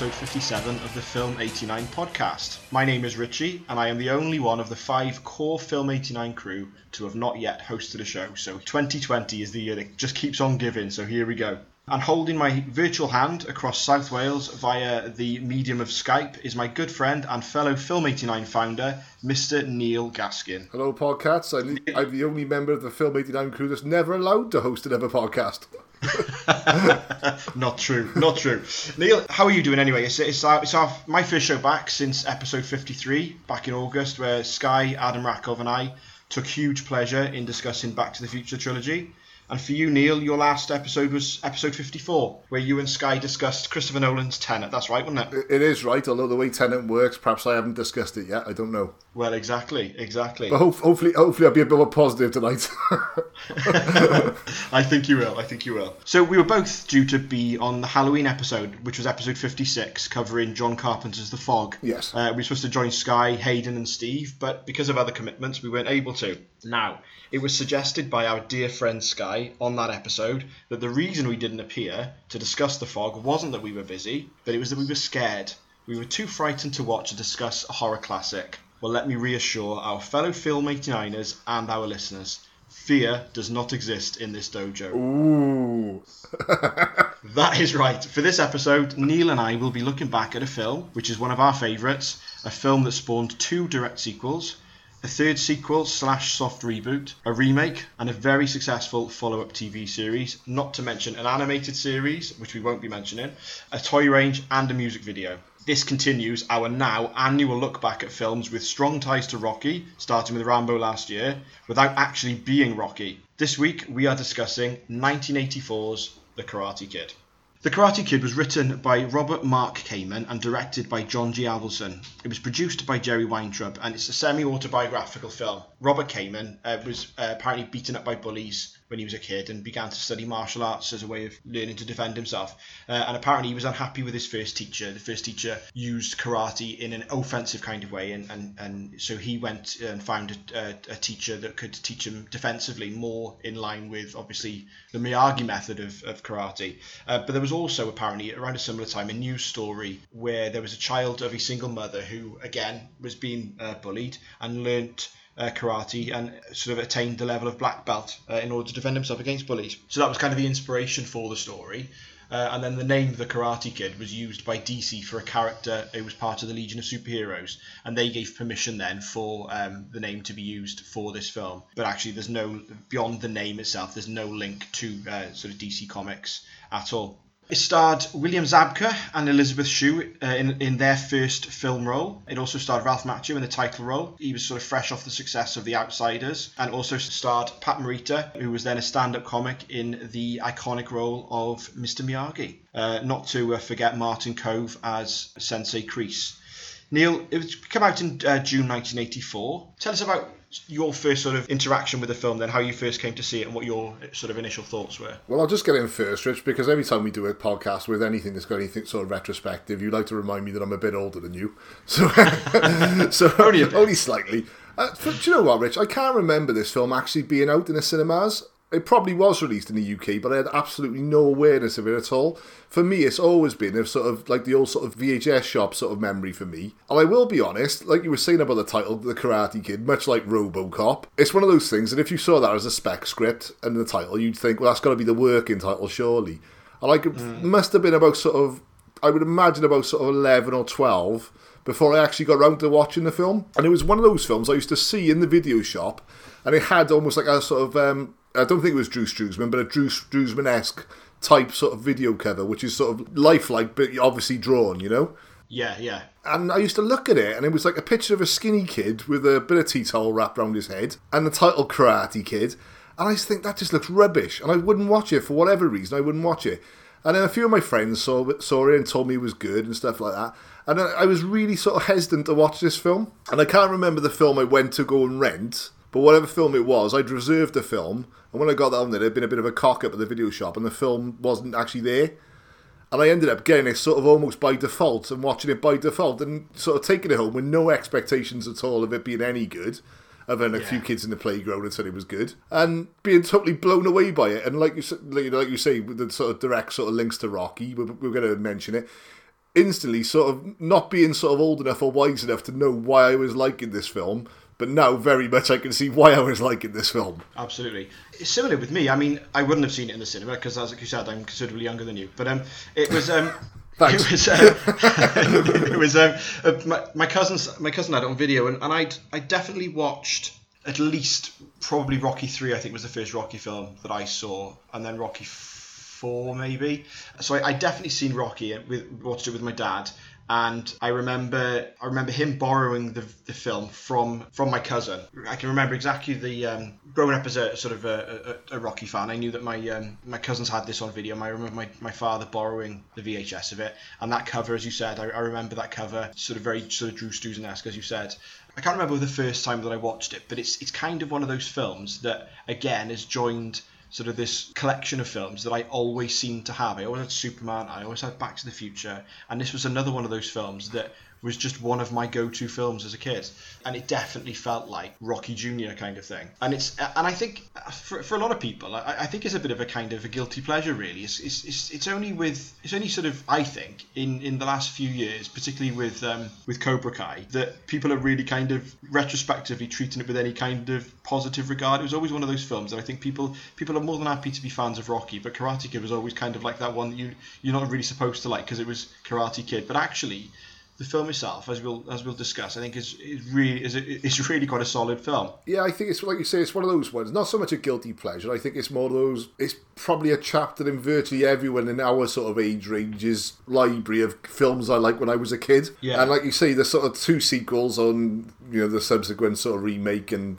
episode 57 of the Film 89 podcast. My name is Richie and I am the only one of the five core Film 89 crew to have not yet hosted a show. So 2020 is the year that just keeps on giving, so here we go. And holding my virtual hand across South Wales via the medium of Skype is my good friend and fellow Film 89 founder, Mr. Neil Gaskin. Hello, podcasts. I'm the, I'm the only member of the Film 89 crew that's never allowed to host another podcast. not true, not true. Neil, how are you doing anyway? It's, it's, our, it's our, my first show back since episode 53, back in August, where Sky, Adam Rakov, and I took huge pleasure in discussing Back to the Future trilogy. And for you, Neil, your last episode was episode 54, where you and Sky discussed Christopher Nolan's Tenet. That's right, wasn't it? It is right, although the way Tenet works, perhaps I haven't discussed it yet. I don't know. Well, exactly, exactly. But hope, hopefully, hopefully, I'll be a bit more positive tonight. I think you will. I think you will. So we were both due to be on the Halloween episode, which was episode 56, covering John Carpenter's The Fog. Yes. Uh, we were supposed to join Sky, Hayden, and Steve, but because of other commitments, we weren't able to. Now, it was suggested by our dear friend Sky on that episode that the reason we didn't appear to discuss The Fog wasn't that we were busy, but it was that we were scared. We were too frightened to watch and discuss a horror classic. Well, let me reassure our fellow Film 89ers and our listeners. Fear does not exist in this dojo. Ooh. That is right. For this episode, Neil and I will be looking back at a film which is one of our favourites, a film that spawned two direct sequels, a third sequel slash soft reboot, a remake, and a very successful follow up TV series, not to mention an animated series, which we won't be mentioning, a toy range, and a music video. This continues our now annual look back at films with strong ties to Rocky, starting with Rambo last year, without actually being Rocky. This week we are discussing 1984's The Karate Kid. The Karate Kid was written by Robert Mark Kamen and directed by John G. Avildsen. It was produced by Jerry Weintraub and it's a semi-autobiographical film. Robert Kamen uh, was uh, apparently beaten up by bullies when he was a kid and began to study martial arts as a way of learning to defend himself. Uh, and apparently he was unhappy with his first teacher. The first teacher used karate in an offensive kind of way and, and, and so he went and found a, a, a teacher that could teach him defensively more in line with obviously the Miyagi method of, of karate. Uh, but there was also apparently around a similar time a news story where there was a child of a single mother who again was being uh, bullied and learnt uh, karate and sort of attained the level of black belt uh, in order to defend himself against bullies. So that was kind of the inspiration for the story. Uh, and then the name The Karate Kid was used by DC for a character who was part of the Legion of Superheroes, and they gave permission then for um, the name to be used for this film. But actually, there's no beyond the name itself. There's no link to uh, sort of DC Comics at all. It starred William Zabka and Elisabeth Shue uh, in, in their first film role. It also starred Ralph Macchio in the title role. He was sort of fresh off the success of The Outsiders, and also starred Pat Morita, who was then a stand-up comic in the iconic role of Mr. Miyagi. Uh, not to uh, forget Martin Kove as Sensei Kreese. Neil, it was come out in uh, June 1984. Tell us about your first sort of interaction with the film, then how you first came to see it, and what your sort of initial thoughts were. Well, I'll just get in first, Rich, because every time we do a podcast with anything that's got anything sort of retrospective, you like to remind me that I'm a bit older than you. So, so Only only slightly. Uh, do you know what, Rich? I can't remember this film actually being out in the cinemas. It probably was released in the UK, but I had absolutely no awareness of it at all. For me, it's always been a sort of like the old sort of VHS shop sort of memory for me. And I will be honest, like you were saying about the title, The Karate Kid, much like Robocop, it's one of those things that if you saw that as a spec script and the title, you'd think, well, that's got to be the working title, surely. And like, it must have been about sort of, I would imagine about sort of 11 or 12 before I actually got round to watching the film. And it was one of those films I used to see in the video shop, and it had almost like a sort of, um, I don't think it was Drew Struzan, but a Drew Struzan esque type sort of video cover, which is sort of lifelike, but obviously drawn, you know? Yeah, yeah. And I used to look at it, and it was like a picture of a skinny kid with a bit of tea towel wrapped around his head, and the title Karate Kid. And I to think that just looks rubbish, and I wouldn't watch it for whatever reason. I wouldn't watch it. And then a few of my friends saw it, saw it and told me it was good and stuff like that. And I I was really sort of hesitant to watch this film. And I can't remember the film I went to go and rent, but whatever film it was, I'd reserved the film. And when I got down there, there'd been a bit of a cock up at the video shop, and the film wasn't actually there. And I ended up getting it sort of almost by default and watching it by default and sort of taking it home with no expectations at all of it being any good, other than a few kids in the playground had said it was good, and being totally blown away by it. And like you, like you say, with the sort of direct sort of links to Rocky, we're, we're going to mention it. Instantly, sort of not being sort of old enough or wise enough to know why I was liking this film, but now very much I can see why I was liking this film. Absolutely. It's similar with me. I mean, I wouldn't have seen it in the cinema because, as you said, I'm considerably younger than you. But um, it was um, Thanks. it was um, it was um, uh, my, my cousin's my cousin had it on video, and, and I'd I definitely watched at least probably Rocky three. I think was the first Rocky film that I saw, and then Rocky four maybe. So I, I definitely seen Rocky and with watched it with my dad. And I remember, I remember him borrowing the, the film from from my cousin. I can remember exactly the um, growing up as a sort of a, a, a Rocky fan. I knew that my um, my cousins had this on video. I remember my, my father borrowing the VHS of it, and that cover, as you said, I, I remember that cover, sort of very sort of Drew Struzan-esque, as you said. I can't remember the first time that I watched it, but it's it's kind of one of those films that again has joined sort of this collection of films that I always seem to have. I always had Superman, I always had Back to the Future, and this was another one of those films that was just one of my go-to films as a kid, and it definitely felt like Rocky Junior kind of thing. And it's and I think for, for a lot of people, I, I think it's a bit of a kind of a guilty pleasure. Really, it's, it's, it's, it's only with it's only sort of I think in, in the last few years, particularly with um, with Cobra Kai, that people are really kind of retrospectively treating it with any kind of positive regard. It was always one of those films that I think people people are more than happy to be fans of Rocky, but Karate Kid was always kind of like that one that you you're not really supposed to like because it was Karate Kid, but actually the film itself, as we'll as we'll discuss, I think is is really is it's really quite a solid film. Yeah, I think it's like you say, it's one of those ones. Not so much a guilty pleasure. I think it's more those. It's probably a chapter in virtually everyone in our sort of age range's library of films I like when I was a kid. Yeah. And like you say, there's sort of two sequels on you know the subsequent sort of remake and.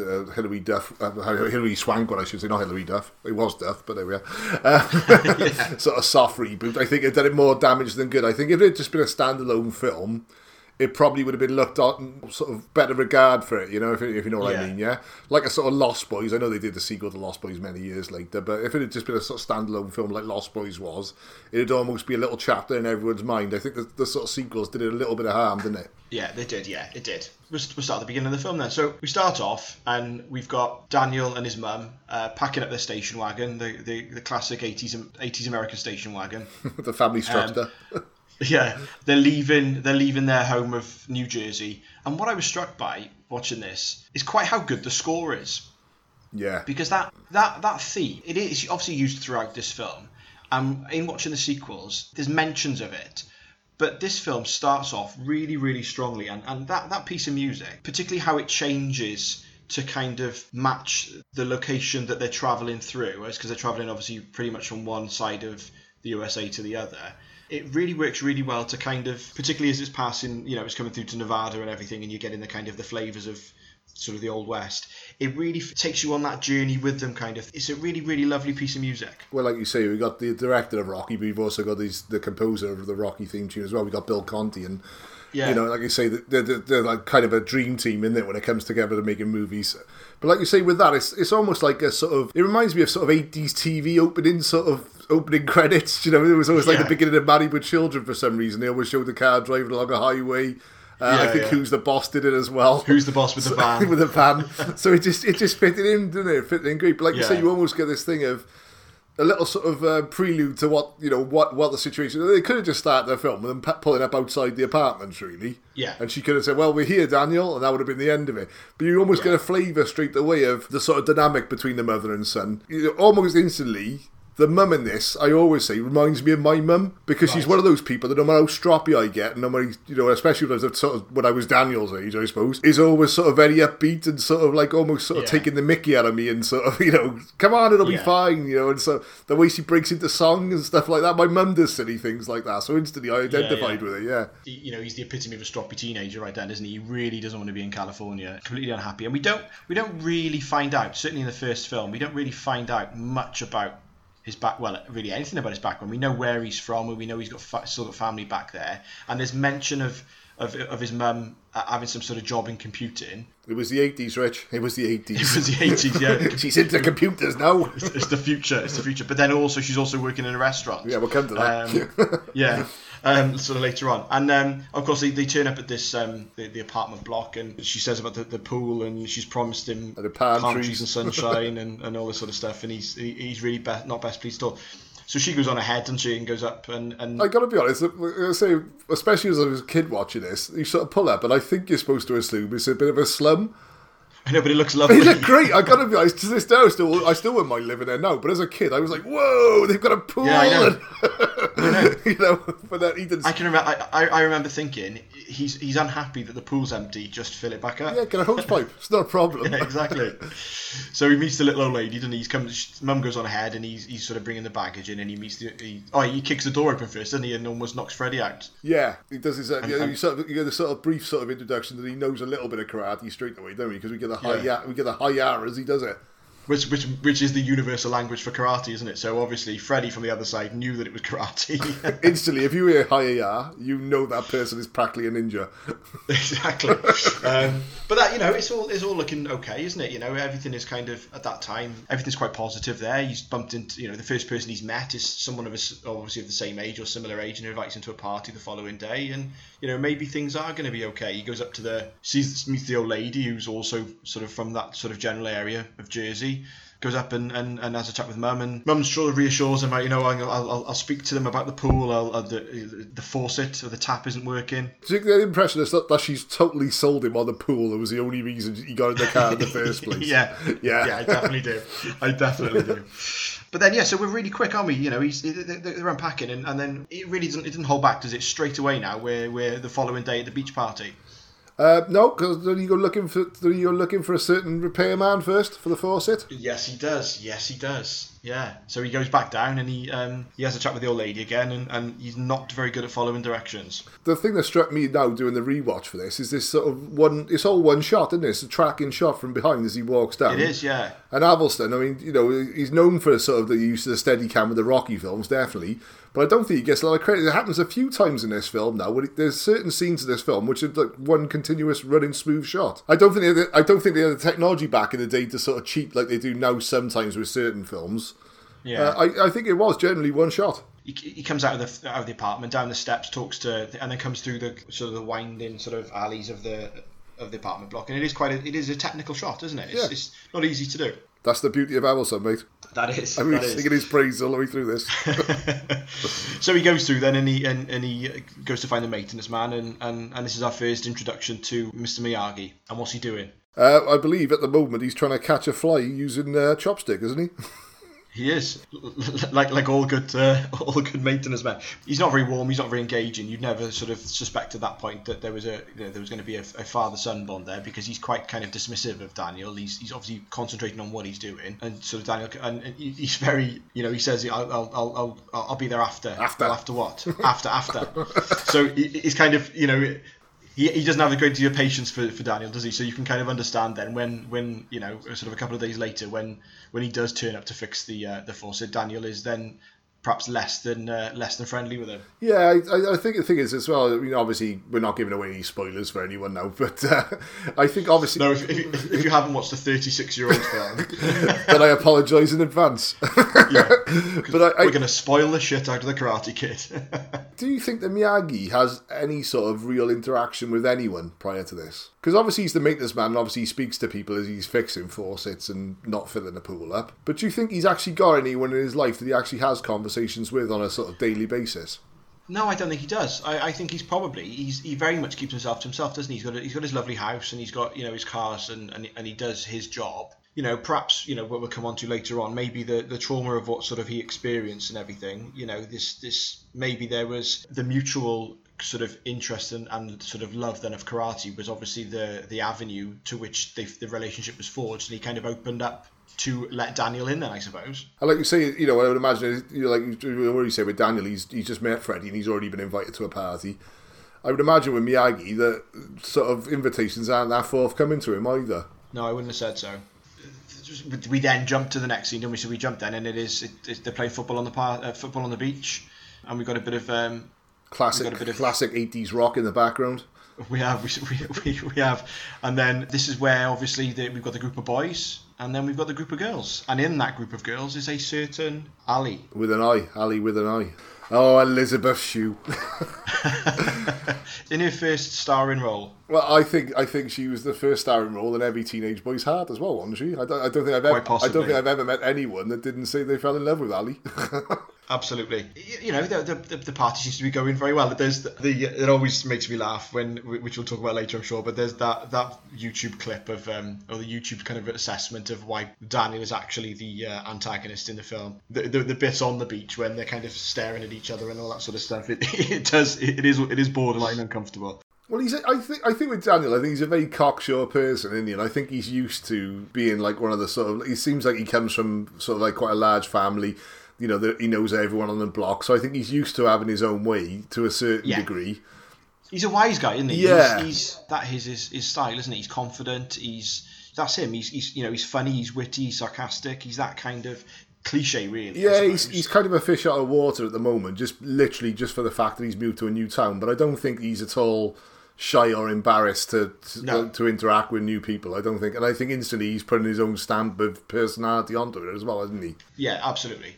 Uh, Hilary Duff, uh, Hilary Swank, what I should say, not Hilary Duff. It was Duff, but there we are. Uh, Sort of soft reboot. I think it did it more damage than good. I think if it had just been a standalone film, it probably would have been looked on sort of better regard for it, you know, if, if you know what I mean, yeah? Like a sort of Lost Boys. I know they did the sequel to Lost Boys many years later, but if it had just been a sort of standalone film like Lost Boys was, it'd almost be a little chapter in everyone's mind. I think the, the sort of sequels did it a little bit of harm, didn't it? Yeah, they did. Yeah, it did. We'll, we'll start at the beginning of the film then. So we start off, and we've got Daniel and his mum uh, packing up their station wagon, the, the, the classic 80s 80s American station wagon. the family structure. yeah, they're leaving. They're leaving their home of New Jersey. And what I was struck by watching this is quite how good the score is. yeah. because that that that theme it is obviously used throughout this film. Um, in watching the sequels, there's mentions of it, but this film starts off really, really strongly, and, and that that piece of music, particularly how it changes to kind of match the location that they're traveling through, because they're traveling obviously pretty much from one side of the USA to the other. It really works really well to kind of, particularly as it's passing, you know, it's coming through to Nevada and everything, and you're getting the kind of the flavors of sort of the old west. It really f- takes you on that journey with them, kind of. It's a really, really lovely piece of music. Well, like you say, we got the director of Rocky, but we've also got these, the composer of the Rocky theme tune as well. We got Bill Conti, and Yeah. You know, like you say, they're, they're, they're like kind of a dream team, in it when it comes together to making movies. But like you say, with that, it's it's almost like a sort of. It reminds me of sort of eighties TV opening sort of opening credits. You know, it was always like Yeah. the beginning of Married with Children for some reason. They always showed the car driving along a highway. Uh, I think yeah. Who's the Boss did it as well. Who's the boss with the van? with a van. So it just it just fitted in, didn't it? It fitted in great. But like you say, you almost get this thing of a little sort of uh, prelude to what you know what what the situation. They could have just started their film with them pu- pulling up outside the apartments, really. Yeah. And she could have said, "Well, we're here, Daniel," and that would have been the end of it. But you almost get a flavour straight away of the sort of dynamic between the mother and son. You know, almost instantly. The mum in this, I always say, reminds me of my mum because she's one of those people that no matter how stroppy I get, and no matter you know, especially when I was sort of when I was Daniel's age, I suppose, is always sort of very upbeat and sort of like almost sort of Yeah. taking the Mickey out of me and sort of you know, come on, it'll be fine, you know. And so the way she breaks into song and stuff like that, my mum does silly things like that, so instantly I identified yeah. with it. Yeah, you know he's the epitome of a stroppy teenager right then isn't he he really doesn't want to be in california completely unhappy and we don't we don't really find out certainly in the first film we don't really find out much about his back well really anything about his background we know where he's from and we know he's got fa- still got family back there and there's mention of of, of his mum uh, having some sort of job in computing it was the eighties, Rich. It was the 80s. it was the 80s yeah She's into computers now. it's, it's the future it's the future but then also she's also working in a restaurant Yeah, we'll come to that. um, yeah, um, sort of later on. And um, of course, they, they turn up at this um, the, the apartment block, and she says about the, the pool, and she's promised him And the palm trees. trees and sunshine and, and all this sort of stuff, and he's he, he's really be- not best pleased at all. So she goes on ahead and she and goes up and, and I gotta be honest. I say, especially as I was a kid watching this, you sort of pull up, and I think you're supposed to assume it's a bit of a slum. I know, but it looks lovely. They look great. I gotta be honest. To this day, I still, I still wouldn't mind living there now. But as a kid, I was like, "Whoa, they've got a pool!" Yeah, I know. and- you know, but then he didn't. I can remember. I, I, I remember thinking he's he's unhappy that the pool's empty. Just fill it back up. yeah, get a hose pipe. It's not a problem. Yeah, exactly. So he meets the little old lady, doesn't he? He's come. Mum goes on ahead, and he's he's sort of bringing the baggage in, and he meets the. He, oh, he kicks the door open first, doesn't he? And almost knocks Freddie out. Yeah, he does his. Uh, yeah, and- you sort of you get the sort of brief sort of introduction that he knows a little bit of karate straight away, don't we? Because we get the high, Yeah. we get the high R as he does it. Which, which, which is the universal language for karate, isn't it? So obviously, Freddie from the other side knew that it was karate. Instantly, if you hear high R, you know that person is practically a ninja. exactly. Um, but that you know, it's all it's all looking okay, isn't it? You know, everything is kind of at that time, everything's quite positive there. He's bumped into, you know, the first person he's met is someone of his obviously of the same age or similar age, and invites him to a party the following day, and you know maybe things are going to be okay. He goes up to the sees meets the old lady who's also sort of from that sort of general area of Jersey. Goes up and, and, and has a chat with mum, and mum sort of reassures him, like, you know, I'll, I'll, I'll speak to them about the pool, I'll, I'll, the, the faucet or the tap isn't working. Do you get the impression is that, that she's totally sold him on the pool? It was the only reason he got in the car in the first place. yeah, Yeah. yeah. I definitely do. I definitely do. But then, yeah, so we're really quick, aren't we? You know, he's they- they- they're unpacking, and, and then it really doesn't it doesn't hold back, does it? Straight away now, we're we're the following day at the beach party. Uh, no, because then you go looking for you go looking for a certain repairman first for the faucet. Yes, he does. Yes, he does. Yeah. So he goes back down and he um he has a chat with the old lady again, and, and he's not very good at following directions. The thing that struck me now doing the rewatch for this is this sort of one. It's all one shot, isn't it? It's a tracking shot from behind as he walks down. It is, yeah. And Avildsen, I mean, you know, he's known for sort of the use of the steady cam with the Rocky films, definitely. But I don't think he gets a lot of credit. It happens a few times in this film now. Where there's certain scenes of this film which are like one continuous running smooth shot. I don't think they had, the- I don't think they had the technology back in the day to sort of cheat like they do now sometimes with certain films. Yeah. Uh, I, I think it was generally one shot. he, he comes out of the out of the apartment, down the steps, talks to, and then comes through the sort of the winding sort of alleys of the of the apartment block, and it is quite a, it is a technical shot, isn't it? It's, Yeah. it's not easy to do. That's the beauty of Avildsen, mate. That is. I mean, that he's is. singing his praise all the way through this. so he goes through then, and he and, and he goes to find the maintenance man, and, and and this is our first introduction to Mr. Miyagi. And what's he doing? Uh, I believe at the moment he's trying to catch a fly using uh, chopstick, isn't he? He is like like all good uh, all good maintenance men. He's not very warm. He's not very engaging. You'd never sort of suspect at that point that there was a there was going to be a, a father son bond there because he's quite kind of dismissive of Daniel. He's he's obviously concentrating on what he's doing, and sort of Daniel and, and he- he's very you know he says I'll I'll I'll, I'll, I'll be there after After. Well, after what after after. so he, he's kind of you know. He, he doesn't have a great deal of patience for, for Daniel, does he? So you can kind of understand then when, when you know, sort of a couple of days later, when when he does turn up to fix the uh, the faucet, Daniel is then perhaps less than uh, less than friendly with him. Yeah, I, I- think the thing is as well. I mean, obviously, we're not giving away any spoilers for anyone now, but uh, I think obviously No, if, if, you- if you haven't watched the 36 year old film, then I apologise in advance. yeah, but I, I, we're going to spoil the shit out of the Karate Kid. do you think that Miyagi has any sort of real interaction with anyone prior to this? Because obviously he's the maintenance man, and obviously he speaks to people as he's fixing faucets and not filling the pool up. But do you think he's actually got anyone in his life that he actually has conversations with on a sort of daily basis? No, I don't think he does. I, I think he's probably he's he very much keeps himself to himself, doesn't he? He's got a, he's got his lovely house and he's got you know his cars and, and and he does his job. You know, perhaps you know what we'll come on to later on. Maybe the the trauma of what sort of he experienced and everything. You know, this this maybe there was the mutual sort of interest and, and sort of love then of karate was obviously the the avenue to which they, the relationship was forged, and he kind of opened up to let Daniel in then, I suppose. And like you say, you know, I would imagine, you know, like you already say with Daniel, he's he's just met Freddie and he's already been invited to a party. I would imagine with Miyagi that sort of invitations aren't that forthcoming to him either. No, I wouldn't have said so. We then jump to the next scene, don't we? So we jump then, and it is it, it, they're playing football on the par, uh, football on the beach, and we've got a bit of um, Classic, got a bit of- classic '80s rock in the background. we have we, we, we have, and then this is where obviously the, we've got the group of boys, and then we've got the group of girls, and in that group of girls is a certain Ali. With an eye, Ali with an eye. Oh, Elisabeth Shue. in her first starring role. Well, I think I think she was the first starring role in every teenage boy's heart as well, wasn't she? I don't, I don't think I've ever, I don't think I've ever met anyone that didn't say they fell in love with Ali. Absolutely. You know, the, the, the party seems to be going very well. There's the, the it always makes me laugh when which we'll talk about later, I'm sure. But there's that that YouTube clip of um or the YouTube kind of assessment of why Daniel is actually the uh, antagonist in the film. The, the the bit on the beach when they're kind of staring at each other and all that sort of stuff. It, it does it is it is borderline uncomfortable. Well, he's. A, I think. I think with Daniel, I think he's a very cocksure person, isn't he? And I think he's used to being like one of the sort of. He seems like he comes from sort of like quite a large family. You know, that he knows everyone on the block, so I think he's used to having his own way to a certain Yeah. degree. He's a wise guy, isn't he? Yeah. He's, he's that is his, his style, isn't it? He's confident. He's that's him. He's, he's you know he's funny. He's witty. He's sarcastic. He's that kind of cliche, really. Yeah, he's, he's kind of a fish out of water at the moment, just literally just for the fact that he's moved to a new town. But I don't think he's at all shy or embarrassed to to, No. to interact with new people. I don't think, and I think instantly he's putting his own stamp of personality onto it as well, isn't he? Yeah, absolutely.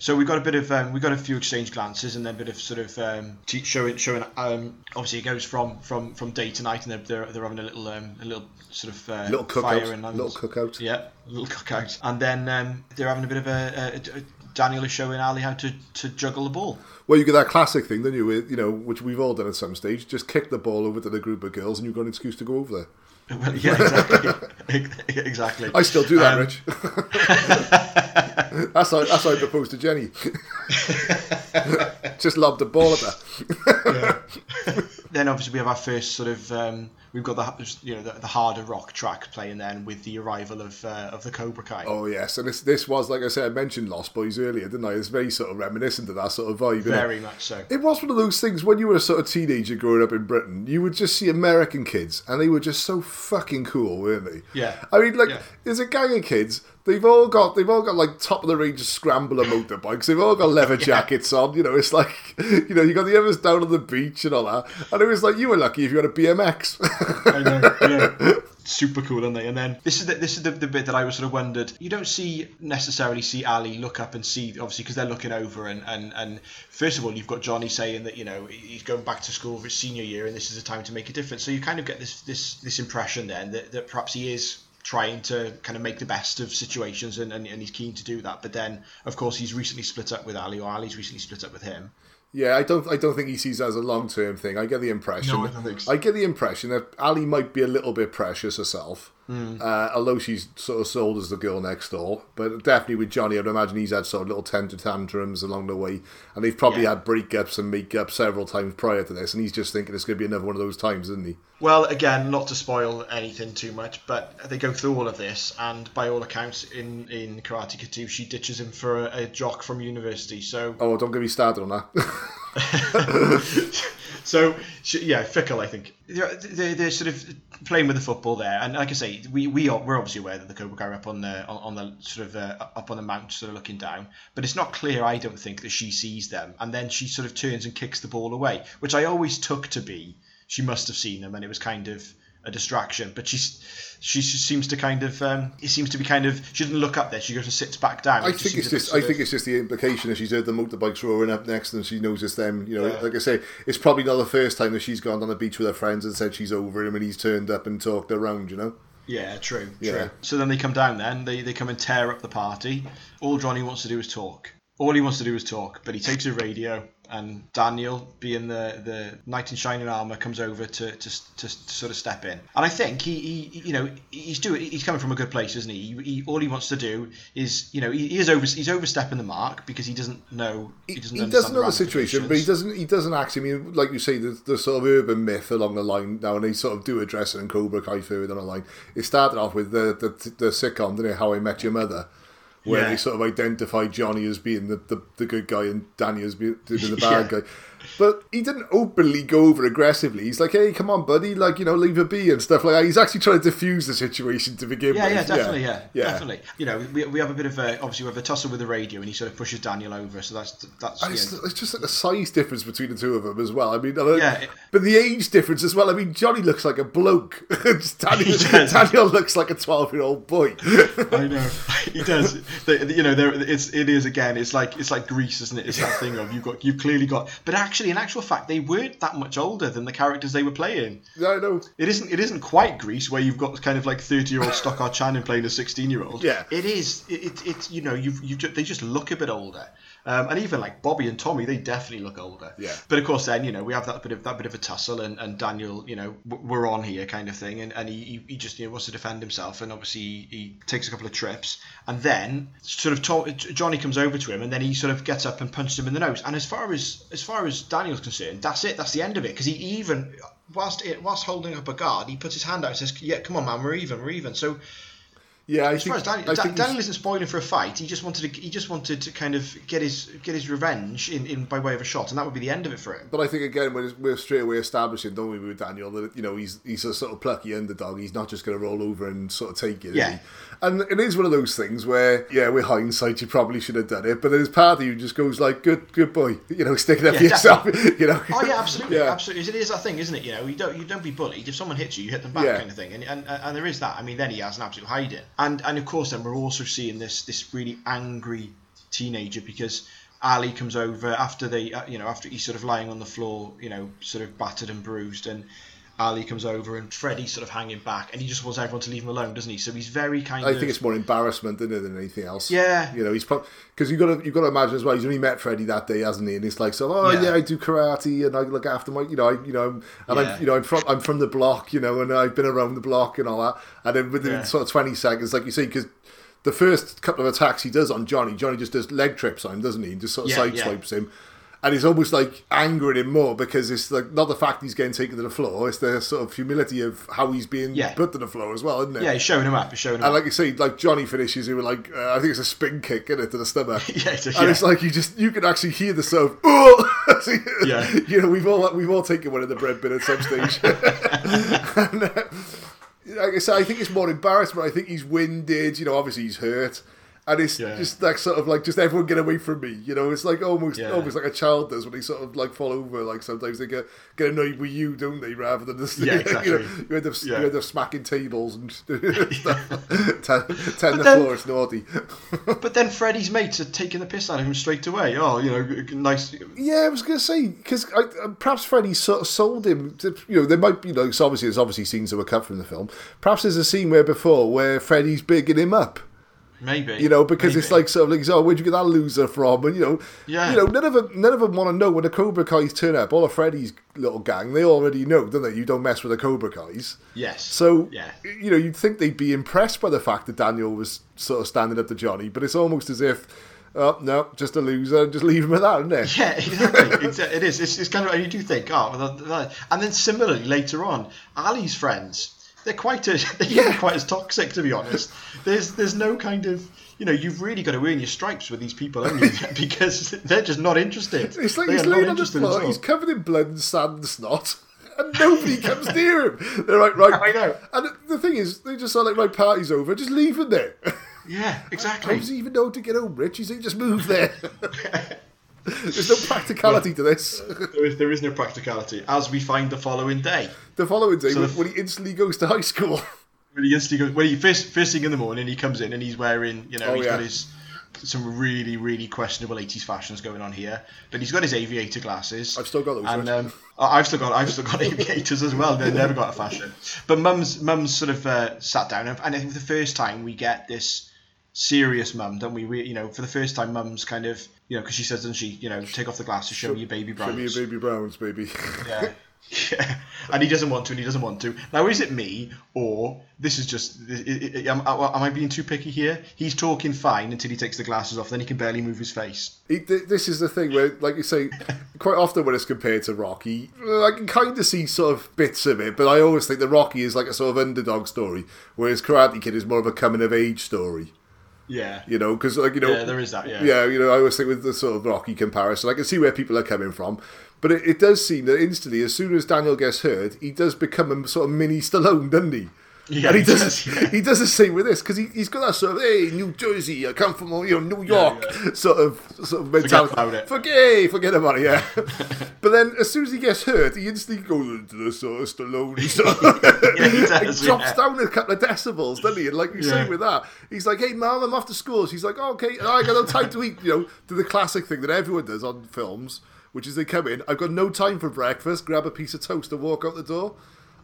So we've got a bit of um, we've got a few exchange glances and then a bit of sort of um, showing showing. Um, obviously, it goes from, from, from day to night, and they're, they're, they're having a little um, a little sort of uh, Little fire cookout, and little cookout. Yeah, a little cookout, and then um, they're having a bit of a, a, a Daniel is showing Ali how to, to juggle the ball. Well, you get that classic thing, don't you? With you know, which we've all done at some stage. Just kick the ball over to the group of girls, and you've got an excuse to go over there. Well, yeah, exactly, exactly. I still do that, Um, Rich. that's how that's how I proposed to Jenny. Just lobbed the ball at her. then obviously we have our first sort of um, we've got the you know the, the harder rock track playing then with the arrival of uh, of the Cobra Kai. Oh yes, and this this was like I said, I mentioned Lost Boys earlier, didn't I? It's very sort of reminiscent of that sort of vibe. Very much so. It was one of those things when you were a sort of teenager growing up in Britain, you would just see American kids and they were just so fucking cool, weren't they? Yeah. I mean, like, Yeah. there's a gang of kids. They've all got they've all got like top of the range scrambler motorbikes. They've all got leather jackets on. You know, it's like you know you got the others down on the beach and all that. And it was like you were lucky if you had a BMX. I know, know. Super cool, aren't they? And then this is the, this is the, the bit that I was sort of wondered. You don't see necessarily see Ali look up and see obviously because they're looking over and, and and first of all you've got Johnny saying that you know he's going back to school for his senior year and this is the time to make a difference. So you kind of get this this this impression then that, that perhaps he is trying to kind of make the best of situations and, and, and he's keen to do that. But then of course he's recently split up with Ali or Ali's recently split up with him. Yeah, I don't. I don't think he sees it as a long term thing. I get the impression. No, I don't think so. I get the impression that Ali might be a little bit precious herself, Hmm. uh, although she's sort of sold as the girl next door. But definitely with Johnny, I'd imagine he's had sort of little tender tantrums along the way, and they've probably Yeah. had breakups and makeups several times prior to this, and he's just thinking it's going to be another one of those times, isn't he? Well, again, not to spoil anything too much, but they go through all of this, and by all accounts, in, in Karate Kid 2, she ditches him for a, a jock from university. So, Oh, don't get me started on that. so yeah, fickle. I think they're, they're, they're sort of playing with the football there, and like I say, we we are we're obviously aware that the Cobra Kai are up on the on, on the sort of uh, up on the mount, sort of looking down, but it's not clear. I don't think that she sees them, and then she sort of turns and kicks the ball away, which I always took to be she must have seen them, and it was kind of a distraction. But she's she seems to kind of um, it seems to be kind of she doesn't look up there. She goes and sits back down. I think it's just. I think it's just the implication that she's heard the motorbikes roaring up next, and she knows it's them. You know, Yeah. like I say, it's probably not the first time that she's gone on the beach with her friends and said she's over him, and he's turned up and talked around. You know. Yeah, true, Yeah. true. So then they come down then, they, they come and tear up the party. All Johnny wants to do is talk. All he wants to do is talk, but he takes a radio and Daniel, being the, the knight in shining armour, comes over to, to, to, to sort of step in. And I think he, he you know, he's doing he's coming from a good place, isn't he? he, he all he wants to do is, you know, he, he is over he's overstepping the mark because he doesn't know he doesn't, he doesn't know the situation, but he doesn't. He doesn't actually. I mean, like you say, the, the sort of urban myth along the line now, and they sort of do address it in Cobra Kai further down the line. It started off with the the, the sitcom, didn't it? How I Met Your Mother, where Yeah. they sort of identify Johnny as being the, the, the good guy and Danny as being the bad Yeah. guy. But he didn't openly go over aggressively. He's like, "Hey, come on, buddy! Like, you know, leave her be and stuff like that." He's actually trying to diffuse the situation to begin Yeah, with. yeah, definitely, yeah, yeah. definitely. You know, we, we have a bit of a, obviously we have a tussle with the radio, and he sort of pushes Daniel over. So that's that's It's, know, it's just like a size difference between the two of them as well. I mean, I Yeah, it- but the age difference as well. I mean, Johnny looks like a bloke. Daniel, Daniel looks like a twelve-year-old boy. I know he does. You know, there it's it is again. It's like it's like Grease, isn't it? It's that thing of you've got you've clearly got. But actually, in actual fact, they weren't that much older than the characters they were playing. yeah, I know. It isn't. It isn't quite Grease where you've got kind of like thirty-year-old Stockard Channing playing a sixteen-year-old. Yeah. it is. It, it, it's you know you've you they just look a bit older. Um, and even like Bobby and Tommy, they definitely look older. Yeah. But of course, then you know we have that bit of that bit of a tussle, and, and Daniel, you know, we're on here kind of thing, and, and he, he- just you know wants to defend himself, and obviously he, he takes a couple of trips, and then sort of Tom, Johnny comes over to him, and then he sort of gets up and punches him in the nose. And as far as as far as Daniel's concerned, that's it. That's the end of it. Because he even whilst it, whilst holding up a guard, he puts his hand out and says, "Yeah, come on, man, we're even, we're even." So Yeah, I as think, Daniel, I think Daniel isn't spoiling for a fight. He just wanted to he just wanted to kind of get his get his revenge in, in by way of a shot, and that would be the end of it for him. But I think again, we're, we're straight away establishing, don't we, with Daniel, that you know he's he's a sort of plucky underdog. He's not just going to roll over and sort of take it. Yeah. And it is one of those things where, yeah, with hindsight, you probably should have done it. But there's part of you just goes like, "Good, good boy," you know, stick it up Yeah, for yourself. You know. Oh yeah, absolutely, Yeah. absolutely. It is that thing, isn't it? You know, you don't you don't be bullied. If someone hits you, you hit them back, Yeah. kind of thing. And, and and there is that. I mean, then he has an absolute hiding. And and of course, then we're also seeing this this really angry teenager because. Ali comes over after they, uh, you know, after he's sort of lying on the floor, you know, sort of battered and bruised, and Ali comes over and Freddie's sort of hanging back, and he just wants everyone to leave him alone, doesn't he? So he's very kind I of. think it's more embarrassment isn't it, than anything else. Yeah. you know, he's because you've got to you've got to imagine as well. He's only met Freddie that day, hasn't he? And it's like, so oh yeah, Yeah. I do karate and I look after my, you know, I, you know, and Yeah. I'm, you know, I'm from I'm from the block, you know, and I've been around the block and all that. And then within Yeah. sort of twenty seconds, like you say, because. The first couple of attacks he does on Johnny, Johnny just does leg trips on him, doesn't he? And just sort of Yeah, side yeah. him. And it's almost like angering him more because it's like not the fact he's getting taken to the floor, it's the sort of humility of how he's being Yeah. put to the floor as well, isn't it? Yeah, he's showing him up. He's showing him And up. like you say, like Johnny finishes it with like uh, I think it's a spin kick in it to the stomach. Yeah, it's a- and yeah. it's like you just you can actually hear the sort of oh, Yeah. You know, we've all we've all taken one of the bread bin at some stage. and, uh, like I say, I think it's more embarrassment. I think he's winded. You know, obviously he's hurt. And it's Yeah. just like sort of like just everyone get away from me, you know. It's like almost Yeah. almost like a child does when they sort of like fall over. Like sometimes they get get annoyed with you, don't they? Rather than just Yeah, you, know, exactly. you end up Yeah. you end up smacking tables and stuff. Ten, ten the then- floor, it's naughty. But then Freddie's mates are taking the piss out of him straight away. Oh, you know, nice. Yeah, I was going to say because uh, perhaps Freddie sort of sold him. To, you know, there might be, you know, it's obviously there's obviously scenes that were cut from the film. Perhaps there's a scene where before where Freddie's bigging him up. Maybe. You know, because it's like sort of like, oh, where'd you get that loser from? And you know, Yeah. you know, none of them, none of them want to know when the Cobra Kai's turn up. All of Freddy's little gang, they already know, don't they? You don't mess with the Cobra Kai's. Yes. So, Yeah. you know, you'd think they'd be impressed by the fact that Daniel was sort of standing up to Johnny, but it's almost as if, oh, no, just a loser, and just leave him at that, isn't it? Yeah, exactly. it's, it is. It's, it's kind of, and you do think, oh, well, that- that- and then similarly later on, Ali's friends, they're quite a, they're Yeah. quite as toxic to be honest. There's there's no kind of you know you've really got to earn your stripes with these people, you? because they're just not interested. It's like They he's laying on the floor, he's covered in blood and sand and snot, and nobody comes near him. They're like, right. I know. And the thing is, they just are like, my party's over, just leave him there. Yeah, exactly. How does he even know to get home, Rich? He's like, just move there. There's no practicality to this. There is, there is no practicality, as we find the following day. The following day, So when, the- when he instantly goes to high school. When he instantly goes, when he first first thing in the morning, he comes in and he's wearing, you know, Oh, he's yeah. got his some really really questionable 80s fashions going on here. But he's got his aviator glasses. I've still got those, and um, I've still got I've still got aviators as well. They're never got a fashion. But mum's mum's sort of uh, sat down, and I think for the first time we get this serious mum, don't we? we? You know, for the first time, mum's kind of you know because she says, doesn't she? You know, take off the glasses, show me your baby Show me your baby browns, baby. Yeah. Yeah, and he doesn't want to, and he doesn't want to. Now, is it me, or this is just? i- i- i- Am, am I being too picky here? He's talking fine until he takes the glasses off, then he can barely move his face. He, this is the thing where, like you say, quite often when it's compared to Rocky, I can kind of see sort of bits of it, but I always think that Rocky is like a sort of underdog story, whereas Karate Kid is more of a coming of age story. Yeah, You know, because like you know, Yeah, there is that, yeah. yeah. You know, I always think with the sort of Rocky comparison, I can see where people are coming from, but it, it does seem that instantly, as soon as Daniel gets hurt, he does become a sort of mini Stallone, doesn't he? Yeah, and he, does. does, yeah. He does the same with this because he, he's got that sort of hey, New Jersey, I come from you know New York yeah. sort of sort of mentality. about it. Forget, forget about it. Yeah. but then as soon as he gets hurt, he instantly goes into the sort of Stallone. Sort of, Yeah, he does, he drops down a couple of decibels, doesn't he? And like you say with that, he's like, "Hey, mom, I'm off to school." She's like, oh, "Okay, I got no time to eat." You know, do the classic thing that everyone does on films, which is they come in, "I've got no time for breakfast." Grab a piece of toast and walk out the door.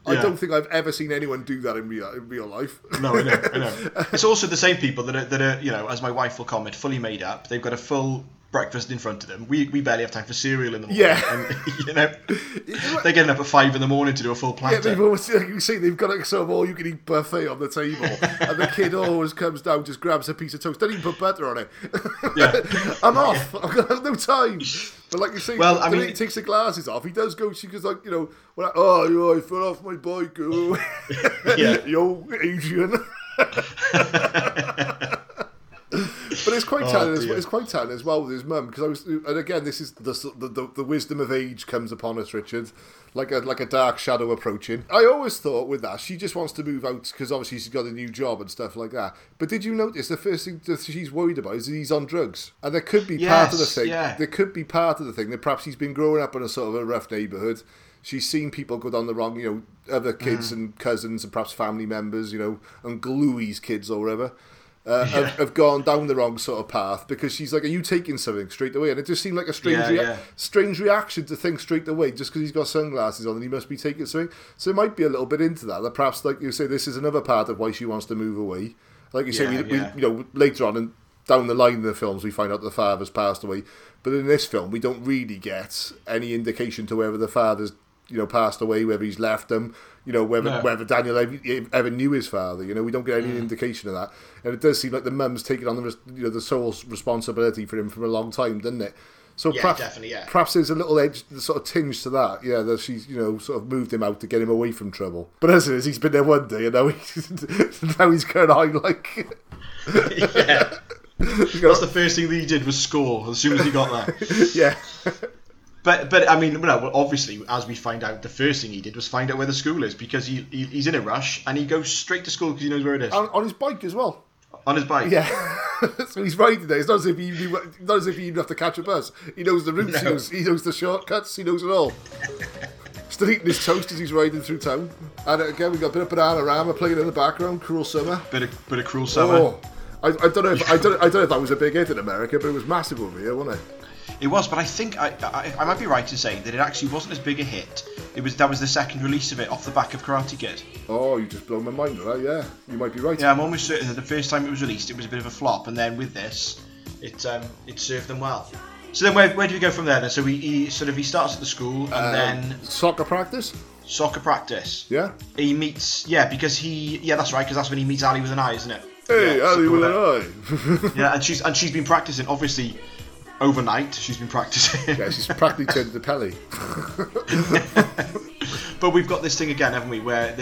I don't think I've ever seen anyone do that in real in real life. No, I know, I know. It's also the same people that are, that are, you know, as my wife will comment, fully made up. They've got a full breakfast in front of them. We, we barely have time for cereal in the morning. Yeah. And, you know, they're getting up at five in the morning to do a full Yeah, they've always like you see they've got a sort of all you can eat buffet on the table, and the kid always comes down, just grabs a piece of toast, doesn't even put butter on it. Yeah. I'm off. I've got no time. But like you say, Well, I mean- he takes the glasses off, he does go. She goes like, you know, oh, I fell off my bike. Oh. Yeah. yo, Adrian. But it's quite Oh, telling. as, it's quite telling as well with his mum because I was, and again, this is the, the the the wisdom of age comes upon us, Richard, like a like a dark shadow approaching. I always thought with that she just wants to move out because obviously she's got a new job and stuff like that. But did you notice the first thing that she's worried about is that he's on drugs, and there could be part of the thing. yeah. There could be part of the thing that perhaps he's been growing up in a sort of a rough neighbourhood. She's seen people go down the wrong, you know, other Mm. kids and cousins and perhaps family members, you know, and Gluey's kids or whatever uh, have, have gone down the wrong sort of path because she's like, "Are you taking something straight away?" And it just seemed like a strange, Yeah, rea- yeah. strange reaction to think straight away just because he's got sunglasses on and he must be taking something. So it might be a little bit into that. That perhaps, like you say, this is another part of why she wants to move away. Like you say, Yeah, we, yeah. we, you know, later on and down the line in the films, we find out the father's passed away. But in this film, we don't really get any indication to whether the father's you know passed away, whether he's left them, you know, whether No. whether Daniel ever, ever knew his father. You know, we don't get any mm. indication of that, and it does seem like the mum's taken on the you know the sole responsibility for him for a long time, doesn't it? So Yeah, perhaps, definitely, yeah. perhaps there's a little edge, sort of tinge to that. Yeah, that she's you know sort of moved him out to get him away from trouble. But as it is, he's been there one day, and now he's now he's going on like. yeah. That's the first thing that he did was score as soon as he got there. yeah, But but I mean, well, obviously, as we find out, the first thing he did was find out where the school is because he, he he's in a rush and he goes straight to school because he knows where it is on, on his bike as well. on his bike. Yeah, so he's riding there. It's not as if he knew, not as if he even have to catch a bus. He knows the routes. He, knows, he knows the shortcuts. He knows it all. Still eating his toast as he's riding through town. And uh, again, we got a bit of Bananarama playing in the background. Cruel summer. Bit of bit of cruel summer. Oh, I, I don't know. If, I don't. I don't know if that was a big hit in America, but it was massive over here, wasn't it? It was, but I think I, I I might be right in saying that it actually wasn't as big a hit. It was that was the second release of it off the back of Karate Kid. Oh, you just blown my mind, right? Yeah, you might be right. Yeah, I'm almost certain that the first time it was released, it was a bit of a flop, and then with this, it um, it served them well. So then, where, where do we go from there? Then, so he, he sort of he starts at the school, and Um, then soccer practice. soccer practice. Yeah. He meets, yeah, because he, yeah, that's right, because that's when he meets Ali with an eye, isn't it? Hey, yeah, Ali with an eye. Yeah, and she's and she's been practicing. Obviously, overnight. She's been practicing. Yeah, she's practically turned into Pelé. But we've got this thing again, haven't we? Where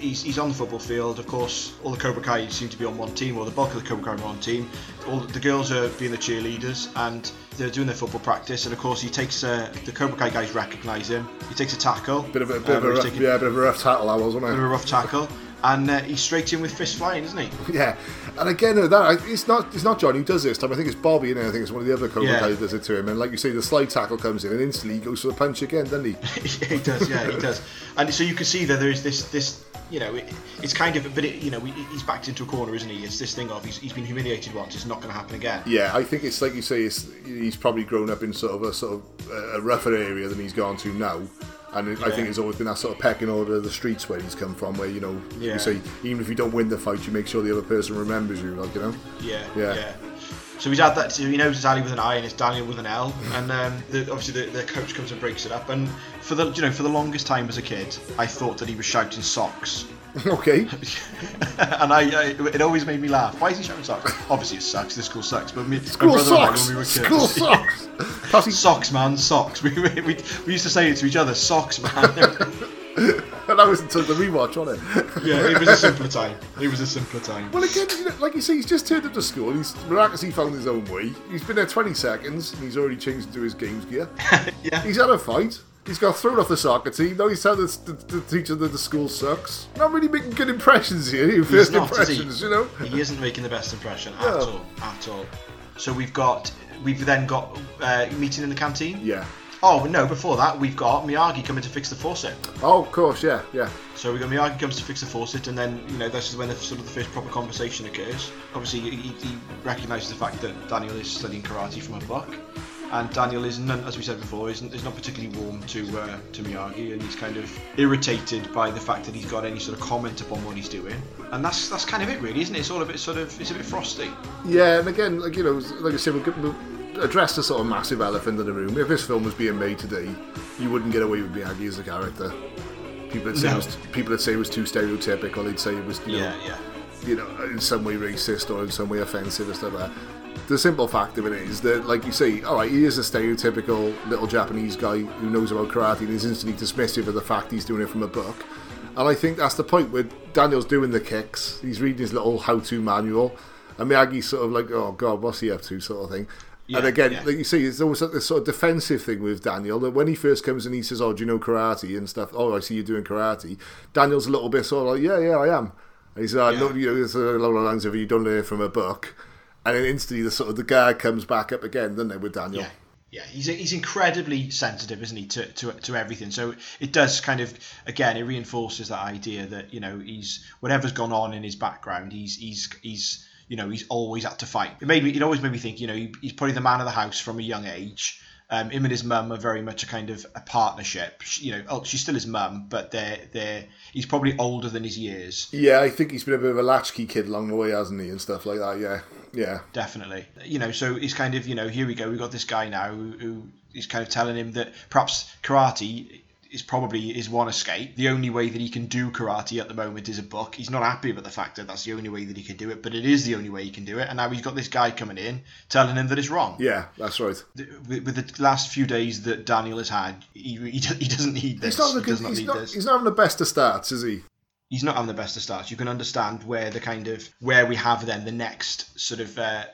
he's, he's on the football field. Of course, all the Cobra Kai seem to be on one team, or the bulk of the Cobra Kai are on one team. All the girls are being the cheerleaders, and they're doing their football practice. And of course, he takes uh, the Cobra Kai guys recognise him. He takes a tackle. Bit of a bit uh, of a rough, taking- yeah, bit of a rough tackle that was, wasn't bit of a rough tackle, and uh, he's straight in with fist flying, isn't he? Yeah, and again, that it's not it's not John who does this time. I think it's Bobby, and I think it's one of the other Cobra Yeah. Who does it to him. And like you say, the slide tackle comes in, and instantly he goes for the punch again, doesn't he? he does, yeah, he does. And so you can see that there's this, this, you know, it, it's kind of, but it, you know, he- he's backed into a corner, isn't he? It's this thing of he's, he's been humiliated once, it's not going to happen again. Yeah, I think it's like you say, he's probably grown up in sort of a sort of a rougher area than he's gone to now. And it, I think Yeah. it's always been that sort of pecking order of the streets where he's come from, where you know, Yeah. you say even if you don't win the fight, you make sure the other person remembers you, like you know. Yeah, Yeah. yeah. So he's had that. So he knows it's Ali with an I and it's Daniel with an L, and um, the, obviously the, the coach comes and breaks it up. And for the you know for the longest time as a kid, I thought that he was shouting socks, okay. and I, I it always made me laugh. Why is he shouting socks? Obviously it sucks. This school sucks. But me, School my brother and I, socks. when we were kids, School socks. Plus Socks, man, socks. We, we, we, we used to say it to each other, socks, man. and that was until the rewatch, wasn't it? yeah, it was a simpler time. It was a simpler time. Well, again, you know, like you say, he's just turned up to school. He's miraculously found his own way. He's been there 20 seconds, and he's already changed into his games gear. yeah. He's had a fight. He's got thrown off the soccer team. Now he's telling the, the, the teacher that the school sucks. Not really making good impressions here. Your first not, impressions, you know. He isn't making the best impression at No. all, at all. So we've got, we've then got uh, meeting in the canteen. Yeah. Oh no! Before that, we've got Miyagi coming to fix the faucet. Oh, of course, yeah, yeah. So we got Miyagi comes to fix the faucet, and then you know this is when the sort of the first proper conversation occurs. Obviously, he, he recognises the fact that Daniel is studying karate from a book, and Daniel is, none, as we said before, isn't is not particularly warm to uh, to Miyagi, and he's kind of irritated by the fact that he's got any sort of comment upon what he's doing, and that's that's kind of it, really, isn't it? It's all a bit sort of it's a bit frosty. Yeah, and again, like you know, like I said, we'll, we'll address the sort of massive elephant in the room. If this film was being made today, you wouldn't get away with Miyagi as a character. People would say No. it was, people would say it was too stereotypical. They'd say it was, you know, Yeah, yeah. you know, in some way racist or in some way offensive and stuff like that. The simple fact of it is that, like you say, all right, he is a stereotypical little Japanese guy who knows about karate and is instantly dismissive of the fact he's doing it from a book. And I think that's the point where Daniel's doing the kicks, he's reading his little how-to manual, and Miyagi's sort of like, oh god, what's he up to, sort of thing. and again, yeah. like you see, it's always like this sort of defensive thing with Daniel that when he first comes and he says, "Oh, do you know karate and stuff?" Oh, I see you doing karate. Daniel's a little bit sort of like, "Yeah, yeah, I am." And he's like, Yeah. "No, you know, there's uh, a lot of lines of you don't learn from a book." And then instantly, the sort of the guard comes back up again, doesn't it, with Daniel? Yeah, yeah, he's he's incredibly sensitive, isn't he, to, to to everything. So it does kind of again it reinforces that idea that you know he's whatever's gone on in his background, he's he's he's you know he's always had to fight. It made me it always made me think you know he, he's probably the man of the house from a young age. Um, him and his mum are very much a kind of a partnership. She, you know, oh, she's still his mum, but they're they're he's probably older than his years. Yeah, I think he's been a bit of a latchkey kid along the way, hasn't he, and stuff like that. Yeah, yeah. definitely. You know, so he's kind of, you know, here we go. We've got this guy now who, who is kind of telling him that perhaps karate is probably his one escape. The only way that he can do karate at the moment is a book. He's not happy about the fact that that's the only way that he can do it, but it is the only way he can do it. And now he's got this guy coming in telling him that it's wrong. Yeah, that's right. With, with the last few days that Daniel has had, he, he, he doesn't need this. He's not, he does not he's, not, he's not having the best of starts, is he? he's not having the best of starts. You can understand where the kind of where we have then the next sort of uh,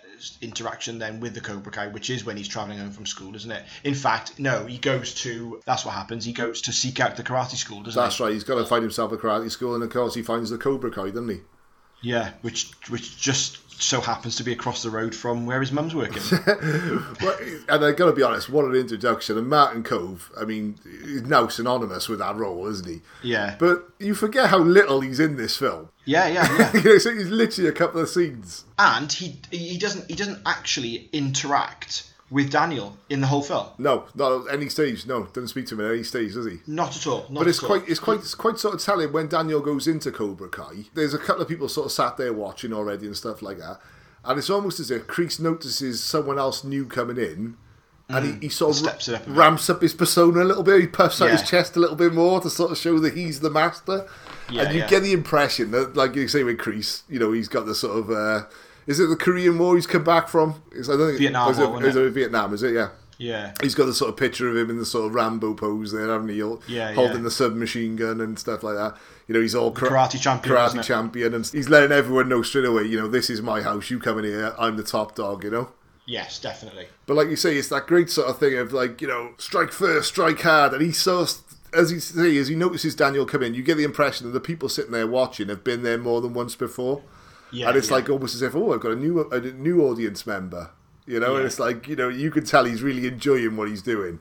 interaction then with the Cobra Kai, which is when he's traveling home from school, isn't it? In fact, no, he goes to. That's what happens. He goes to seek out the karate school, doesn't That's he? right. He's got to find himself a karate school, and of course he finds the Cobra Kai, doesn't he? Yeah, which which just so happens to be across the road from where his mum's working. Well, and I got to be honest, what an introduction! And Martin Kove, I mean, is now synonymous with that role, isn't he? yeah, But you forget how little he's in this film. yeah, yeah, yeah. you know, so he's literally a couple of scenes. and he he doesn't he doesn't actually interact with Daniel in the whole film. No, not at any stage. No, doesn't speak to him at any stage, does he? Not at all. Not But it's at all. quite, it's quite, it's quite sort of telling when Daniel goes into Cobra Kai. There's a couple of people sort of sat there watching already and stuff like that, and it's almost as if Kreese notices someone else new coming in, and he, he sort of Mm. Up ramps up his persona a little bit. He puffs out his chest a little bit more to sort of show that he's the master. Yeah, and you yeah. get the impression that, like you say with Kreese, you know, he's got the sort of. Uh, Is it the Korean War he's come back from? Is I don't think Vietnam Is it, War, is it? it Vietnam? Is it? Yeah. Yeah. He's got the sort of picture of him in the sort of Rambo pose there, haven't he? Yeah, holding yeah. the submachine gun and stuff like that. You know, he's all kara- karate champion, karate champion, and he's letting everyone know straight away. You know, this is my house. You come in here. I'm the top dog. You know. Yes, definitely. But like you say, it's that great sort of thing of like you know, strike first, strike hard, and he sort of, as he say, as he notices Daniel come in, you get the impression that the people sitting there watching have been there more than once before, Yeah. and it's yeah. like almost as if oh, I've got a new a new audience member, you know, and it's like you know, you can tell he's really enjoying what he's doing.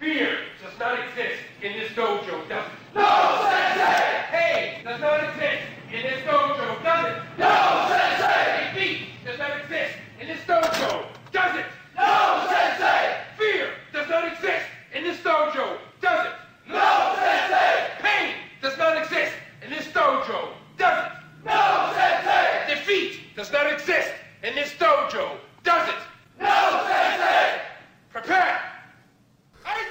Fear does not exist in this dojo, does it? No, Sensei! Hey, does not exist in this dojo, does it? No, Sensei! Defeat does not exist in this dojo, does it? No, Sensei! Fear does not exist in this dojo, does it? No, Sensei! Pain does not exist in this dojo, does it? No, Sensei! Defeat does not exist in this dojo, does it? No, Sensei! Prepare!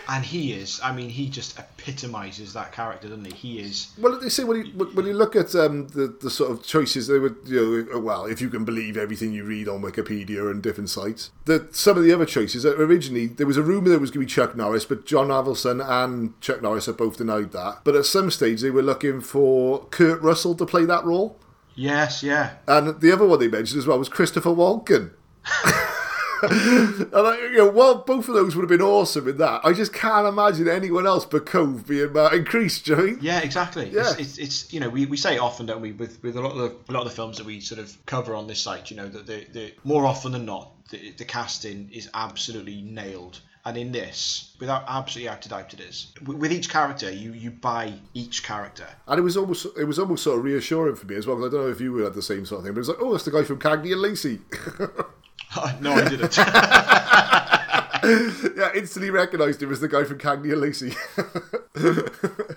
and he is. I mean, he just epitomizes that character, doesn't he? He is. Well, you see, when you when you look at um, the the sort of choices they would, you know, well, if you can believe everything you read on Wikipedia and different sites, that some of the other choices that originally there was a rumor that it was going to be Chuck Norris, but John Avildsen and Chuck Norris have both denied that. But at some stage they were looking for Kurt Russell to play that role, Yes, yeah. and the other one they mentioned as well was Christopher Walken. and I, you know, well, both of those would have been awesome in that. I just can't imagine anyone else but Kove being uh, Martin Kreese. Do you know I mean? Yeah, exactly. Yeah. It's, it's, it's you know we, we say it often, don't we? With with a lot of the, a lot of the films that we sort of cover on this site, you know that the, the more often than not the, the casting is absolutely nailed. And in this, without absolutely how to doubt it is, with, with each character, you you buy each character. And it was almost it was almost sort of reassuring for me as well. Because I don't know if you were at the same sort of thing, but it was like, oh, that's the guy from Cagney and Lacey. no, I didn't. yeah, instantly recognised him as the guy from Cagney and Lacey.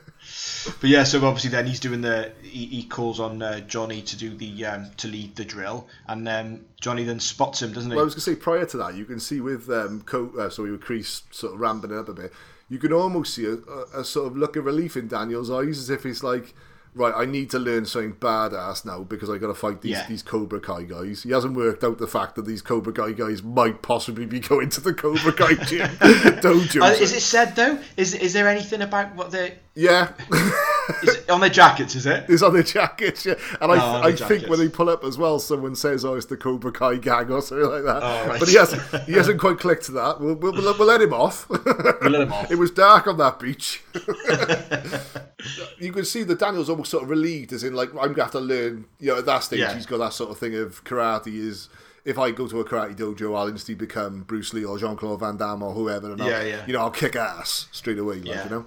But yeah, so obviously then he's doing the he, he calls on uh, Johnny to do the um, to lead the drill, and um, Johnny then spots him, doesn't he? well, I was to say prior to that, you can see with um, Co- uh, sorry, with Kreese sort of ramping it up a bit, you can almost see a, a, a sort of look of relief in Daniel's eyes, as if he's like. Right, I need to learn something badass now because I got to fight these Yeah. these Cobra Kai guys. He hasn't worked out the fact that these Cobra Kai guys might possibly be going to the Cobra Kai gym dojo. Uh, is it said though? Is is there anything about what the Yeah, is it on their jackets? Is it? it's on their jackets. Yeah, and I, Oh, I think when they pull up as well, someone says, "Oh, it's the Cobra Kai gang" or something like that. Oh, right. But he hasn't he hasn't quite clicked to that. We'll, we'll, we'll, we'll let him off. We let him off. It was dark on that beach. You can see that Daniel's almost sort of relieved, as in like I'm gonna have to learn. You know, at that stage, Yeah. he's got that sort of thing of karate. Is if I go to a karate dojo, I'll instantly become Bruce Lee or Jean Claude Van Damme or whoever, and I'll, Yeah, yeah. you know, I'll kick ass straight away. Like, Yeah. you know.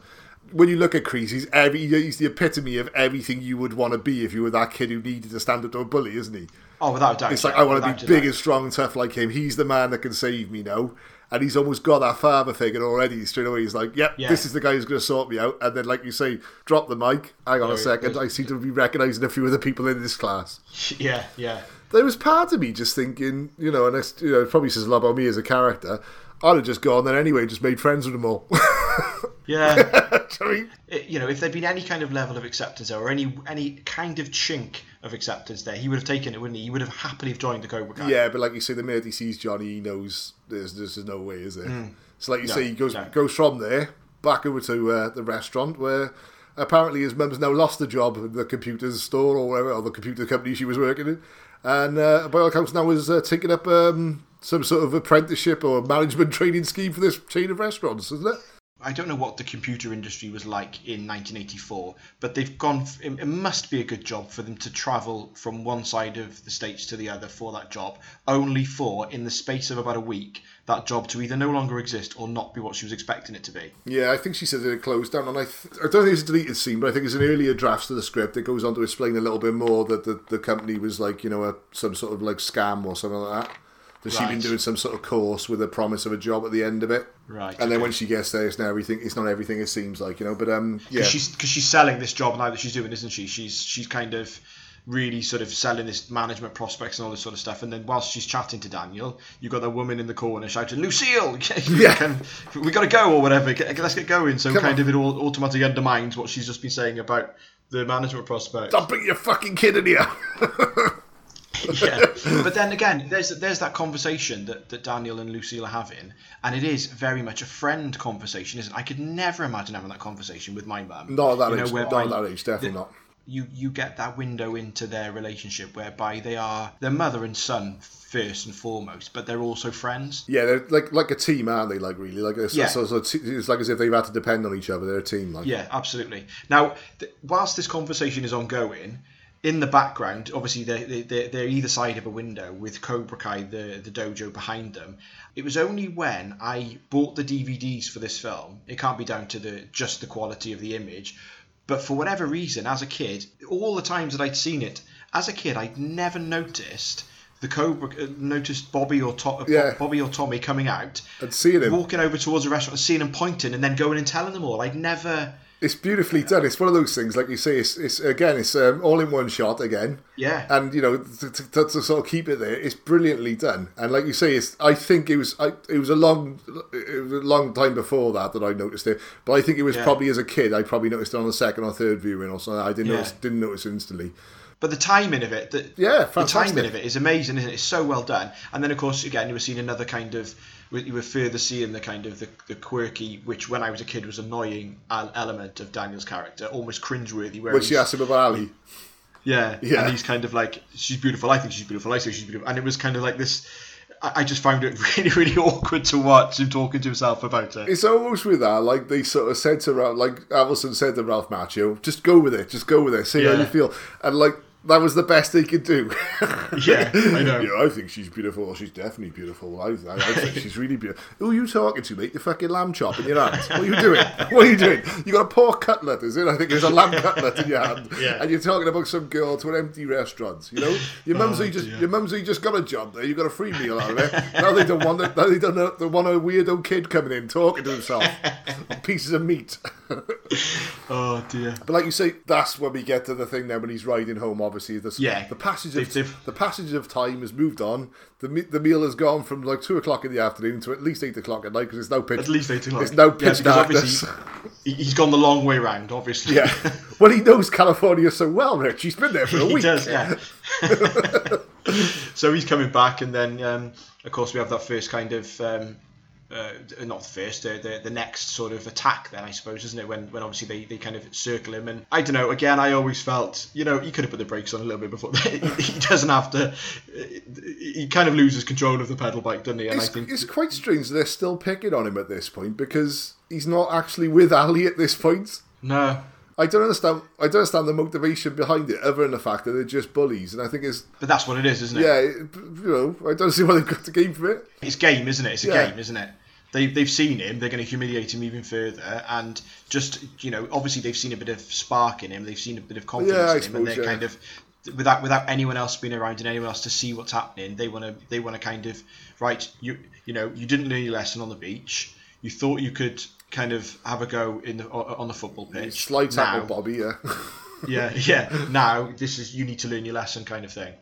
When you look at Kreese, he's every he's the epitome of everything you would want to be if you were that kid who needed to stand up to a bully, isn't he? Oh, without a doubt. It's like yeah, I want to be big doubt. and strong and tough like him. He's the man that can save me now. And he's almost got that father figure already. Straight away, he's like, "Yep, Yeah. this is the guy who's going to sort me out." And then, like you say, drop the mic. Hang on a second. I seem to be recognising a few of the people in this class. Yeah, yeah. There was part of me just thinking, you know, and it's, you know, it probably says a lot about me as a character. I'd have just gone there anyway, and just made friends with them all. Yeah. Do you know I mean? It- you know, if there'd been any kind of level of acceptance there, or any any kind of chink of acceptance there, he would have taken it, wouldn't he? He would have happily have joined the Cobra Kai. Yeah, but like you say, the minute he sees Johnny, he knows there's there's no way, is there? So like you No, say, he goes no. goes from there back over to uh, the restaurant where apparently his mum's now lost the job in the computer store or whatever, or the computer company she was working in, and uh, by all accounts now is uh, taking up um, some sort of apprenticeship or management training scheme for this chain of restaurants, isn't it? I don't know what the computer industry was like in 1984, but they've gone. It must be a good job for them to travel from one side of the states to the other for that job, only for in the space of about a week that job to either no longer exist or not be what she was expecting it to be. Yeah, I think she says it closed down, and I, th- I don't think it's a deleted scene, but I think it's an earlier draft of the script. It goes on to explain a little bit more that the, the company was like, you know, a, some sort of like scam or something like that. That she'd been doing some sort of course with a promise of a job at the end of it. Right, And then okay. when she gets there, it's not everything. It's not everything it seems like, you know. But um, yeah, Because she's because she's selling this job now that she's doing, isn't she? She's she's kind of really sort of selling this management prospects and all this sort of stuff. And then whilst she's chatting to Daniel, you've got the woman in the corner shouting, "Lucille, Yeah. can- we got to go or whatever. Get- Let's get going." So Come kind on. of it all automatically undermines what she's just been saying about the management prospects. don't bring your fucking kid in here. yeah. But then again, there's there's that conversation that, that Daniel and Lucille are having, and it is very much a friend conversation, isn't it? I could never imagine having that conversation with my mum. Not at that you know, age. Not at that age. Definitely the- not. You you get that window into their relationship whereby they are their mother and son first and foremost, but they're also friends. Yeah, they're like like a team, aren't they? Like really, like it's, Yeah. so, so it's, it's like as if they've had to depend on each other. They're a team. Like Yeah, absolutely. Now, th- whilst this conversation is ongoing, in the background, obviously they're, they're, they're either side of a window with Cobra Kai, the, the dojo, behind them. It was only when I bought the DVDs for this film, it can't be down to the just the quality of the image, but for whatever reason, as a kid, all the times that I'd seen it, as a kid, I'd never noticed the Cobra, uh, noticed Bobby or to- Yeah. Bobby or Tommy coming out, and seeing him, walking over towards a restaurant, and seeing him pointing, and then going and telling them all. I'd never. It's beautifully done. It's one of those things, like you say. It's, it's again, it's um, all in one shot again. Yeah. and you know to, to, to sort of keep it there, it's brilliantly done. And like you say, it's I think it was I, it was a long it was a long time before that that I noticed it. But I think it was Yeah. probably as a kid, I probably noticed it on the second or third viewing or something. I didn't Yeah. notice didn't notice instantly. But the timing of it, the, Yeah, the timing of it is amazing, isn't it? It's so well done. And then, of course, again, you were seeing another kind of, you were further seeing the kind of the, the quirky, which when I was a kid was annoying element of Daniel's character, almost cringeworthy. Where When she asked him about Ali, yeah, Yeah. and he's kind of like, she's beautiful. I think she's beautiful. I think she's beautiful. And it was kind of like this. I, I just found it really, really awkward to watch him talking to himself about it. It's almost with that, like they sort of said to Ralph, like Avildsen said to Ralph Macchio, just go with it, just go with it, see how you feel. And like, that was the best they could do. Yeah, I know. I think she's beautiful. Well, she's definitely beautiful. I, I, I think she's really beautiful. Who are you talking to, mate? The fucking lamb chop in your hand. What are you doing? What are you doing? You got a pork cutlet, is it? I think there's a lamb cutlet in your hand. Yeah. And you're talking about some girl to an empty restaurant. You know, your oh, mum's just dear. your mum's just got a job there. You got a free meal out of it. Now they don't want it. Now they don't know, they want a weirdo kid coming in talking to himself. Pieces of meat. Oh dear. But like you say, that's when we get to the thing then when he's riding home. Obviously, the, Yeah. the passage They've- of they've- the passage of time has moved on. The the meal has gone from like two o'clock in the afternoon to at least eight o'clock at night because it's now pitch. At least eight o'clock. It's now Yeah, pitch because darkness. he- He's gone the long way round, obviously. Yeah. well, he knows California so well, Rich. He's been there for a he week. does, yeah. so he's coming back, and then um, of course we have that first kind of um, uh, not the first, uh, the the next sort of attack. Then I suppose, isn't it? When when obviously they, they kind of circle him, and I don't know. Again, I always felt you know he could have put the brakes on a little bit before. he, he doesn't have to. He kind of loses control of the pedal bike, doesn't he? And It's, I think it's quite strange they're still picking on him at this point because he's not actually with Ali at this point. no. I don't understand. I don't understand the motivation behind it, other than the fact that they're just bullies. And I think it's But that's what it is, isn't it? yeah, you know, I don't see why they've got to gain from it. It's game, isn't it? It's a Yeah. game, isn't it? They, they've seen him. They're going to humiliate him even further, and just you know, obviously they've seen a bit of spark in him. They've seen a bit of confidence Yeah, in him, and they're yeah. kind of without without anyone else being around and anyone else to see what's happening. They want to they want to kind of right. You you know, you didn't learn your lesson on the beach. You thought you could kind of have a go in the on the football pitch. Slight tackle, Bobby. Yeah, yeah, yeah. Now this is you need to learn your lesson, kind of thing.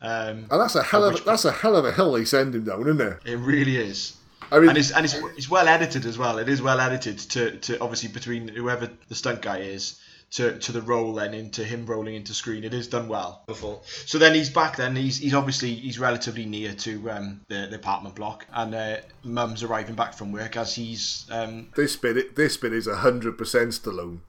Um, and that's a hell of that's a hell of a hill they send him down, isn't it? It really is. I mean, and it's and it's, it's well edited as well. It is well edited to, to obviously between whoever the stunt guy is to, to the roll then into him rolling into screen. It is done well. Wonderful. So then he's back. Then he's he's obviously he's relatively near to um, the, the apartment block, and uh, Mum's arriving back from work as he's um, this bit this bit is hundred percent Stallone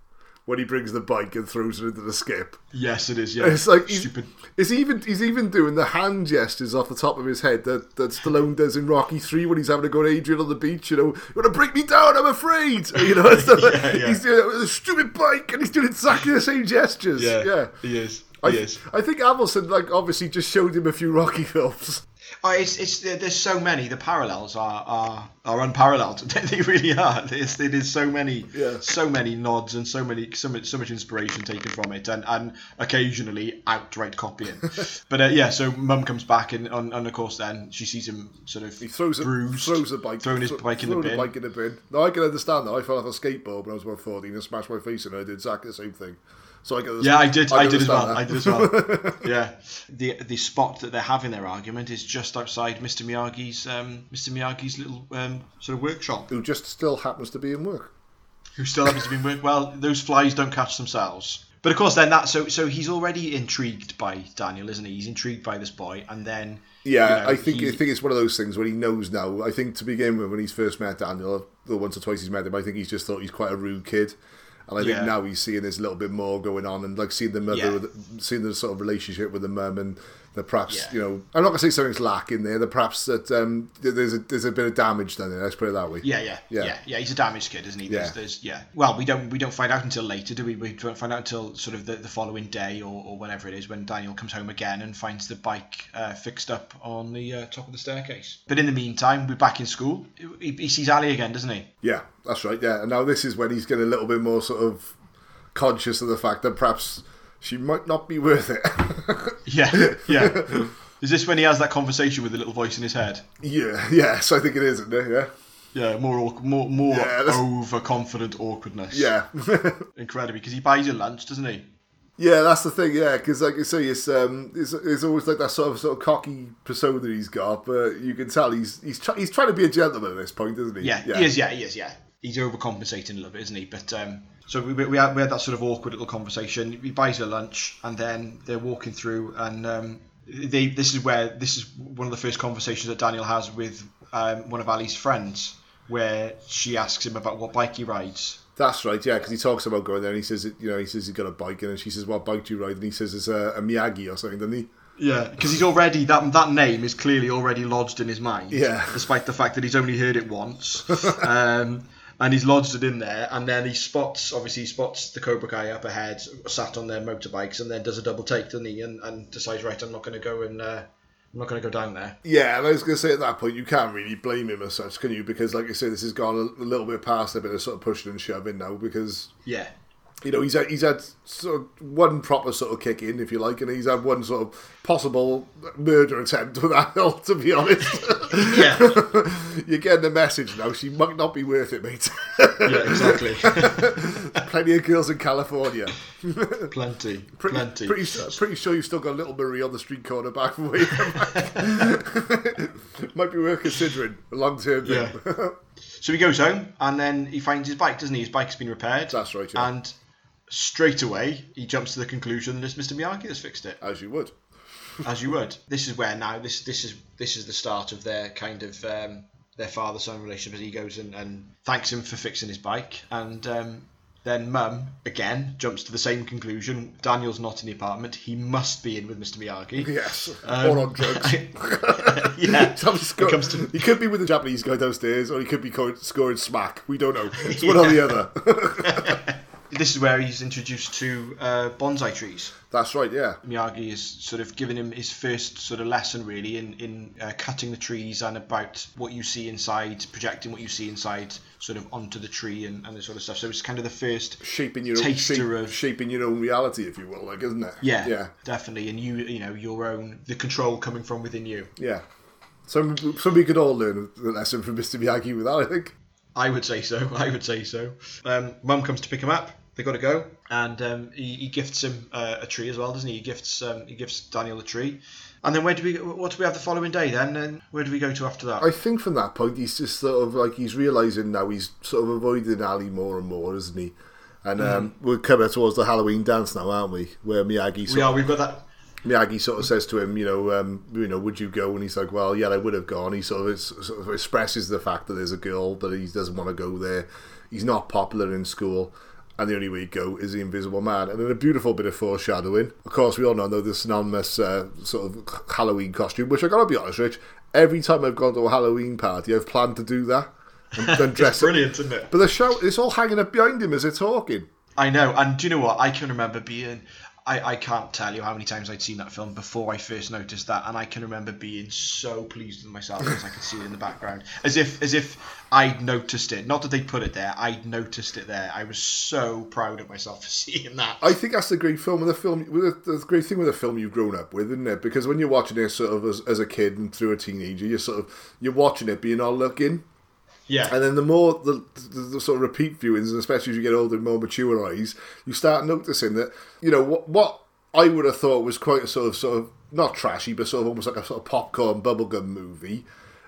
when he brings the bike and throws it into the skip. yes, it is. Yeah, It's like he's, stupid. It's even he's even doing the hand gestures off the top of his head that, that Stallone does in Rocky Three when he's having to go to Adrian on the beach. You know, you want to break me down? I'm afraid. You know, like- Yeah, yeah. he's doing it with a stupid bike and he's doing exactly the same gestures. Yeah, yeah. he is. I, He is. I think Avildsen like obviously just showed him a few Rocky films. Oh, it's, it's there's so many. The parallels are are, are unparalleled. they really are. There's, it is so many, Yeah. so many nods and so many so much so much inspiration taken from it, and, and occasionally outright copying. but uh, yeah, so Mum comes back and, and and of course then she sees him sort of He throws a bruised, throws a bike, throwing his thro- bike in the bin. bike in the bin. No, I can understand that. I fell off a skateboard when I was about fourteen and smashed my face, and I did exactly the same thing. So I can Yeah, I did. I, can did as well. understand I did as well. yeah, the the spot that they're having their argument is just outside Mr Miyagi's um, Mr Miyagi's little um, sort of workshop. Who just still happens to be in work. who still happens to be in work. Well, those flies don't catch themselves. But of course, then that so so he's already intrigued by Daniel, isn't he? He's intrigued by this boy, and then Yeah, you know, I think he- I think it's one of those things where he knows now. I think to begin with, when he's first met Daniel, the once or twice he's met him, I think he's just thought he's quite a rude kid, and I Yeah. think now he's seeing there's a little bit more going on, and like seeing the mother, Yeah. with, seeing the sort of relationship with the mum, and that perhaps Yeah. you know, I'm not gonna say something's lacking there. That perhaps that um, there's a there's a bit of damage done there. Let's put it that way. Yeah, yeah, Yeah. yeah, yeah, He's a damaged kid, isn't he? There's, Yeah. there's, yeah. Well, we don't we don't find out until later, do we? We don't find out until sort of the, the following day or, or whenever it is when Daniel comes home again and finds the bike uh, fixed up on the uh, top of the staircase. But in the meantime, we're back in school. He, he sees Ali again, doesn't he? Yeah, that's right. Yeah, and now this is when he's getting a little bit more sort of conscious of the fact that perhaps she might not be worth it. Yeah, yeah. is this when he has that conversation with the little voice in his head? yeah, yes, I think it is, isn't it? Yeah, Yeah, more more more Yeah, overconfident awkwardness. yeah. incredibly because he buys you lunch, doesn't he? Yeah, that's the thing. Yeah, because like you say, it's um, it's, it's always like that sort of sort of cocky persona he's got, but you can tell he's he's try, he's trying to be a gentleman at this point, isn't he? Yeah, he is. Yeah, he is. Yeah, he's overcompensating a little bit, isn't he? But um, so we, we, had, we had that sort of awkward little conversation. He buys her lunch, and then they're walking through, and um, they this is where this is one of the first conversations that Daniel has with um, one of Ali's friends, where she asks him about what bike he rides. That's right. Yeah, because he talks about going there, and he says, you know, he says he's got a bike, and she says, "What bike do you ride?" And he says it's a, a Miyagi or something, doesn't he? Yeah, because he's already that that name is clearly already lodged in his mind. Yeah. despite the fact that he's only heard it once, um, and he's lodged it in there. And then he spots, obviously, he spots the Cobra Kai up ahead, sat on their motorbikes, and then does a double take, doesn't he? And, and decides, right, I'm not going to go and uh, I'm not going to go down there. Yeah, and I was going to say at that point, you can't really blame him as such, can you? Because, like I say, this has gone a, a little bit past a bit of sort of pushing and shoving now, because Yeah, you know he's had, he's had sort of one proper sort of kick in, if you like, and he's had one sort of possible murder attempt with that hill. To be honest, yeah, you're getting the message now. She might not be worth it, mate. yeah, exactly. Plenty of girls in California. plenty, Pretty, plenty. pretty, pretty sure you've still got Little Marie on the street corner back from where you come back. Might be worth considering a long term thing. Yeah. So he goes home and then he finds his bike, doesn't he? His bike's been repaired. That's right, yeah. And straight away he jumps to the conclusion that it's Mr. Miyagi that's fixed it, As you would. as you would. This is where now this this is this is the start of their kind of um, their father son relationship. As he goes and, and thanks him for fixing his bike, and um, then Mum again jumps to the same conclusion. Daniel's not in the apartment. He must be in with Mr. Miyagi. Yes. Um, or on drugs. yeah. Sco- It comes to- He could be with the Japanese guy downstairs, or he could be co- scoring smack. We don't know. It's one or the other. This is where he's introduced to uh, bonsai trees. That's right, yeah. Miyagi is sort of giving him his first sort of lesson really in in uh, cutting the trees and about what you see inside, projecting what you see inside, sort of onto the tree and, and this sort of stuff. So it's kind of the first Shaping your own Taster shape, of- shaping your own reality, if you will, like, isn't it? yeah, Yeah. definitely, and you you know your own the control coming from within you. Yeah. Some, some we could all learn the lesson from Mr. Miyagi with that, I think. I would say so. I would say so. Um, Mum comes to pick him up. They got to go, and um, he, he gifts him uh, a tree as well, doesn't he? He gifts um, he gifts Daniel a tree, and then where do we what do we have the following day then? And where do we go to after that? I think from that point, he's just sort of like he's realizing now he's sort of avoiding Ali more and more, isn't he? And um, we're coming towards the Halloween dance now, aren't we? Where Miyagi we are. We've got that. Miyagi sort of says to him, you know, um, you know, would you go? And he's like, well, yeah, I would have gone. He sort of, sort of expresses the fact that there's a girl that he doesn't want to go there. He's not popular in school. And the only way to go is the Invisible Man. And then a beautiful bit of foreshadowing. Of course, we all know the synonymous uh, sort of Halloween costume, which I gotta be honest, Rich, every time I've gone to a Halloween party, I've planned to do that. And then dress up. Brilliant, isn't it? But the show, it's all hanging up behind him as they're talking. I know, and do you know what? I can remember being. I, I can't tell you how many times I'd seen that film before I first noticed that, and I can remember being so pleased with myself because I could see it in the background, as if as if I'd noticed it. Not that they put it there, I'd noticed it there. I was so proud of myself for seeing that. I think that's the great film with the film. The great thing with a film you've grown up with, isn't it? Because when you're watching it sort of as, as a kid and through a teenager, you're sort of you're watching it being all looking, yeah, and then the more the, the, the sort of repeat viewings, and especially as you get older and more mature eyes, you start noticing that you know what what I would have thought was quite a sort of sort of not trashy, but sort of almost like a sort of popcorn bubblegum movie.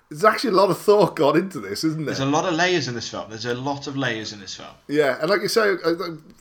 There's actually a lot of thought gone into this, isn't there? There's a lot of layers in this film. There's a lot of layers in this film. Yeah, and like you say, I,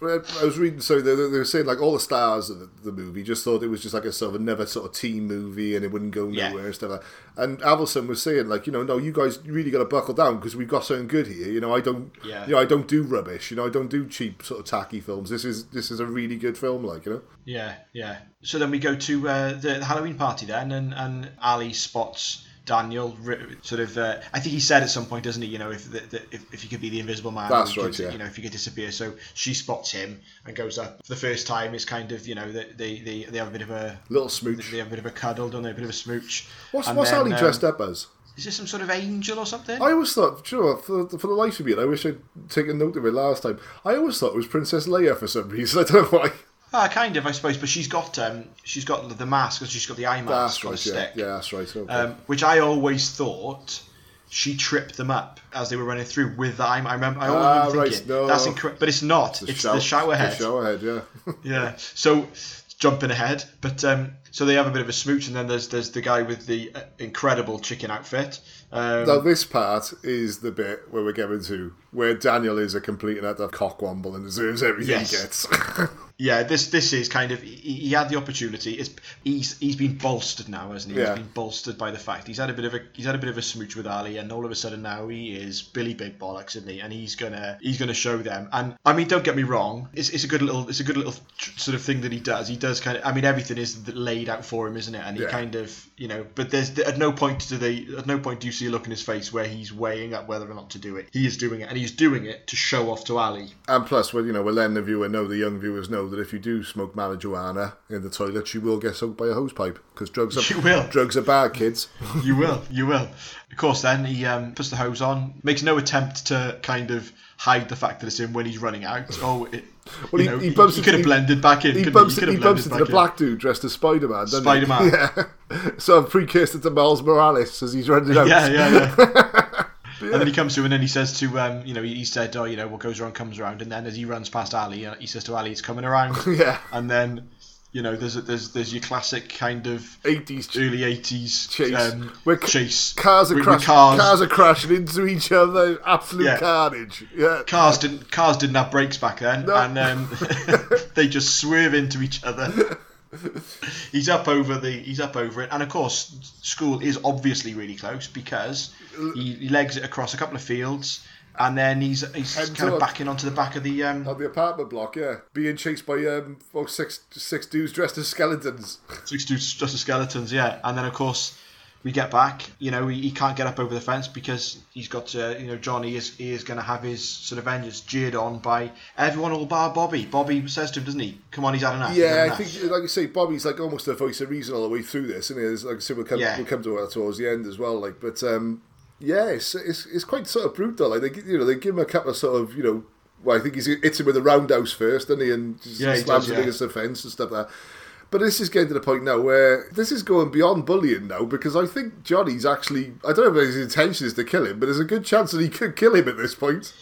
I, I was reading, so they, they were saying like all the stars of the, the movie just thought it was just like a sort of another sort of team movie and it wouldn't go Yeah. nowhere and stuff like that. And Avildsen was saying like, you know, no, you guys really got to buckle down because we've got something good here. You know, I don't, Yeah. you know, I don't do rubbish. You know, I don't do cheap sort of tacky films. This is this is a really good film, like you know. Yeah, yeah. So then we go to uh, the Halloween party then, and, and Ali spots Daniel. Sort of, uh, I think he said at some point, doesn't he? You know, if the, the, if, if he could be the Invisible Man, That's right, could, yeah. You know, if he could disappear. So she spots him and goes up. For the first time, is kind of, you know, they they, they, they have a bit of a Little smooch. They have a bit of a cuddle, don't they? A bit of a smooch. What's And what's then, Ali um, dressed up as? Is this some sort of angel or something? I always thought, do you know what, for, for the life of me, I wish I'd taken note of it last time. I always thought it was Princess Leia for some reason. I don't know why. Ah, kind of, I suppose. But she's got um, she's got the mask, and she's got the eye mask That's right. Yeah, stick. yeah, that's right. Okay. um, which I always thought she tripped them up as they were running through with the eye. I remember, I always Ah, remember right, thinking no. that's incorrect, but it's not. it's the shower head. The shower head, yeah. Yeah. So jumping ahead, but um, so they have a bit of a smooch, and then there's there's the guy with the uh, incredible chicken outfit. Um, now this part is the bit where we're getting to where Daniel is a complete and utter cockwomble and deserves everything Yes. he gets. yeah, this this is kind of he, he had the opportunity. It's he's he's been bolstered now, hasn't he? Yeah. He's been bolstered by the fact he's had a bit of a he's had a bit of a smooch with Ali, and all of a sudden now he is Billy Big Bollocks, isn't he? And he's gonna he's gonna show them. And I mean, don't get me wrong, it's, it's a good little it's a good little tr- sort of thing that he does. He does kind of I mean everything is laid out for him, isn't it? And he Yeah. kind of you know, but there's at no point do they at no point do you see a look in his face where he's weighing up whether or not to do it. He is doing it, and he's doing it to show off to Ali. and plus, well, you know, we're letting the viewer know, the young viewers know that if you do smoke marijuana in the toilet, you will get soaked by a hose pipe because drugs are You will. drugs are bad, kids. You will, you will. Of course, then he um, puts the hose on, makes no attempt to kind of hide the fact that it's him when he's running out. Oh, it, Well, he- know, he bumps he, could have blended back in. He bumps, He, could he bumps into the black dude dressed as Spider Man, Spider-Man. Yeah. so a precursor to Miles Morales as he's running out. Yeah, yeah, yeah. And then he comes to, and then he says to, um, you know, he, he said, oh, you know, what goes around comes around. And then as he runs past Ali, uh, he says to Ali, it's coming around. Yeah. And then, you know, there's a, there's there's your classic kind of 80s early '80s chase. um, where ca- chase. Cars are, with cars. cars are crashing into each other. Absolute Yeah. carnage. Yeah. cars didn't cars didn't have brakes back then, No. and um, they just swerve into each other. he's up over the he's up over it, and of course, school is obviously really close because he, he legs it across a couple of fields, and then he's he's kind of backing onto the back of the um, On the apartment block, yeah. Being chased by um, oh, six, six dudes dressed as skeletons. six dudes dressed as skeletons, yeah, and then of course. We get back, you know, he, he can't get up over the fence because he's got, to, you know, Johnny is he is going to have his sort of vengeance jeered on by everyone all bar Bobby. Bobby says to him, doesn't he? Come on, he's had enough. he's had Yeah, I think, like you say, Bobby's like almost the voice of reason all the way through this, and like I said, we'll come, Yeah. we'll come to that towards the end as well. Like, but um, yeah, it's, it's it's quite sort of brutal. Like they, you know, they give him a couple of sort of, you know, well, I think he's hits him with a roundhouse first, doesn't he, and just Yeah, he slams does, him yeah. against the fence and stuff like that. But this is getting to the point now where this is going beyond bullying now because I think Johnny's actually I don't know if his intention is to kill him, but there's a good chance that he could kill him at this point.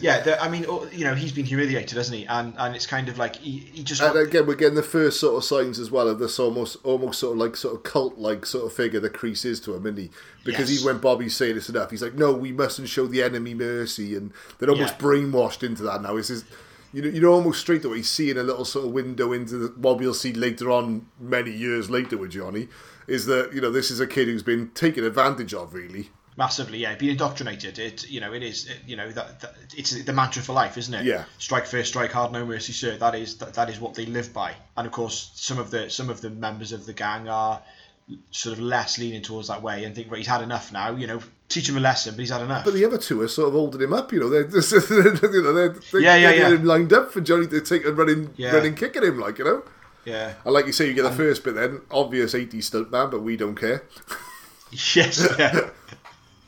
Yeah, I mean, oh, you know, he's been humiliated, hasn't he? And and it's kind of like he, he just. And again, we're getting the first sort of signs as well of this almost, almost sort of like sort of cult-like sort of figure that Kreese is to him, isn't he? Because Yes. even when Bobby's saying this enough, he's like, "No, we mustn't show the enemy mercy," and they're almost Yeah. brainwashed into that now. It's just, you know, you know, almost straight away seeing a little sort of window into the, what we'll see later on, many years later with Johnny, is that you know this is a kid who's been taken advantage of, really. massively, yeah, being indoctrinated. It, you know, it is, it, you know, that, that it's the mantra for life, isn't it? Yeah. Strike first, strike hard, no mercy, sir. That is that, that is what they live by. And of course, some of the some of the members of the gang are sort of less leaning towards that way and think, right, he's had enough now. You know, teach him a lesson, but he's had enough. But the other two are sort of holding him up, you know. They're, they're, you know, they're, they're Yeah, yeah, getting yeah. him lined up for Johnny to take and running, Yeah. running, kicking him, like you know. yeah. And like you say, you get the first bit then, obvious 80s stunt man, but we don't care. Yes. Yeah.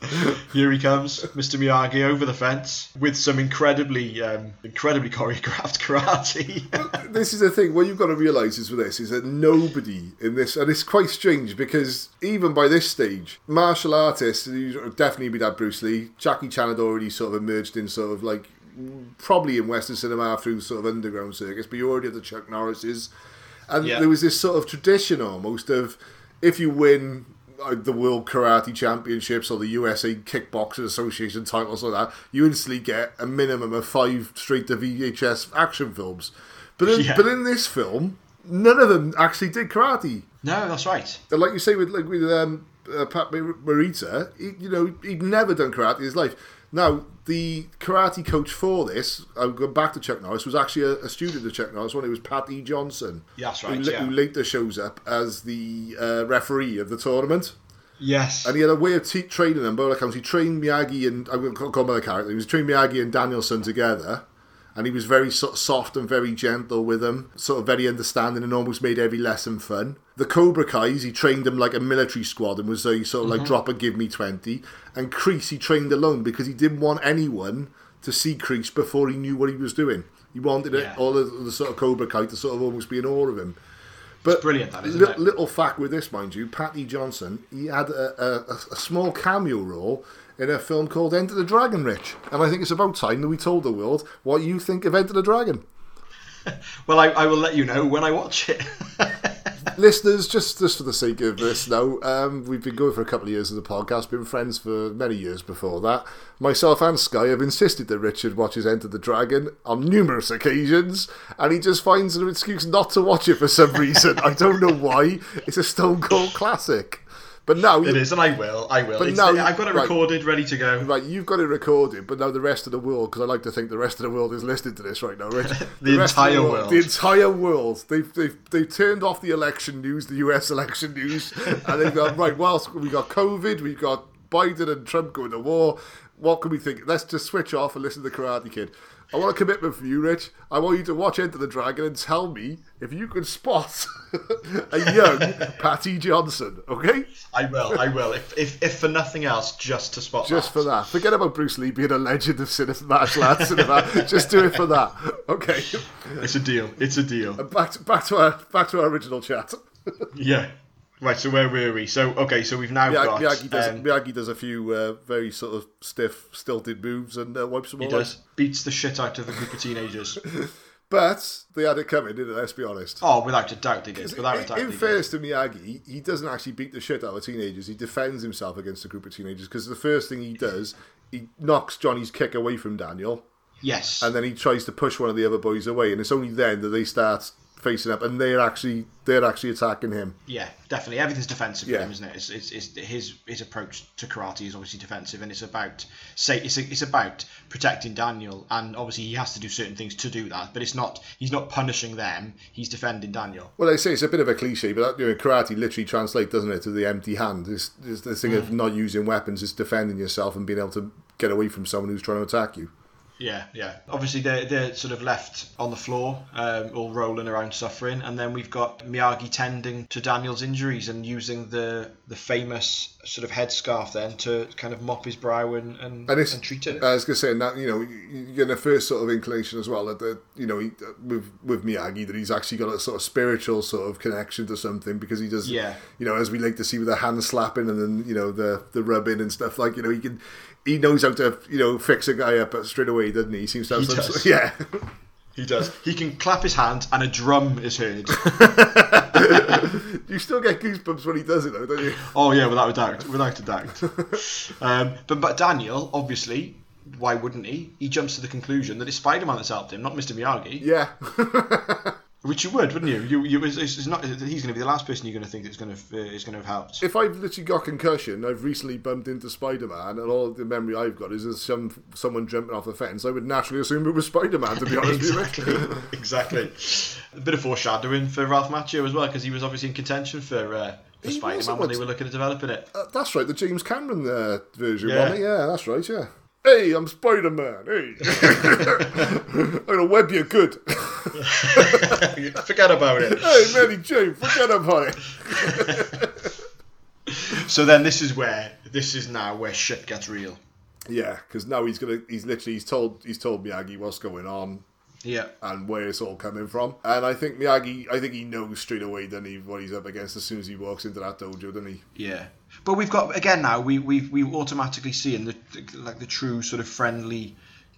Here he comes, Mr. Miyagi over the fence with some incredibly, um, incredibly choreographed karate. this is the thing, what you've got to realise is with this, is that nobody in this, and it's quite strange because even by this stage, martial artists, you definitely be that Bruce Lee, Jackie Chan had already sort of emerged in sort of like, probably in Western cinema through sort of underground circuits, but you already had the Chuck Norrises. And Yeah. there was this sort of tradition almost of if you win the World Karate Championships or the USA Kickboxing Association titles like that, you instantly get a minimum of five straight to VHS action films. But in, Yeah. but in this film, none of them actually did karate. No, that's right. And like you say with like with um, uh, Pat Morita, he, you know, he'd never done karate in his life. Now, the karate coach for this, I'm going back to Chuck Norris, was actually a, a student of Chuck Norris. One, it was Pat E. Johnson. Yeah, that's who, right, yeah. who later shows up as the uh, referee of the tournament. Yes. And he had a way of te- training them. All accounts, he trained Miyagi and I'm going to call him by the character. He was trained Miyagi and Danielson together, and he was very sort of soft and very gentle with them, sort of very understanding, and almost made every lesson fun. The Cobra Kai's, he trained them like a military squad and was a sort of like mm-hmm. drop and give me twenty. And Kreese, he trained alone because he didn't want anyone to see Kreese before he knew what he was doing. He wanted it, all the, the sort of Cobra Kai to sort of almost be in awe of him. But brilliant, that, li- it? Little fact with this, mind you, Patty Johnson, he had a, a, a- a small cameo role in a film called Enter the Dragon, Rich. And I think it's about time that we told the world what you think of Enter the Dragon. Well, I, I will let you know when I watch it. Listeners, just, just for the sake of this now, um, we've been going for a couple of years as a podcast, been friends for many years before that. Myself and Sky have insisted that Richard watches Enter the Dragon on numerous occasions, and he just finds an excuse not to watch it for some reason. I don't know why. It's a stone cold classic. But now it is, and I will. I will. But It's- now- I've got it right. recorded, ready to go. Right, you've got it recorded, but now the rest of the world, because I like to think the rest of the world is listening to this right now, Rich. The of entire world. The entire world. They've, they've, they've turned off the election news, the US election news, and they've gone, right, whilst we've got COVID, we've got Biden and Trump going to war, what can we think? Let's just switch off and listen to the Karate Kid. I want a commitment from you, Rich. I want you to watch Enter the Dragon and tell me if you can spot a young Patty Johnson, okay? I will. I will. If, if, if for nothing else, just to spot Just that. for that. Forget about Bruce Lee being a legend of cinema, martial arts cinema. Just do it for that. Okay. It's a deal. It's a deal. Back to, back to our back to our original chat. Yeah. Right. So where were we? So okay. So we've now Miyagi, got. Miyagi does um, Miyagi does a few uh, very sort of stiff, stilted moves and uh, wipes them he does out. beats the shit out of the group of teenagers. But they had it coming, didn't they? Let's be honest. Oh, without a doubt they did. Without a doubt. in fairness to Miyagi, he doesn't actually beat the shit out of the teenagers. He defends himself against a group of teenagers because the first thing he does, he knocks Johnny's kick away from Daniel, Yes. and then he tries to push one of the other boys away, and it's only then that they start facing up, and they're actually they're actually attacking him. Yeah, definitely. Everything's defensive Yeah. for him, isn't it? It's, it's, it's his his approach to karate is obviously defensive, and it's about say it's it's about protecting Daniel, and obviously he has to do certain things to do that. But it's not he's not punishing them; he's defending Daniel. Well, they say it's a bit of a cliche, but that, you know, karate literally translates, doesn't it, to the empty hand. It's, it's the thing Mm. of not using weapons, it's defending yourself and being able to get away from someone who's trying to attack you. Yeah, yeah. Obviously, they're, they're sort of left on the floor, um, all rolling around, suffering, and then we've got Miyagi tending to Daniel's injuries and using the the famous sort of headscarf then to kind of mop his brow and and, And it's, and treat it. I was going to say, that, you know, you get the first sort of inclination as well that, the, you know, he, with, with Miyagi, that he's actually got a sort of spiritual sort of connection to something because he does, Yeah. you know, as we like to see with the hand slapping and then, you know, the, the rubbing and stuff, like, you know, he can, he knows how to, you know, fix a guy up straight away, doesn't he? He seems to have He some, does. yeah. He does. He can clap his hands and a drum is heard. you still get goosebumps when he does it, though, don't you? oh yeah, without a doubt, without a doubt. um, but but Daniel, obviously, why wouldn't he? He jumps to the conclusion that it's Spider-Man that's helped him, not Mr. Miyagi. Yeah. Which you would, wouldn't you? You, you it's, it's not. He's going to be the last person you're going to think that's going to uh, is going to have helped. if I've literally got concussion, I've recently bumped into Spider Man, and all the memory I've got is some someone jumping off the fence. I would naturally assume it was Spider Man, to be honest exactly, exactly. A bit of foreshadowing for Ralph Macchio as well, because he was obviously in contention for, uh, for Spider-Man when they were looking at developing it. Uh, that's right, the James Cameron uh, version, Yeah. wasn't it? Yeah, that's right, yeah. Hey, I'm Spider Man. Hey, I'm gonna web you good. Forget about it. hey, Mary Jane, forget about it. So then this is where this is now where shit gets real. Yeah, because now he's gonna, he's literally, he's told, he's told Miyagi what's going on. Yeah. and where it's all coming from. And I think Miyagi, I think he knows straight away, doesn't he, what he's up against as soon as he walks into that dojo, doesn't he? Yeah, but we've got again now we we we automatically see in the like the true sort of friendly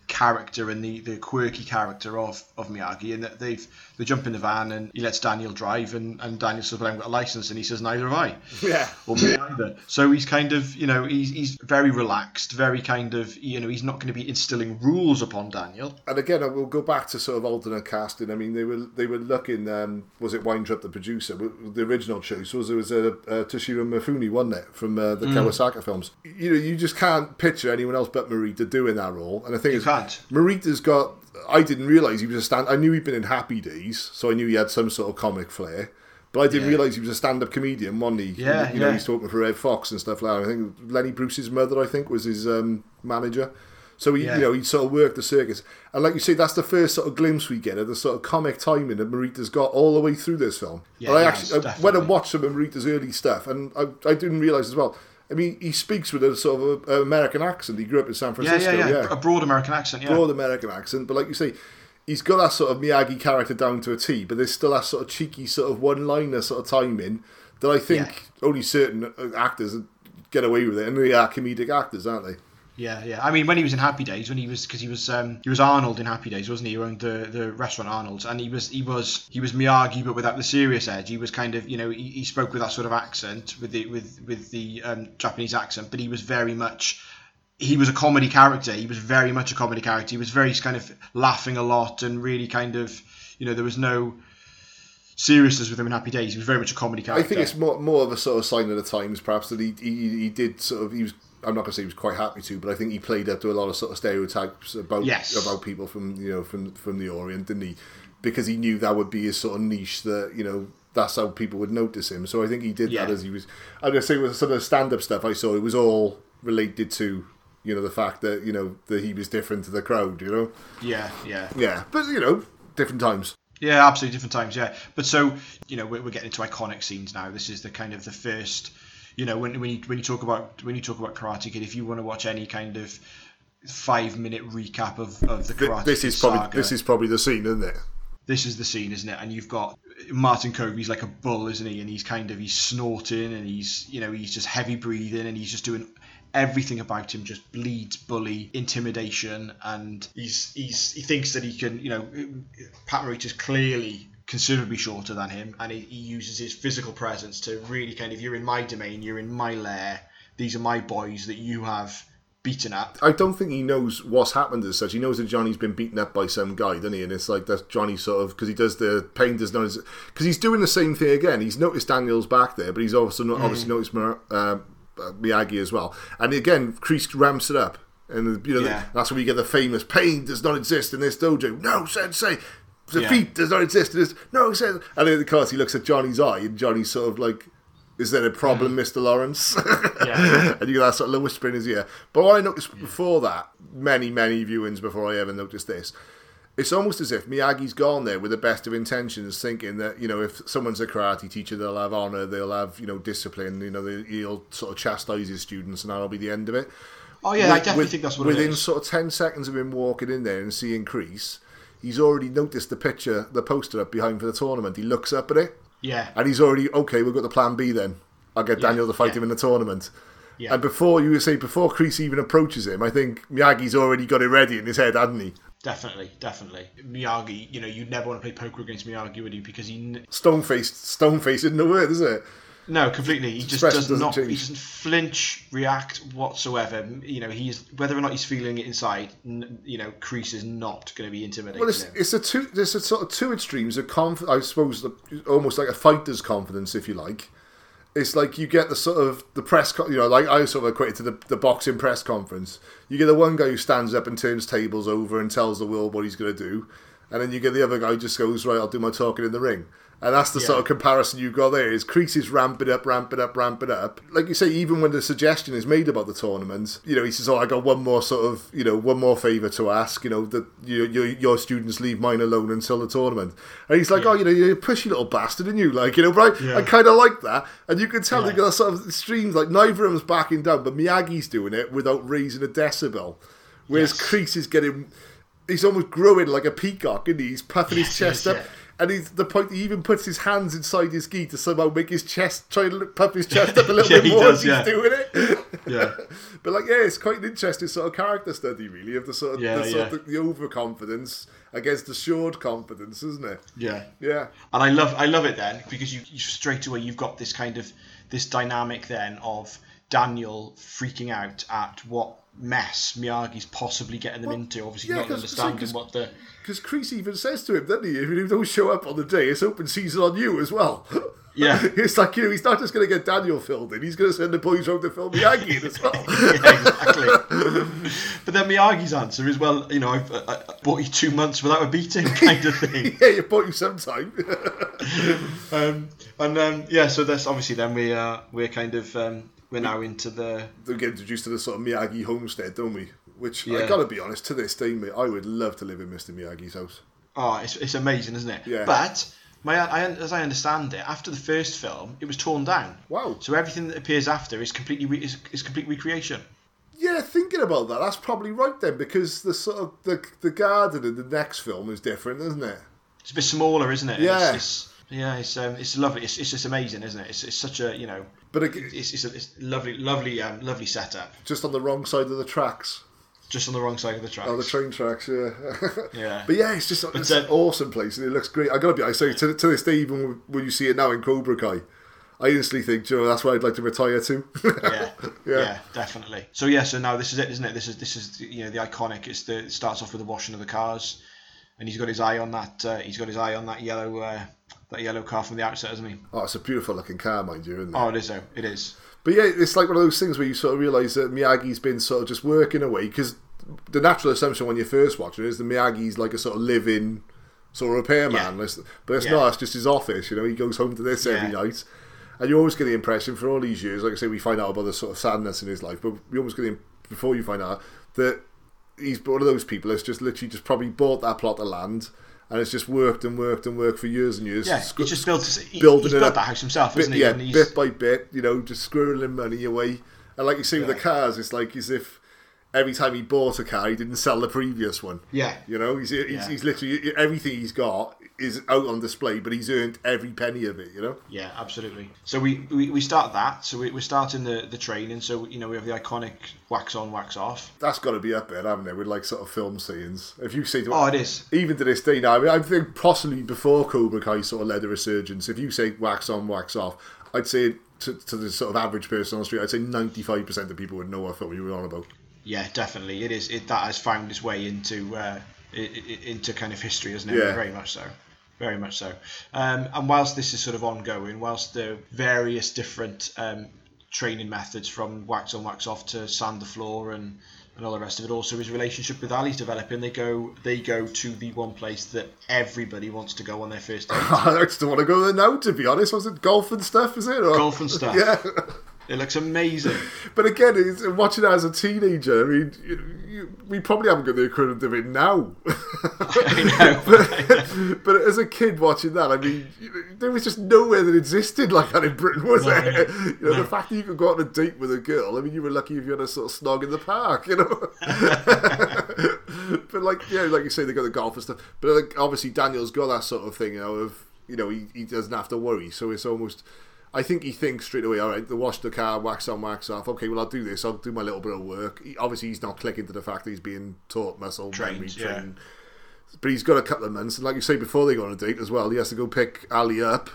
character and the, the quirky character of, of Miyagi, and that they've they jump in the van and he lets Daniel drive, and, and Daniel says, "Well, I haven't got a license," and he says, "Neither have I." Yeah. or me either. So he's kind of, you know, he's, he's very relaxed, very kind of, you know, he's not going to be instilling rules upon Daniel. And again, I will go back to sort of alternate casting. I mean, they were they were looking. Um, was it Weintraub, the producer? The original choice was it was a uh, uh, Toshiro Mifune, wasn't it, from uh, the Kawasaki films? You know, you just can't picture anyone else but Morita doing that role. And I think You can't. Morita's got. I didn't realize he was a stand. I knew he'd been in Happy Days, so I knew he had some sort of comic flair. But I didn't Yeah. realize he was a stand-up comedian, wasn't he? Yeah, you know, yeah. he's talking for Redd Foxx and stuff like that. I think Lenny Bruce's mother, I think, was his um, manager. So he, Yeah. you know, he sort of worked the circus, and like you say, that's the first sort of glimpse we get of the sort of comic timing that Morita's got all the way through this film. Yeah, and I actually I went and watched some of Morita's early stuff, and I, I didn't realize as well. I mean, he speaks with a sort of a, American accent. He grew up in San Yeah, Francisco. yeah, yeah, A broad American accent, yeah. broad American accent, but like you say, he's got that sort of Miyagi character down to a T, but there's still that sort of cheeky sort of one-liner sort of timing that I think only certain actors get away with it, and they are comedic actors, aren't they? Yeah, yeah. I mean, when he was in Happy Days, when he was because he was um, he was Arnold in Happy Days, wasn't he? He owned the, the restaurant Arnold's, and he was he was he was Miyagi, but without the serious edge. He was kind of you know he, he spoke with that sort of accent with the with with the um, Japanese accent, but he was very much he was a comedy character. He was very much a comedy character. He was very kind of laughing a lot and really kind of you know there was no seriousness with him in Happy Days. He was very much a comedy character. I think it's more more of a sort of sign of the times, perhaps that he he, he did sort of he was. I'm not going to say he was quite happy to, but I think he played up to a lot of sort of stereotypes about Yes. about people from you know from from the Orient, didn't he? Because he knew that would be his sort of niche that you know that's how people would notice him. So I think he did that as he was. I'm going to say with some of the stand up stuff I saw, it was all related to you know the fact that you know that he was different to the crowd. You know, yeah, yeah. yeah, but you know different times. Yeah, absolutely different times. Yeah, but so you know we're, we're getting into iconic scenes now. This is the kind of the first. You know when when you when you talk about when you talk about Karate Kid, if you want to watch any kind of five minute recap of, of the Th- Karate This Kid is probably saga, this is probably the scene, isn't it? this is the scene, isn't it? And you've got Martin Kove's like a bull, isn't he? And he's kind of he's snorting and he's you know he's just heavy breathing and he's just doing everything about him just bleeds bully intimidation and he's he's he thinks that he can you know Pat Morita's clearly considerably shorter than him and he, he uses his physical presence to really kind of you're in my domain you're in my lair these are my boys that you have beaten up I don't think he knows what's happened as such. He knows that Johnny's been beaten up by some guy, doesn't he? And it's like that's Johnny sort of because he does the pain does not because he's doing the same thing again. He's noticed Daniel's back there, but he's also not, obviously noticed uh, uh, Miyagi as well. And again, Kreese ramps it up, and you know Yeah. that's where you get the famous "pain does not exist in this dojo." No, Sensei. Defeat Yeah. does not exist in this. No, Sensei. And then of course he looks at Johnny's eye, and Johnny's sort of like. Is there a problem, mm. Mr. Lawrence? Yeah. and you get that sort of little whisper in his ear. But what I noticed before that, many, many viewings before I ever noticed this, it's almost as if Miyagi's gone there with the best of intentions, thinking that, you know, if someone's a karate teacher, they'll have honour, they'll have, you know, discipline, you know, they, he'll sort of chastise his students and that'll be the end of it. oh yeah I definitely with- think that's what Within it is sort of 10 seconds of him walking in there and seeing Kreese, he's already noticed the picture, the poster up behind for the tournament. He looks up at it. yeah And he's already okay. We've got the plan B then. I'll get Yeah, Daniel to fight yeah. him in the tournament. Yeah. And before you say before Kreese even approaches him, I think Miyagi's already got it ready in his head, hadn't he? Definitely, definitely. Miyagi, you know, you'd never want to play poker against Miyagi, would you? Because he, Stone faced, stone faced isn't the word, is it? No, completely. He just does not. He doesn't flinch, react whatsoever. You know, he's whether or not he's feeling it inside. N- you know, Kreese is not going to be intimidating Well, it's, it's a two. There's a sort of two extremes of conf- I suppose the, almost like a fighter's confidence, if you like. It's like you get the sort of the press, co- you know, like I sort of equate it to the, the boxing press conference. You get the one guy who stands up and turns tables over and tells the world what he's going to do, and then you get the other guy who just goes right. I'll do my talking in the ring. And that's the sort of comparison you've got there. Is Kreese is ramp it up, ramp it up, ramp it up. Like you say, even when the suggestion is made about the tournament, you know, he says, "Oh, I got one more sort of, you know, one more favour to ask. You know, that you, your your students leave mine alone until the tournament." And he's like, "Oh, you know, you're a pushy little bastard, and you like, you know, right? I, Yeah. I kind of like that." And you can tell Yeah. they got sort of streams like neither of them's backing down, but Miyagi's doing it without raising a decibel, whereas Yes. Kreese is getting. He's almost growing like a peacock, isn't he? He's puffing his chest yes, up. yeah. And he's the point he even puts his hands inside his gi to somehow make his chest try to pump his chest up a little Yeah, bit he more does, as yeah. he's doing it. Yeah. But like, yeah, it's quite an interesting sort of character study, really, of the sort of, Yeah, the, sort yeah. of the, overconfidence against assured confidence, isn't it? Yeah. Yeah. And I love I love it then because you, you straight away you've got this kind of this dynamic then of Daniel freaking out at what mess Miyagi's possibly getting them into. Obviously, yeah, not understanding 'cause- what the Because Kreese even says to him, doesn't he? If you don't show up on the day, it's open season on you as well. Yeah. it's like, you know, he's not just going to get Daniel filled in, he's going to send the boys round to film Miyagi in as well. yeah, exactly. but then Miyagi's answer is, well, you know, I've, I, I bought you two months without a beating, kind of thing. yeah, you bought you some time. um, and um, yeah, so that's obviously then we uh, we're kind of um, we're now into the we get introduced to the sort of Miyagi homestead, don't we? Which, I Yeah. got to be honest, to this day, mate, I would love to live in Mr. Miyagi's house. oh, it's, it's amazing, isn't it? Yeah. But my I, as I understand it, after the first film, it was torn down. Wow. So everything that appears after is completely re- is, is complete recreation. Yeah, thinking about that, that's probably right then, because the sort of the the garden in the next film is different, isn't it? It's a bit smaller, isn't it? Yeah. It's, it's, yeah, it's um, it's lovely. It's, it's just amazing, isn't it? It's, it's such a you know, But it, it's it's a it's lovely lovely um, lovely setup. just on the wrong side of the tracks. Just on the wrong side of the tracks. Oh, the train tracks, yeah. Yeah. But yeah, it's just it's an awesome place and it looks great. I gotta be, I say to, to this day, even when you see it now in Cobra Kai, I instantly think, "Do you know, that's where I'd like to retire to. yeah, Yeah. yeah, definitely. So yeah, so now this is it, isn't it? This is this is you know the iconic. It's the it starts off with the washing of the cars, and he's got his eye on that. Uh, he's got his eye on that yellow uh, that yellow car from the outset, hasn't he? oh, it's a beautiful looking car, mind you, isn't it? Oh, it is though. It is. But yeah, it's like one of those things where you sort of realise that Miyagi's been sort of just working away because the natural assumption when you're first watch it is that Miyagi's like a sort of living sort of repairman, Yeah. But it's Yeah. not. It's just his office. You know, he goes home to this every night, and you always get the impression for all these years. Like I say, we find out about the sort of sadness in his life, but you almost get the before you find out that he's one of those people that's just literally just probably bought that plot of land. And it's just worked and worked and worked for years and years. Yeah, Sc- he just built. He, building he's it built up that house himself, bit, isn't he? yeah, he's- bit by bit, you know, just squirreling money away. And like you see with the cars, it's like as if every time he bought a car, he didn't sell the previous one. Yeah. You know, he's, he's, Yeah. he's literally, everything he's got is out on display, but he's earned every penny of it, you know? Yeah, absolutely. So we, we, we start that. So we, we're starting the, the training. So you know we have the iconic wax on, wax off. That's got to be up there, haven't it? With like sort of film scenes. If you say to Oh, it is. even to this day now, I, mean, I think possibly before Cobra Kai sort of led a resurgence, if you say wax on, wax off, I'd say to, to the sort of average person on the street, I'd say 95% of people would know what film you were on about. Yeah, definitely. It is. It that has found its way into uh, into kind of history, hasn't it? Yeah. Very much so. Very much so. Um, and whilst this is sort of ongoing, whilst the various different um, training methods from wax on, wax off to sand the floor and, and all the rest of it, also his relationship with Ali's developing. They go they go to the one place that everybody wants to go on their first date. I just don't want to go there now, to be honest. Was it golf and stuff, is it? Or- Golf and stuff. Yeah. It looks amazing. But again, it's, uh, watching it as a teenager, I mean, you, you, we probably haven't got the equivalent of it now. I know. but as a kid watching that, I mean, there was just nowhere that existed like that in Britain, was No, there? no, you know, no. the fact that you could go on a date with a girl, I mean, you were lucky if you had a sort of snog in the park, you know? but like, yeah, like you say, they got the golf and stuff. But like, obviously, Daniel's got that sort of thing, you know, of, you know, he, he doesn't have to worry. So it's almost. I think he thinks straight away, all right, the wash the car, wax on, wax off. Okay, well, I'll do this. I'll do my little bit of work. He, obviously, he's not clicking to the fact that he's being taught muscle Trained, memory, yeah. trained. But he's got a couple of months, and like you say, before they go on a date as well, he has to go pick Ali up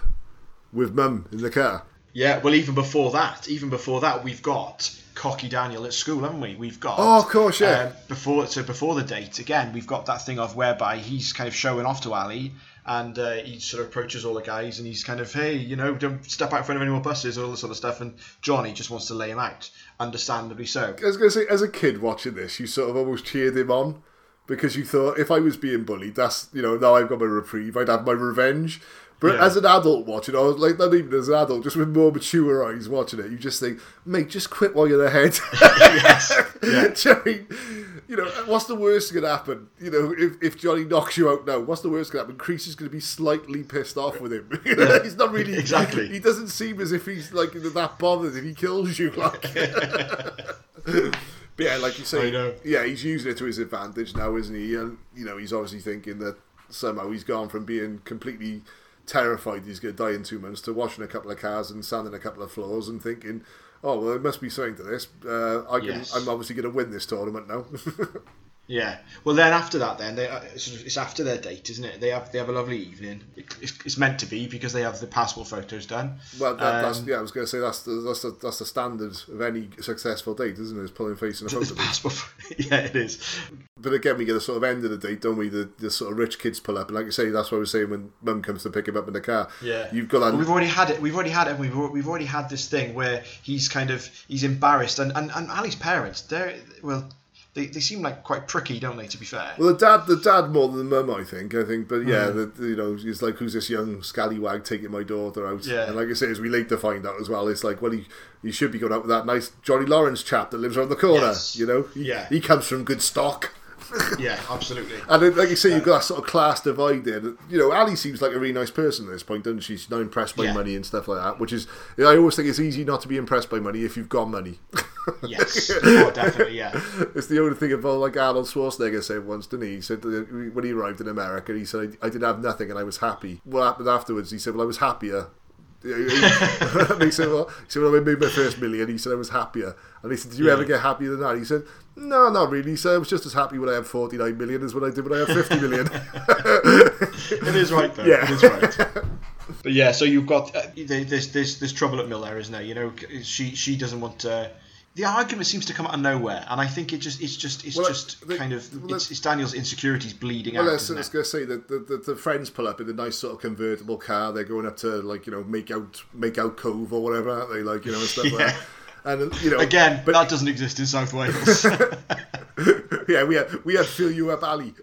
with mum in the car. Yeah, well, even before that, even before that, we've got cocky Daniel at school, haven't we? We've got. Oh, of course, yeah. um, before so before the date, again, we've got that thing of whereby he's kind of showing off to Ali, and uh, he sort of approaches all the guys, and he's kind of, hey, you know, don't step out in front of any more buses, and all this sort of stuff. And Johnny just wants to lay him out, understandably so. I was going to say, as a kid watching this, you sort of almost cheered him on because you thought if I was being bullied, that's you know now I've got my reprieve, I'd have my revenge. But Yeah. as an adult watching, I was like not even as an adult, just with more mature eyes watching it, you just think, mate, just quit while you're ahead. yes. Yeah. Do you know what I mean? You know, what's the worst going to happen? You know, if, if Johnny knocks you out now, what's the worst going to happen? Kreese is going to be slightly pissed off with him. he's not really Exactly. He doesn't seem as if he's like that bothered if he kills you. Like, but yeah, like you say, yeah, he's using it to his advantage now, isn't he? And you know, he's obviously thinking that somehow he's gone from being completely terrified he's going to die in two months to washing a couple of cars and sanding a couple of floors and thinking, oh well, there must be something to this. Uh, I can, Yes. I'm obviously going to win this tournament now. Yeah. Well, then after that, then they uh, it's after their date, isn't it? They have they have a lovely evening. It's, it's meant to be because they have the passport photos done. well, that, that's Um, yeah, I was going to say that's the, that's the, that's the standard of any successful date, isn't it? it? Is pulling face in a The photo. passport. yeah, it is. But again, we get the sort of end of the date, don't we? The, the sort of rich kids pull up, and like you say, that's what we're saying when Mum comes to pick him up in the car. Yeah, you've got that. Well, we've already had it. We've already had it. We've we've already had this thing where he's kind of he's embarrassed, and and, and Ali's parents, they're well, they, they seem like quite pricky, don't they? To be fair. Well, the dad, the dad more than the mum, I think. I think, but yeah, hmm. the, you know, he's like, who's this young scallywag taking my daughter out? Yeah. And like I say, as we later find out as well, it's like, well, he, he should be going out with that nice Johnny Lawrence chap that lives around the corner. Yes. You know, he, Yeah. he comes from good stock. yeah, absolutely. And then, like you say, you've got that sort of class divide there. that- You know, Ali seems like a really nice person at this point, doesn't she? She's not impressed by Yeah. money and stuff like that, which is, I always think it's easy not to be impressed by money if you've got money. Yes, oh, definitely. Yeah, It's the only thing about like Arnold Schwarzenegger said once, didn't he? He said when he arrived in America, he said, I, I didn't have nothing and I was happy. What happened afterwards? He said, Well, I was happier. He said, Well, he said, well, I made my first million. He said, I was happier. And he said, Did you Yeah. ever get happier than that? He said, No, not really. He said, I was just as happy when I had 49 million as when I did when I had 50 million. it is right though. Yeah. It is right. But yeah, so you've got uh, there's there's there's trouble at Mill there, isn't there? You know, she she doesn't want to. The argument seems to come out of nowhere, and I think it just it's just it's Well, just the- kind of well, it's, it's Daniel's insecurities bleeding Well, out. Isn't I was going to say that the, the, the friends pull up in a nice sort of convertible car. They're going up to like you know make out make out cove or whatever, aren't they? Like you know and stuff like that. And you know Again, but that doesn't exist in South Wales. yeah, we had we had fill you up alley.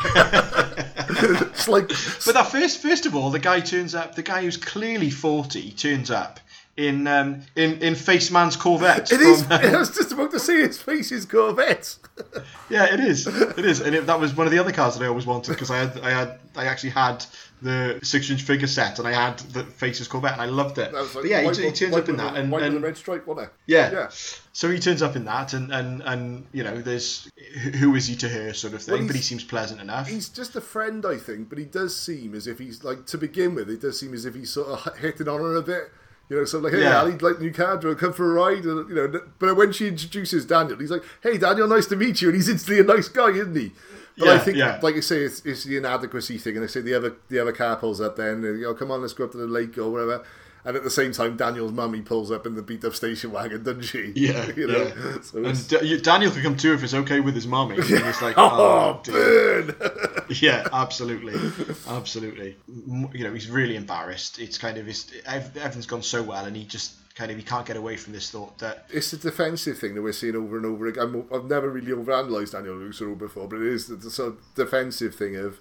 it's like But that first, first of all, the guy turns up. The guy who's clearly forty turns up in um, in in Face Man's Corvette. it is. from, um, I was just about to say his face is Corvette. yeah, it is. It is, and it, that was one of the other cars that I always wanted because I had I had I actually had the six-inch figure set and I had the Faces Corvette and I loved it. That was like but yeah, he, white he with- turns up in that and, white with and red stripe, wasn't it? yeah. yeah. So he turns up in that and and and you know, there's who- who is he to her sort of thing, Well, but he seems pleasant enough. He's just a friend, I think, but he does seem as if he's like to begin with. It does seem as if he's sort of hitting on her a bit. You know, so like, hey, Yeah. Ali, like new car, do you come for a ride? And, you know, but when she introduces Daniel, he's like, hey, Daniel, nice to meet you, and he's instantly a nice guy, isn't he? But I think, yeah. like I say, it's, it's the inadequacy thing, and I say the other the other car pulls up, then you know, oh, come on, let's go up to the lake or whatever. And at the same time, Daniel's mummy pulls up in the beat up station wagon, doesn't she? yeah, you know. yeah. So and you- Daniel could come too if it's okay with his. And it's like, oh, oh, burn! yeah, absolutely, absolutely. You know, he's really embarrassed. It's kind of his, everything's gone so well, and he just kind of he can't get away from this thought that it's a defensive thing that we're seeing over and over again. I'm, I've never really overanalyzed Daniel LaRusso before, but it is the, the sort of defensive thing of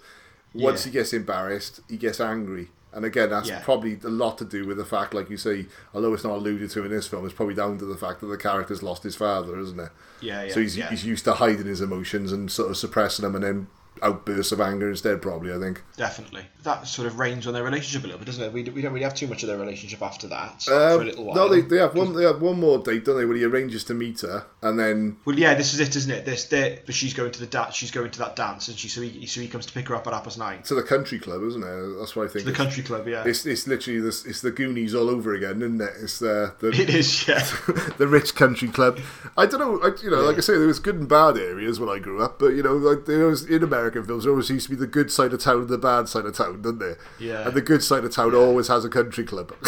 once Yeah. he gets embarrassed, he gets angry. And again, that's Yeah. probably a lot to do with the fact, like you say, although it's not alluded to in this film, it's probably down to the fact that the character's lost his father, isn't it? Yeah, yeah, So he's, yeah. he's used to hiding his emotions and sort of suppressing them and then outbursts of anger instead, probably, I think. definitely that sort of reigns on their relationship a little bit, doesn't it? We, we don't really have too much of their relationship after that for a Um, little while. no, they, they have one. They have one more date, don't they? When he arranges to meet her, and then Well, yeah, this is it, isn't it? This, they, but she's going to the da- she's going to that dance, and she so he so he comes to pick her up at half night. to the country club, isn't it? That's what I think. The country club, yeah. It's, it's literally this. It's the Goonies all over again, isn't it? It's the the, It is, yeah. the rich country club. I don't know. I, you know, like I say, there was good and bad areas when I grew up, but you know, like there was in American films, always used to be the good side of town and the bad side of town, didn't there? Yeah. And the good side of town always has a country club.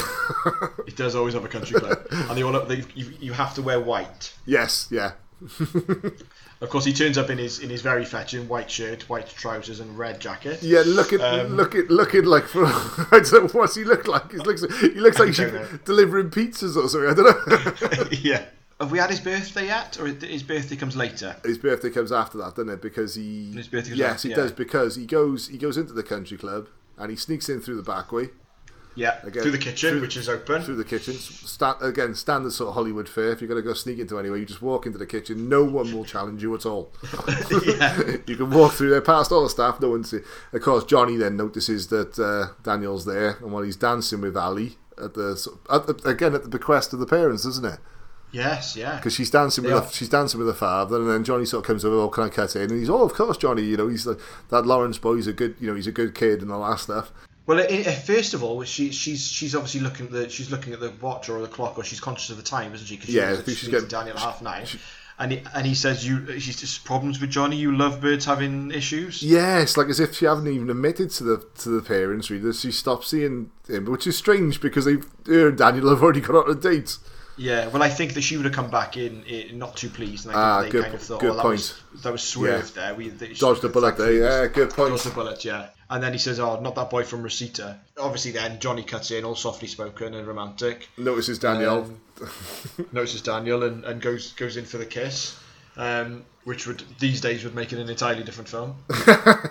It does always have a country club, and they all they, you, you have to wear white. yes. Yeah. Of course, he turns up in his in his very fetching white shirt, white trousers, and red jacket. Yeah, look at Um, look at looking like for I don't know what's he look like. He looks he looks like he's delivering pizzas or something. I don't know. yeah. Have we had his birthday yet, or his birthday comes later? his birthday comes after that, doesn't it? Because he His birthday comes yes, after, he yeah. does because he goes he goes into the country club and he sneaks in through the back way Yeah, Again, through the kitchen, through- which is open. through the kitchen. Sta again, standard sort of Hollywood fare. If you're going to go sneak into anywhere, you just walk into the kitchen. No one will challenge you at all. you can walk through there past all the staff. No one see. Of course, Johnny then notices that uh, Daniel's there, and while he's dancing with Ali at the, at the again at the bequest of the parents, isn't it? Yes, yeah. because she's dancing with her, she's dancing with her father, and then Johnny sort of comes over. Oh, can I cut in? And he's oh, of course, Johnny. You know, he's the, that Lawrence boy. He's a good, you know, he's a good kid and all that stuff. Well, it, it, first of all, she, she's she's obviously looking at the she's looking at the watch or the clock, or she's conscious of the time, isn't she? Cause she Yeah, knows I think she's meeting getting- Daniel at half nine. and he, and he says you she's just problems with Johnny. You lovebirds having issues. Yes, like as if she hadn't even admitted to the to the parents really that she stopped seeing him, which is strange because they her and Daniel have already got on a date. Yeah, well, I think that she would have come back in, in not too pleased, and I Ah, they good- kind of thought, good oh, that was that was swerved there. We they, Dodged a bullet there. Yeah, good point. Dodged a bullet, yeah. And then he says, "Oh, not that boy from Reseda." Obviously, then Johnny cuts in, all softly spoken and romantic. Notices Daniel. Um, notices Daniel and, and goes goes in for the kiss, um, which would these days would make it an entirely different film.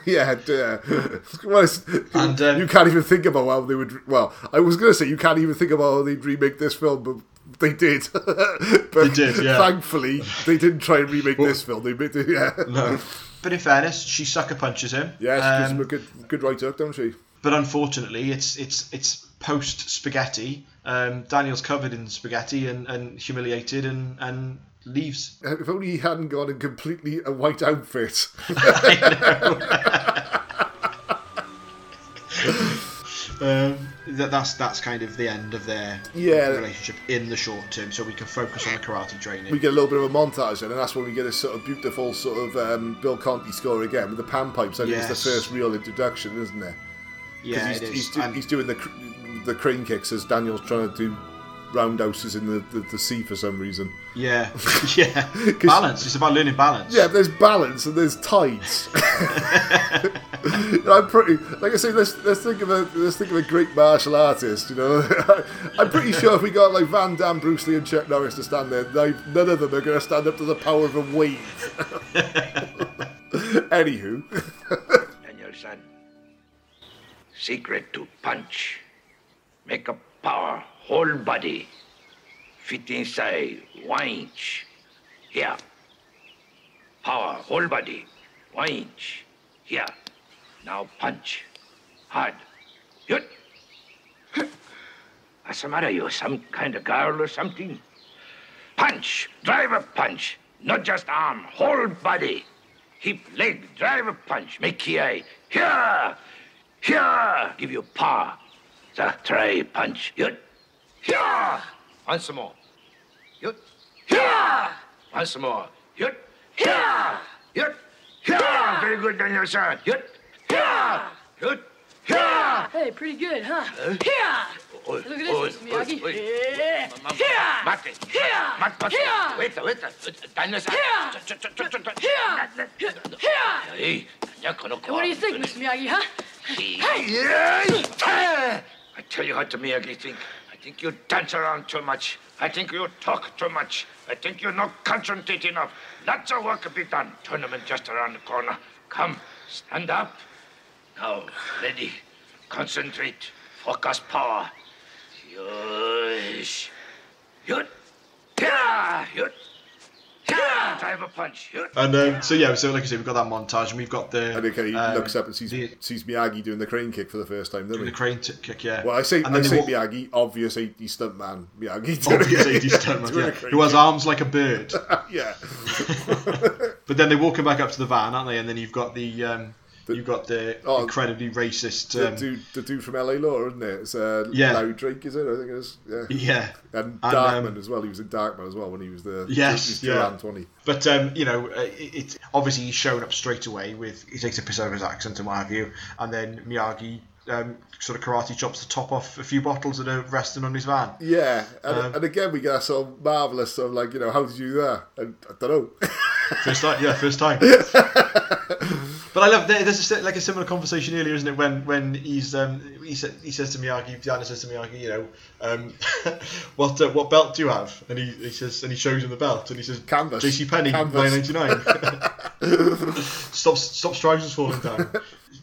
yeah, yeah. well, And, um, you can't even think about how they would. Well, I was going to say you can't even think about how they'd remake this film, but they did. but They did, yeah. Thankfully, they didn't try and remake this film. They made it. Yeah. No. But in fairness, she sucker punches him. Yeah, she gives Um, him a good, good right hook, don't she? but unfortunately, it's it's it's post spaghetti. Um, Daniel's covered in spaghetti and, and humiliated and, and leaves. If only he hadn't gone in completely a white outfit. Um, that, that's that's kind of the end of their Yeah. relationship in the short term, so we can focus on the karate training. we get a little bit of a montage, and that's when we get a sort of beautiful sort of um, Bill Conti score again with the pan pipes. I think it's the first real introduction, isn't it? yeah, he's, it is. he's, do- he's doing the cr- the crane kicks as Daniel's trying to do roundhouses in the, the, the sea for some reason. yeah, yeah. balance. It's about learning balance. Yeah, there's balance and there's tides. I'm pretty like I say. Let's let's think of a let's think of a great martial artist. You know, I'm pretty sure if we got like Van Damme, Bruce Lee, and Chuck Norris to stand there, they, none of them are going to stand up to the power of a wave. Anywho, Danielson. Secret to punch. Make a power, whole body. Fit inside, one inch. Here. Power, whole body, one inch. Here. Now punch. Hard. Yut. What's the matter? You're some kind of girl or something? Punch. Drive a punch. Not just arm, whole body. Hip, leg, drive a punch. Make here. Here. Here. Give you power. The try punch. Yut. Here. Once more. Yut. Here. Once more. Yut. Here. Yut. Here. Very good, Danielson. Yut. Here. Yut. Here. Hey, pretty good, huh? Here! Oi, Look at this, Mr. Miyagi. oi, oi. Yeah. Here! Mate. Here! Mate, mate. Here! Wait, wait. Danielson. Here! Ch- ch- ch- ch- ch- Here! Here! Hey, you're gonna Hey, what do you think, Mr. Miyagi, huh? Hey! I tell you what, Miyagi, think. I think you dance around too much. I think you talk too much. I think you not concentrate enough. Lots of work to be done. Tournament just around the corner. Come, stand up. Now, ready. Concentrate. Focus power. Yes. Yut. Yut. Yeah. Drive a punch. Yut. And um, so yeah, so like I say, we've got that montage, and we've got the. and then he um, looks up and sees the, sees Miyagi doing the crane kick for the first time, doesn't the crane t- kick. Yeah. Well, I say and I then they say walk- Miyagi, obvious 80s stuntman Miyagi. doing Obvious it. 80s stuntman, Doing a yeah, crane who has arms like a bird. yeah. But then they walk him back up to the van, aren't they? And then you've got the um, The- you've got the Oh, incredibly racist. The Um, dude, the dude from LA Law, isn't it? It's uh, Yeah. Is it? I think it is. Yeah. yeah. And And, Darkman um, as well. He was in Darkman as well when he was the Yes, was yeah. Duran 20. But um, you know, uh, it, it's obviously he's shown up straight away with he takes a piss out of his accent and what have you, and then Miyagi um, sort of karate chops the top off a few bottles that are resting on his van. Yeah, and, Um, and again we get that sort of marvelous sort of like you know how did you do that? And I don't know. First time, yeah, first time. but I love there- there's a, like a similar conversation earlier, isn't it? When when he's um, he said he says to Miyagi, Diana says to Miyagi, you know, um, what uh, what belt do you have? And he, he says and he shows him the belt and he says Canvas. JC Penney Canvas. 999. stop stop trousers falling down.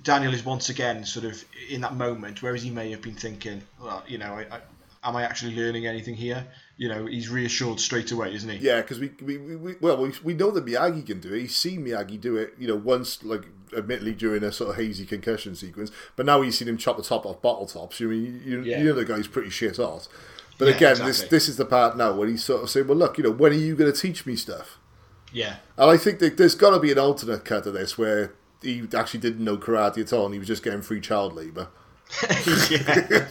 Daniel is once again sort of in that moment, whereas he may have been thinking, well, you know, I, I, am I actually learning anything here? You know, he's reassured straight away, isn't he? yeah, because we, we, we, we well we, we know that Miyagi can do it. He's seen Miyagi do it, you know, once like admittedly during a sort of hazy concussion sequence. But now he's seen him chop the top off bottle tops. You mean you, Yeah. you know the guy's pretty shit hot. But Yeah, again, exactly. this this is the part now where he's sort of saying, "Well, look, you know, when are you going to teach me stuff?" Yeah. And I think that there's got to be an alternate cut of this where he actually didn't know karate at all, and he was just getting free child labour. Yeah,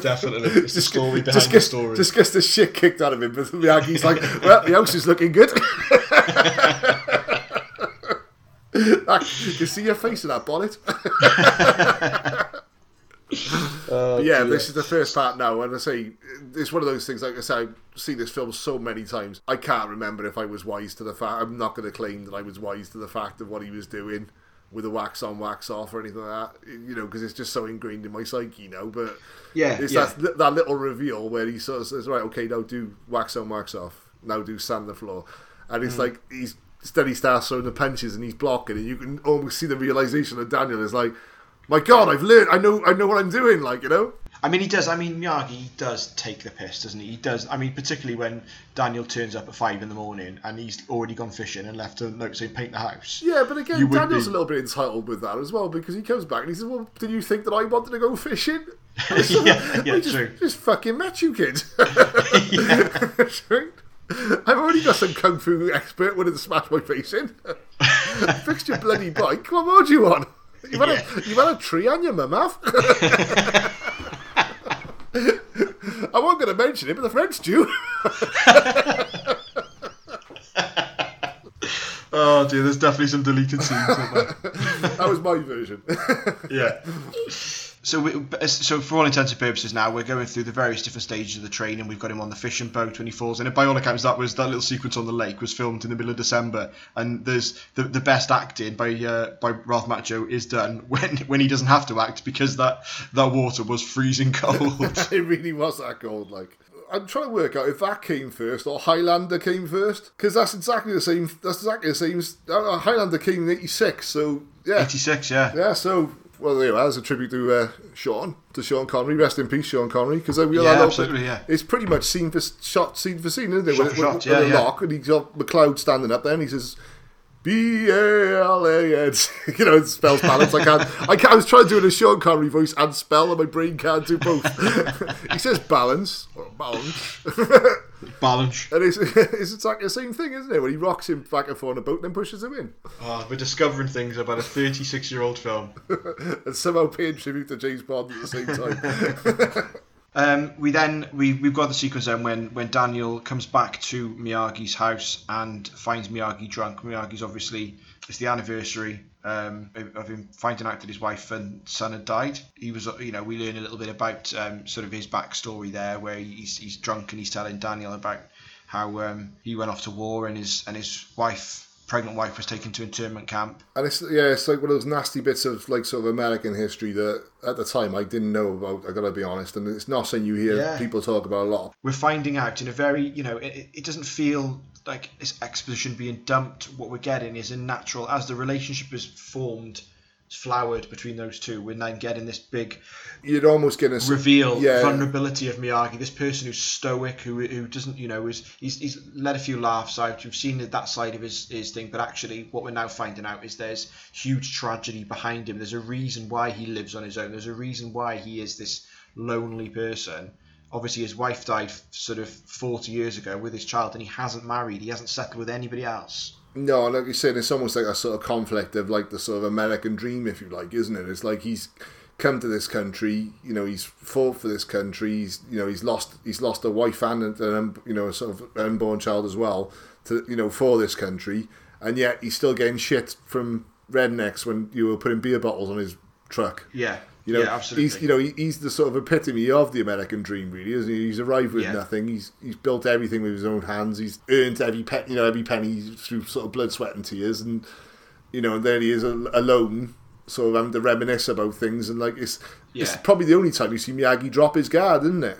definitely. It's the story behind just the story. just gets the shit kicked out of him. But Miyagi's like, "Well, the house is looking good." You see your face in that bonnet. Oh, but yeah, this is the first part now, and I say it's one of those things. Like I said, I've seen this film so many times. I can't remember if I was wise to the fact. I'm not going to claim that I was wise to the fact of what he was doing with a wax on, wax off, or anything like that. You know, because it's just so ingrained in my psyche, you know. But Yeah, it's yeah. that that little reveal where he sort of says, "Right, okay, now do wax on, wax off. Now do sand the floor," and Mm. it's like he's. steady starts throwing the punches and he's blocking, and you can almost see the realization of Daniel is like, "My God, I've learned. I know. I know what I'm doing." Like you know. I mean, he does. I mean, Miyagi does take the piss, doesn't he? He does. I mean, particularly when Daniel turns up at five in the morning and he's already gone fishing and left a note saying paint the house. Yeah, but again, You Daniel's be- a little bit entitled with that as well because he comes back and he says, "Well, did you think that I wanted to go fishing?" yeah, yeah, I just, true. just fucking met you, kid. I've already got some kung fu expert wanting to smash my face in. Fixed your bloody bike. What more do you want? You've had, a, you've had a tree on your have? I wasn't going to mention it, but the French do. Oh dear, there's definitely some deleted scenes. That was my version. yeah. So, we, so for all intents and purposes, now we're going through the various different stages of the training. We've got him on the fishing boat when he falls in. And by all accounts, that was that little sequence on the lake was filmed in the middle of December. And there's the, the best acting by uh, by Ralph Macchio is done when when he doesn't have to act because that that water was freezing cold. it really was that cold. Like I'm trying to work out if that came first or Highlander came first because that's exactly the same. That's exactly the same. Uh, Highlander came in '86, so yeah, 86, yeah. yeah. So well, there you are. As a tribute to uh, Sean, to Sean Connery. Rest in peace, Sean Connery. Because we Yeah, absolutely, yeah. It's pretty much scene for shot, scene for scene, isn't it? Shot with, for shot, with, yeah, yeah. lock, and he's got MacLeod standing up there, and he says. B A L A N. You know, it spells balance. I can't. I, can't, I was trying to do it in a Sean Connery voice and spell, and my brain can't do both. he says balance or balance, Balance. and it's, it's exactly the same thing, isn't it? When he rocks him back and forth on a boat, and then pushes him in, Oh, we're discovering things about a 36 year old film. and somehow paying tribute to James Bond at the same time. Um, we then we we've got the sequence then when when Daniel comes back to Miyagi's house and finds Miyagi drunk. Miyagi's obviously it's the anniversary um, of him finding out that his wife and son had died. He was you know we learn a little bit about um, sort of his backstory there where he's he's drunk and he's telling Daniel about how um, he went off to war and his and his wife pregnant wife was taken to internment camp. And it's yeah, it's like one of those nasty bits of like sort of American history that at the time I didn't know about. I gotta be honest, and it's not something you hear Yeah. people talk about a lot. we're finding out in a very you know it, it doesn't feel like it's exposition being dumped what we're getting is a natural as the relationship is formed flowered between those two we're then getting this big You'd almost get a reveal yeah. vulnerability of Miyagi this person who's stoic who, who doesn't you know is he's, he's let a few laughs. Out you've seen that side of his, his thing but actually what we're now finding out is there's huge tragedy behind him. There's a reason why he lives on his own. There's a reason why he is this lonely person. Obviously his wife died sort of 40 years ago with his child and he hasn't married. He hasn't settled with anybody else No, like you said, it's almost like a sort of conflict of like the sort of American dream, if you like, isn't it? It's like he's come to this country, you know, he's fought for this country. He's you know he's lost he's lost a wife and an you know a sort of unborn child as well to you know for this country, and yet he's still getting shit from rednecks when you were putting beer bottles on his truck. yeah You know, yeah he's you know he, he's the sort of epitome of the American dream, really, isn't he? He's arrived with Yeah. nothing. He's he's built everything with his own hands. He's earned every pe- you know every penny through sort of blood, sweat, and tears, and you know, and there he is alone, sort of having to reminisce about things, and like it's it's probably the only time you see Miyagi drop his guard, isn't it?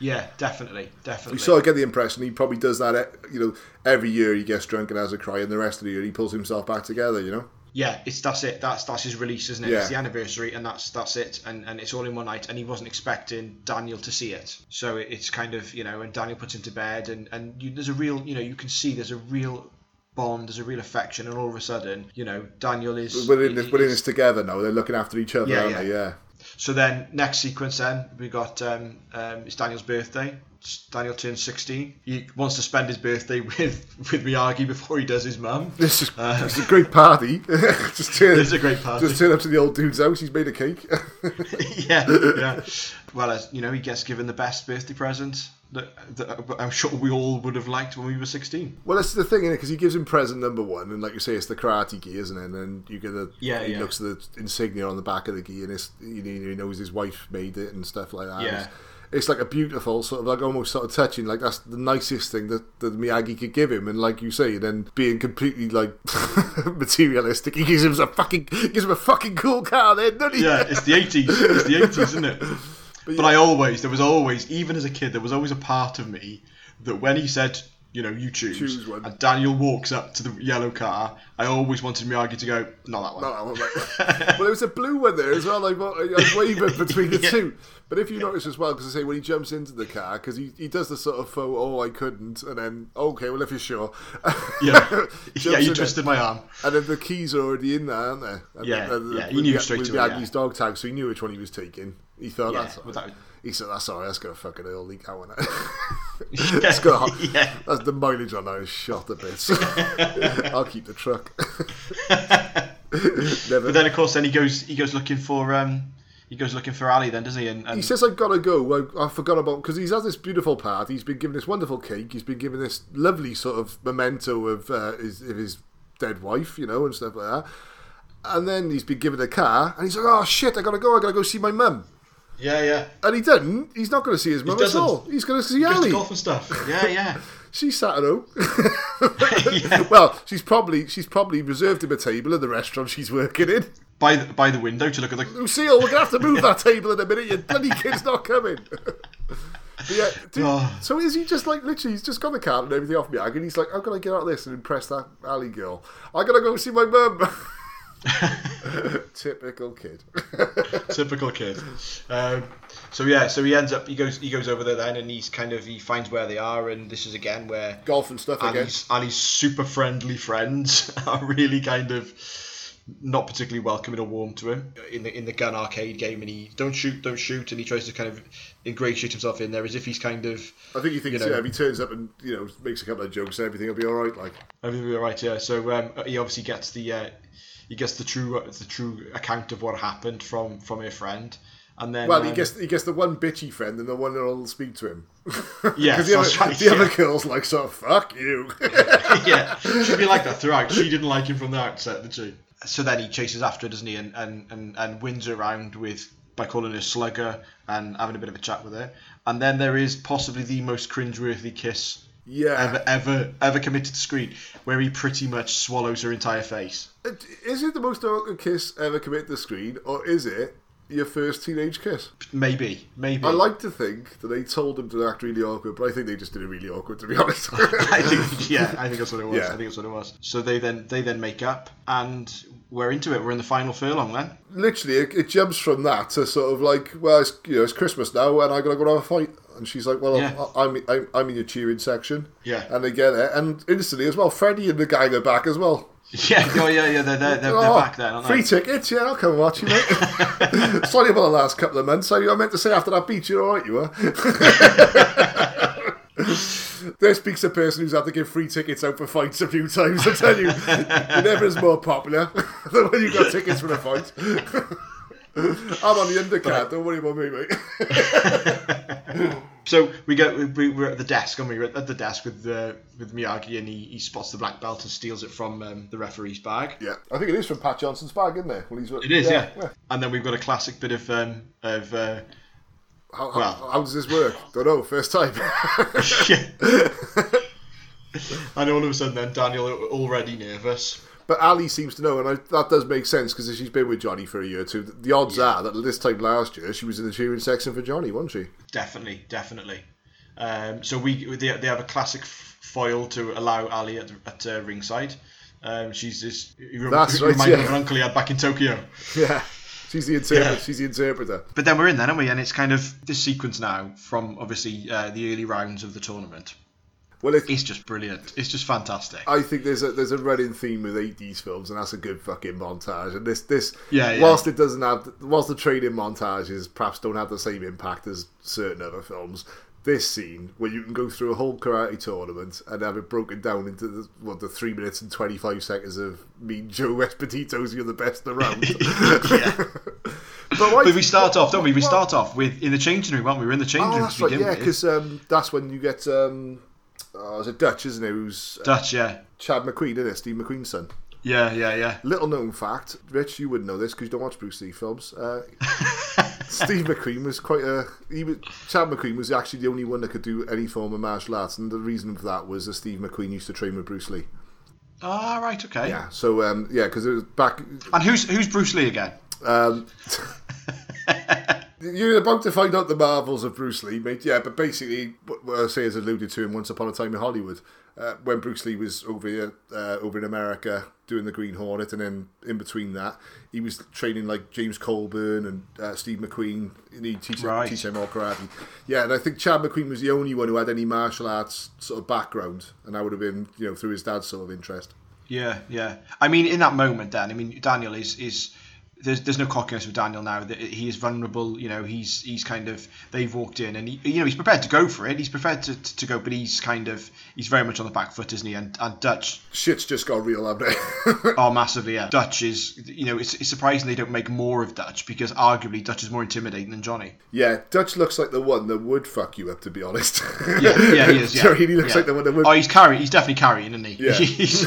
yeah definitely definitely You sort of get the impression he probably does that. eh, You know, every year he gets drunk and has a cry, and the rest of the year he pulls himself back together. You know. Yeah it's that's it that's that's his release isn't it Yeah. it's the anniversary and that's that's it and and it's all in one night and he wasn't expecting daniel to see it so it's kind of you know and daniel puts him to bed and and you, there's a real you know you can see there's a real bond there's a real affection and all of a sudden you know daniel is We're in this, we're in this together now. They're looking after each other, Yeah, aren't yeah. they? Yeah. So then, next sequence, then we got um, um, it's Daniel's birthday. Daniel turns 16. He wants to spend his birthday with with Miyagi before he does his mum. This is uh, it's a great party. just turn, a great party. Just turn up to the old dude's house. He's made a cake. yeah, yeah. Well, as you know, he gets given the best birthday present that, that uh, I'm sure we all would have liked when we were 16. well, that's the thing, innit? Because he gives him present number one, and like you say, it's the karate gi, isn't it? And then you get the Yeah, he yeah. looks at the insignia on the back of the gi, and it's you know, he knows his wife made it and stuff like that. Yeah. It's, like a beautiful sort of like almost sort of touching. Like that's the nicest thing that, that Miyagi could give him, and like you say, then being completely like materialistic, he gives him a fucking gives him a fucking cool car. Then, doesn't he? Yeah, it's the 80s. It's the 80s, isn't it? But, I always, there was always, even as a kid, there was always a part of me that when he said, you know, you choose, Choose one. and Daniel walks up to the yellow car, I always wanted Miyagi to go, not that one. No, I was like, well, there was a blue one there as well. I was wavering between the Yeah. two. But if you notice as well, because I say when he jumps into the car, because he, he does the sort of faux, oh, I couldn't, and then okay, well if you're sure, Yeah, yeah, you twisted my arm. and then the keys are already in there, aren't they? And, Yeah, yeah, he knew straight away, Miyagi's yeah. dog tag, so he knew which one he was taking. He thought Yeah, that's right. He said, "That's alright. That's gonna fucking oil leak out on it. It's got yeah. That's the mileage on that is shot a bit. I'll keep the truck. But then, of course, then he goes, he goes looking for, um, he goes looking for Ali, then doesn't he? And, and He says, I've got to go. I, I forgot about because he's had this beautiful party. He's been given this wonderful cake. He's been given this lovely sort of memento of, uh, his, of his dead wife, you know, and stuff like that. And then he's been given a car, and he's like, "Oh shit, I gotta go. I gotta go see my mum." Yeah, yeah. And he didn't. He's not going to see his mum at all. He's going to see He Ali. golf and stuff. Yeah, yeah. She's sat at home. Yeah. well, she's probably she's probably reserved him a table in the restaurant she's working in. By the, by the window to look at the. Lucille, oh, we're gonna have to move that table in a minute. Your bloody kid's not coming. But yeah, dude, Oh. so is he just like literally? He's just got the card and everything off me, and he's like, "I'm gonna get out of this and impress that alley girl. I gotta go see my mum." Typical kid. typical kid. Um, so yeah, so he ends up he goes he goes over there then, and he's kind of he finds where they are, and this is again where Golf and stuff again. Ali's, Ali's super friendly friends are really kind of not particularly welcoming or warm to him in the in the gun arcade game, and he don't shoot, don't shoot, and he tries to kind of ingratiate himself in there as if he's kind of I think he thinks you know- yeah, if he turns up and you know makes a couple of jokes, everything will be all right. Like everything will be all right, Yeah, so um, he obviously gets the uh, he gets the true the true account of what happened from from her friend, and then Well, he um, gets he gets the one bitchy friend and the one that'll speak to him. Yes, because the, other, right, the other girl's like, "So fuck you." yeah, she'd be like that throughout. She didn't like him from the outset, did she? So then he chases after her, doesn't he, and, and, and, and wins her around with by calling her slugger and having a bit of a chat with her. And then there is possibly the most cringeworthy kiss yeah. ever ever ever committed to screen, where he pretty much swallows her entire face. Is it the most awkward kiss ever committed to screen, or is it your first teenage kiss? Maybe, maybe. I like to think that they told him to act really awkward, but I think they just did it really awkward, to be honest. I think yeah, I think that's what it was. Yeah. I think that's what it was. So they then they then make up, and we're into it. We're in the final furlong then. Literally, it, it jumps from that to sort of like, well, it's, you know, it's Christmas now, and I gotta go have a fight. And she's like, well, Yeah. I- I'm, I'm I'm in your cheering section. Yeah. And they get it, and instantly as well, Freddie and the gang are back as well. Yeah, oh yeah, yeah. They're they're, they're, Oh, back then, aren't free they? tickets, yeah, I'll come and watch you, mate. Sorry about the last couple of months. I, I meant to say after that beat, you're alright, you were. there speaks a person who's had to give free tickets out for fights a few times. I tell you, never as more popular than when you got tickets for a fight. I'm on the undercard, don't worry about me, mate. So we go. We, we're at the desk, and we? are at the desk with uh, with Miyagi, and he, he spots the black belt and steals it from um, the referee's bag. Yeah, I think it is from Pat Johnson's bag, isn't it? Well, he's, It is, yeah. And then we've got a classic bit of um, of uh, How, how, Well- how does this work? Don't know, first time. and all of a sudden, then Daniel already nervous. But Ali seems to know, and I, that does make sense because she's been with Johnny for a year or two. The odds are that this time last year she was in the cheering section for Johnny, wasn't she? Definitely, definitely. Um, so we they, they have a classic foil to allow Ali at, at uh, ringside. Um, she's this. You That's right, Remind me yeah. of an uncle he had back in Tokyo. Yeah, she's the interpreter. Yeah. She's the interpreter. But then we're in then, aren't we? And it's kind of this sequence now from obviously uh, the early rounds of the tournament. Well, it, It's just brilliant. It's just fantastic. I think there's a there's a running theme with 80s films, and that's a good fucking montage. And this this Yeah, yeah. whilst it doesn't have whilst the training montages perhaps don't have the same impact as certain other films. This scene where you can go through a whole karate tournament and have it broken down into the, what the three minutes and twenty five seconds of me Joe Esposito's you're the best around. yeah. but, why- But we start off, don't we? We well- start off with in the changing room, aren't we? We're in the changing Oh, room to right. Yeah, because um, that's when you get um, oh, it's a Dutch, isn't it? Who's uh, Dutch, yeah, Chad McQueen, isn't it? Steve McQueen's son. yeah, yeah, yeah. Little known fact, Rich, you wouldn't know this because you don't watch Bruce Lee films. Uh, Steve McQueen was quite a. He was, Chad McQueen was actually the only one that could do any form of martial arts, and the reason for that was that Steve McQueen used to train with Bruce Lee. Ah, right, okay. Yeah, so um, yeah, because it was back. And who's who's Bruce Lee again? Um, you're about to find out the marvels of Bruce Lee, mate. Yeah, but basically, what I say is alluded to in Once Upon a Time in Hollywood, uh, when Bruce Lee was over here, uh, over in America doing the Green Hornet, and then in between that, he was training like James Coburn and uh, Steve McQueen. And he teach Right. teach them all karate. Yeah, and I think Chad McQueen was the only one who had any martial arts sort of background, and that would have been you know through his dad's sort of interest. Yeah, yeah. I mean, in that moment, Dan. I mean, Daniel is is there's there's no cockiness with Daniel now. That he is vulnerable. You know, he's he's kind of they've walked in and he, you know he's prepared to go for it. He's prepared to, to go, but he's kind of he's very much on the back foot, isn't he? And and Dutch Shit's just got real, haven't it? Oh, massively, yeah. Dutch is, you know, it's, it's surprising they don't make more of Dutch because arguably Dutch is more intimidating than Johnny. Yeah, Dutch looks like the one that would fuck you up, to be honest. Yeah, yeah, he is. Yeah. Do you know, he looks Yeah. like the one that would. Oh, he's carrying. He's definitely carrying, isn't he? Yeah. He's-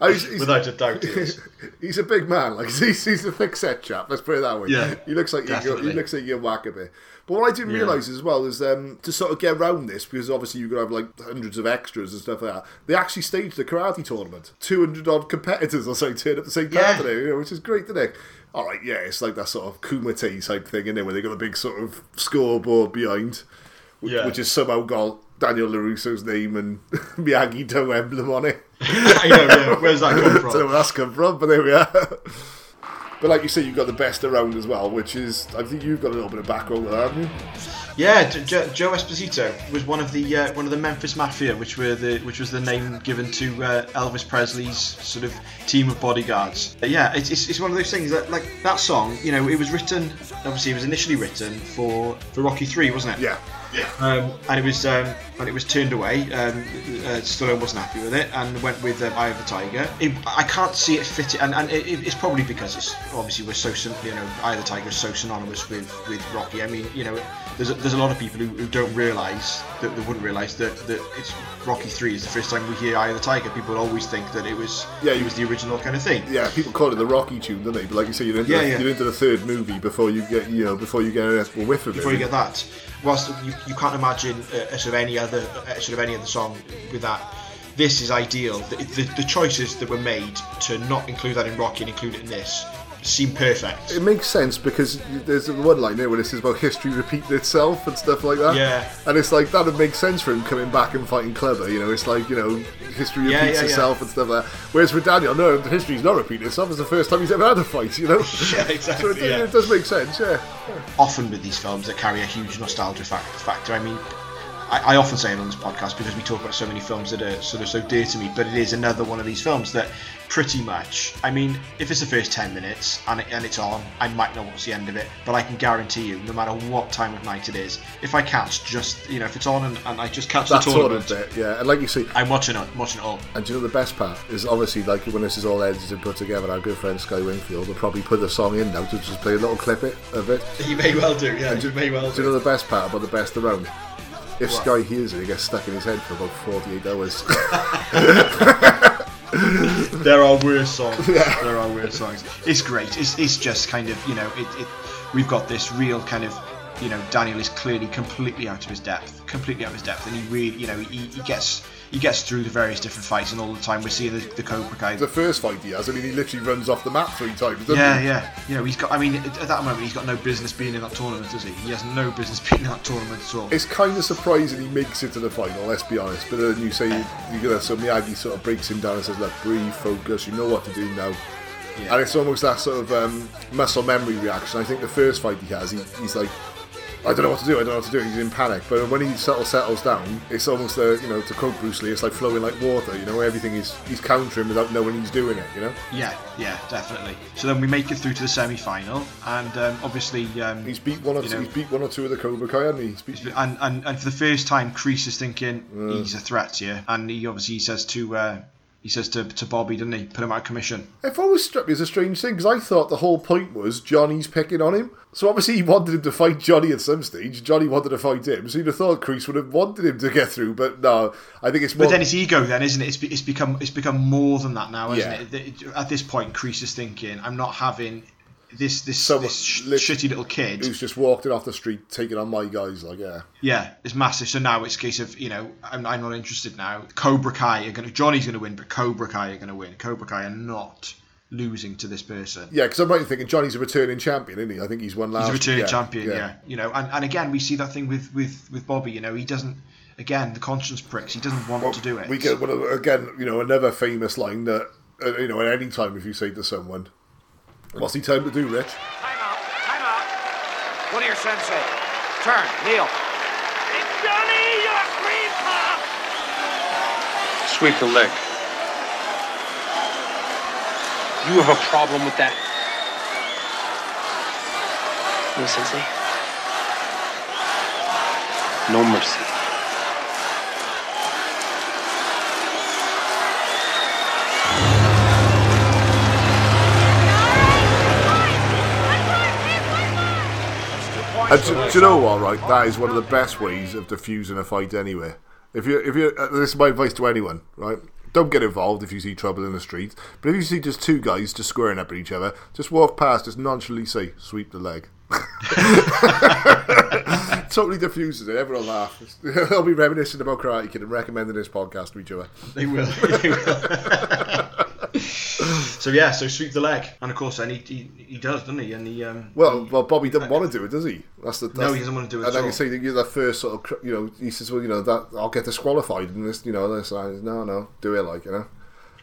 Oh, he's, he's, Without a doubt, he is. he's a big man. Like he's, he's a thick set chap. Let's put it that way. Yeah, he looks like go, he looks like you whack a bit. But what I didn't Yeah. realise as well is um, to sort of get around this because obviously you're gonna have like hundreds of extras and stuff like that. They actually staged a karate tournament. Two hundred odd competitors or something turned up the same Yeah. today, you know, which is great, isn't it? All right, yeah, it's like that sort of kumite type thing, isn't it? Where they got a big sort of scoreboard behind, which, Yeah. which has somehow got Daniel LaRusso's name and Miyagi Do emblem on it. I know, yeah. Where's that come I don't know from? where that's come from, but there we are. But like you say, you've got the best around as well, which is I think you've got a little bit of background with that, haven't you? Yeah, J- J- Joe Esposito was one of the uh, one of the Memphis Mafia, which were the which was the name given to uh, Elvis Presley's sort of team of bodyguards. Uh, yeah, it's, it's, it's one of those things that like that song. You know, it was written. Obviously, it was initially written for for Rocky Three, wasn't it? Yeah. Um, and it was um, and it was turned away. Um, uh, Stallone wasn't happy with it and went with um, Eye of the Tiger. It, I can't see it fitting, and, and it, it's probably because it's obviously we're so you know Eye of the Tiger is so synonymous with, with Rocky. I mean, you know, there's a, there's a lot of people who, who don't realise that they wouldn't realise that, that it's Rocky Three is the first time we hear Eye of the Tiger. People always think that it was Yeah, it was the original kind of thing. Yeah, people call it the Rocky tune, don't they? But like you say, you're into, Yeah, the, yeah. you're into the third movie before you get you know before you get a whiff of it. before you get that. Whilst you, you can't imagine a, a sort of any other a sort of any other song with that. This is ideal. The, the, the choices that were made to not include that in Rocky and include it in this seem perfect. It makes sense because there's one line there where it says about history repeating itself and stuff like that. Yeah. And it's like that would make sense for him coming back and fighting Clubber. You know, it's like you know history repeats yeah, yeah. itself and stuff like that. Whereas for Daniel, no, the history's not repeating itself. It's the first time he's ever had a fight. You know. Yeah, exactly, So it, yeah. it does make sense. Yeah. Often with these films that carry a huge nostalgia factor. I mean, I, I often say it on this podcast because we talk about so many films that are sort of so dear to me, but it is another one of these films that pretty much, I mean, if it's the first 10 minutes and, it, and it's on, I might not what's the end of it, but I can guarantee you, no matter what time of night it is, if I catch just, you know, if it's on and, and I just catch That the tournament, bit, yeah. And like you say, I'm watching it, watching it all. And do you know the best part is obviously like when this is all edited and put together, our good friend Sky Wingfield will probably put the song in now to just play a little clip it of it. You may well do, yeah, you may well Do you know the best part about the best around? If Sky hears it, he gets stuck in his head for about 48 hours. There are worse songs. There are worse songs. It's great. It's, it's just kind of you know it, it. We've got this real kind of you know Daniel is clearly completely out of his depth, completely out of his depth, and he really you know he, he gets he gets through the various different fights, and all the time we see the, the Cobra Kai. the first fight he has, I mean, he literally runs off the map three times, doesn't Yeah, he? yeah. You know, he's got. I mean, at at that moment, he's got no business being in that tournament, does he? He has no business being in that tournament at all. It's kind of surprising he makes it to the final, let's be honest. But then you say, you get so Miyagi sort of breaks him down and says, look, breathe, focus, you know what to do now. Yeah. And it's almost that sort of um, muscle memory reaction. I think the first fight he has, he, he's like, I don't know what to do. I don't know what to do. He's in panic. But when he settle, settles down, it's almost uh, you know to quote Bruce Lee, it's like flowing like water. You know, everything is he's countering without knowing he's doing it. You know, Yeah, yeah, definitely. So then we make it through to the semi-final, and um, obviously, um, he's beat one or two, know- he's beat one or two of the Cobra Kai, he? He's beat, and, and and for the first time, Kreese is thinking he's a threat here, and he obviously says to uh, he says to, to Bobby, doesn't he, put him out of commission. It always struck me as a strange thing because I thought the whole point was Johnny's picking on him. So obviously he wanted him to fight Johnny at some stage. Johnny wanted to fight him, so you'd have thought Kreese would have wanted him to get through. But no, I think it's more. But then it's ego, then, isn't it? It's, be, it's become it's become more than that now, isn't Yeah. It- At this point, Kreese is thinking, I'm not having this this, Someone this lit- shitty little kid. who's just walked in off the street taking on my guys, like yeah. Yeah, it's massive. So now it's a case of you know I'm, I'm not interested now. Cobra Kai are going to Johnny's going to win, but Cobra Kai are going to win. Cobra Kai are not losing to this person. Yeah, because I'm right thinking Johnny's a returning champion, isn't he? I think he's won last. He's a returning yeah, champion, yeah. You know, and, and again we see that thing with, with, with Bobby. You know, he doesn't. Again, the conscience pricks. He doesn't want to do it. We get one of, again, you know, another famous line that uh, you know, at any time if you say to someone, "What's he time to do, Rich?" Time out. Time out. What do your sensei? Turn. Kneel. It's Johnny, you're free, pop! Sweep the leg. You have a problem with that? No, Sensei. Eh? No mercy. And do, do you know what? Right, that is one of the best ways of diffusing a fight. Anyway, if you if you uh, this is my advice to anyone, right? Don't get involved if you see trouble in the street. But if you see just two guys just squaring up at each other, just walk past, just nonchalantly say, "Sweep the leg." totally diffuses it. Everyone laughs. They'll be reminiscing about Karate Kid and recommending this podcast to each other. They will. They will. so yeah, so sweep the leg, and of course, then he, he, he does, doesn't he? And he um, Well, well, Bobby doesn't want to do it, does he? That's the. That's No, he doesn't want to do it And then all. you say that you're the first sort of, you know, he says, well, you know, that I'll get disqualified in this, you know, this. And I, no, no, do it like, you know.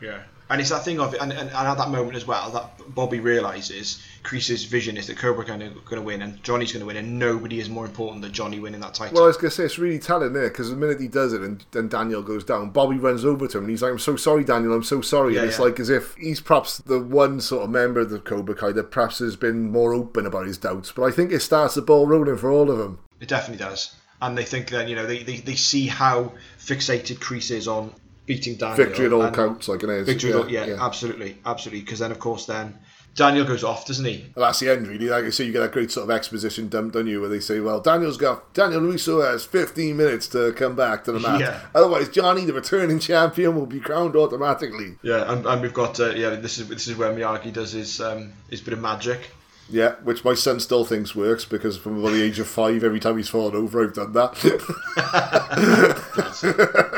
Yeah. And it's that thing of, and, and, and at that moment as well, that Bobby realizes Kreese's vision is that Cobra going to win and Johnny's going to win, and nobody is more important than Johnny winning that title. Well, I was gonna say it's really telling there because the minute he does it and then Daniel goes down, Bobby runs over to him and he's like, "I'm so sorry, Daniel. I'm so sorry." Yeah, and it's yeah. like as if he's perhaps the one sort of member of the Cobra Kai that perhaps has been more open about his doubts. But I think it starts the ball rolling for all of them. It definitely does. And they think that, you know, they, they, they see how fixated Kreese is on beating Daniel. Victory at all and- counts, like it is. Victory at all, yeah, yeah. absolutely, absolutely. Because then, of course, then Daniel goes off, doesn't he? Well, that's the end, really. Like I say, you get that great sort of exposition dump, don't you? Where they say, "Well, Daniel's got Daniel Russo has 15 minutes to come back to the match. Yeah. Otherwise, Johnny, the returning champion, will be crowned automatically." Yeah, and, and we've got, uh, yeah, this is this is where Miyagi does his um, his bit of magic. Yeah, which my son still thinks works because from about the age of five, every time he's fallen over, I've done that.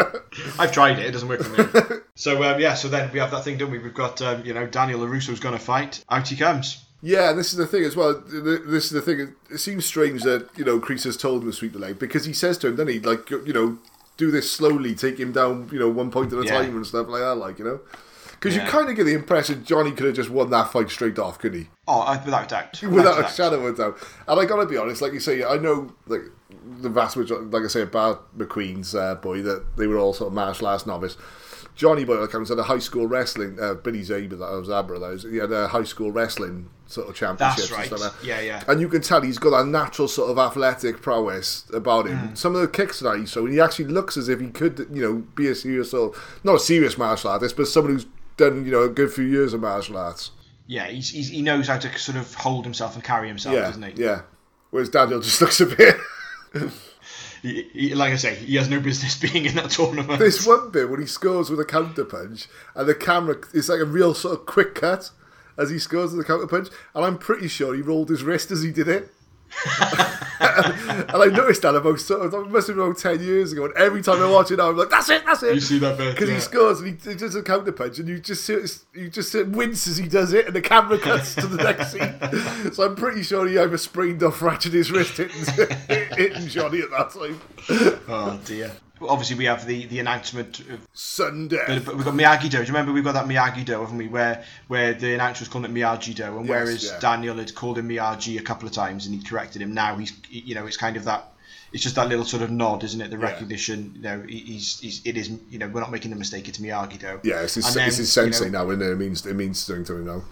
I've tried it; it doesn't work for me. so um, yeah, so then we have that thing, don't we? We've got um, you know Daniel LaRusso's going to fight. Out he comes. Yeah, and this is the thing as well. This is the thing. It seems strange that you know Kreese has told him to sweep the leg because he says to him, doesn't he? Like you know, do this slowly, take him down, you know, one point at a Yeah. time and stuff like that. Like you know, because Yeah. you kind of get the impression Johnny could have just won that fight straight off, couldn't he? Oh, without a doubt. Without a doubt. shadow of a doubt. And I gotta be honest, like you say, I know like the vast majority, like I say about McQueen's uh, boy, that they were all sort of martial arts novice. Johnny Boy comes at a high school wrestling. Uh, Billy Zabka, that was Abra. That was, he had a high school wrestling sort of championships. That's right. And stuff like that. Yeah, yeah. And you can tell he's got that natural sort of athletic prowess about him. Mm. Some of the kicks that he so he actually looks as if he could, you know, be a serious sort of, not a serious martial artist, but someone who's done, you know, a good few years of martial arts. Yeah, he's, he's, he knows how to sort of hold himself and carry himself, yeah, doesn't he? yeah. Whereas Daniel just looks a bit. He, he, like I say, he has no business being in that tournament. There's one bit when he scores with a counter punch, and the camera it's like a real sort of quick cut as he scores with the counter punch, and I'm pretty sure he rolled his wrist as he did it. And I noticed that about sort of, must have been about ten years ago. And every time I watch it now, I'm like, "That's it, that's it." You see that bit, because yeah. he scores and he, he does a counter punch, and you just you just wince as he does it, and the camera cuts to the next scene. So I'm pretty sure he either sprained or fractured his wrist hitting, hitting Johnny at that time. Oh dear. Obviously we have the the announcement of Sunday. But, but we've got Miyagi Do. Do you remember we've got that Miyagi Do, haven't we? Where where the announcer was calling it Miyagi Do, and Yes, whereas yeah. Daniel had called him Miyagi a couple of times and he corrected him, now he's you know it's kind of that. It's just that little sort of nod, isn't it? The Yeah. recognition, you know, he's, he's it is, you know, we're not making the mistake. It's Miyagi Do. Yeah, it's his, then, it's his you know, sensei now, isn't it? It means it means doing something to him now.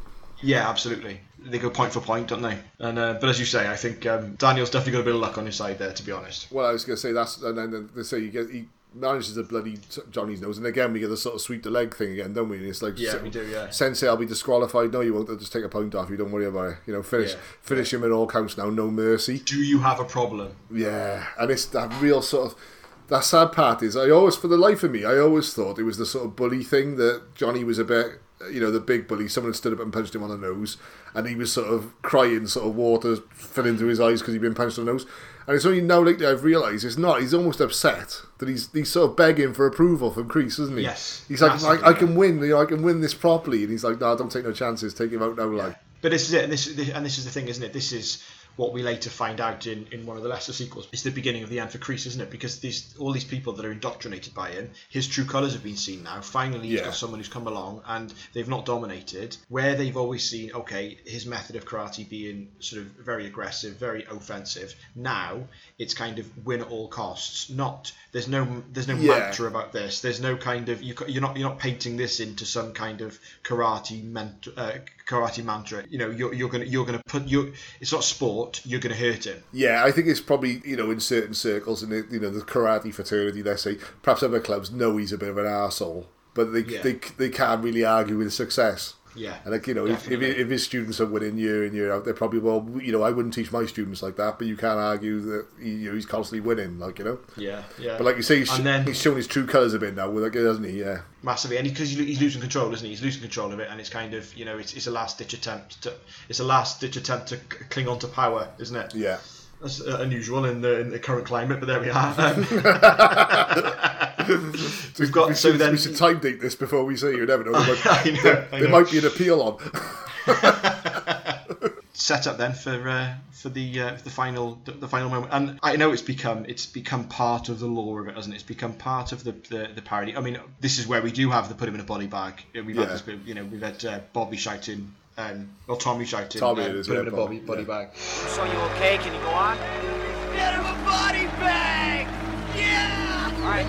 Yeah, absolutely. They go point for point, don't they? And uh, but as you say, I think um, Daniel's definitely got a bit of luck on his side there, to be honest. Well, I was going to say that's, and then they say you get he manages the bloody Johnny's nose, and again we get the sort of sweep the leg thing again, don't we? And it's like, Yeah, we do, yeah. Sensei, I'll be disqualified. No, you won't. They'll just take a point off you. Don't worry about it. You know, finish Yeah. finish him at all counts now. No mercy. Do you have a problem? Yeah, and it's that real sort of. That sad part is, I always, for the life of me, I always thought it was the sort of bully thing that Johnny was a bit, you know, the big bully. Someone had stood up and punched him on the nose, and he was sort of crying, sort of water fell into his eyes because he'd been punched on the nose. And it's only now lately I've realised it's not. He's almost upset that he's he's sort of begging for approval from Kreese, isn't he? Yes, He's like, I, can win. You know, I can win this properly. And he's like, No, don't take no chances. Take him out now, like. But this is it, and this, this and this is the thing, isn't it? This is what we later find out in, in one of the lesser sequels. It's the beginning of the end for Kreese, isn't it? Because these all these people that are indoctrinated by him, his true colours have been seen now. Finally, he's Yeah. got someone who's come along, and they've not dominated. Where they've always seen, okay, his method of karate being sort of very aggressive, very offensive. Now it's kind of win at all costs. Not there's no there's no Yeah. mantra about this. There's no kind of you you're not you're not painting this into some kind of karate ment, uh, karate mantra. You know, you're, you're gonna you're gonna put you. It's not sport. You're gonna hurt him. Yeah, I think it's probably you know in certain circles in the you know the karate fraternity, let's say perhaps other clubs know he's a bit of an asshole, but they Yeah. they, they can't really argue with success. Yeah, And like you know, if, if, if his students are winning year in year out, they're probably well, you know, I wouldn't teach my students like that, but you can't argue that he, you know he's constantly winning, like you know. Yeah, yeah. But like you say, he's, and then he's shown his true colours a bit now, with like, doesn't he? Yeah. massively, and because he's losing control, isn't he? He's losing control of it, and it's kind of you know it's, it's a last ditch attempt to it's a last ditch attempt to cling on to power, isn't it? Yeah. That's uh, unusual in the in the current climate, but there we are. Um, We've got we so should, then we should time date this before we say you never know. There might, I know, there, I there know. might be an appeal on. set up then for uh, for the uh, the final the, the final moment and I know it's become it's become part of the lore of it hasn't it it's become part of the, the the parody I mean this is where we do have the put him in a body bag Uh, we've Yeah. had this you know we've had uh, Bobby shouting um, or Tommy shouting Tommy put him in a body, Bobby, body yeah. bag So you okay? Can you go on? Get him a body bag! Yeah! All right.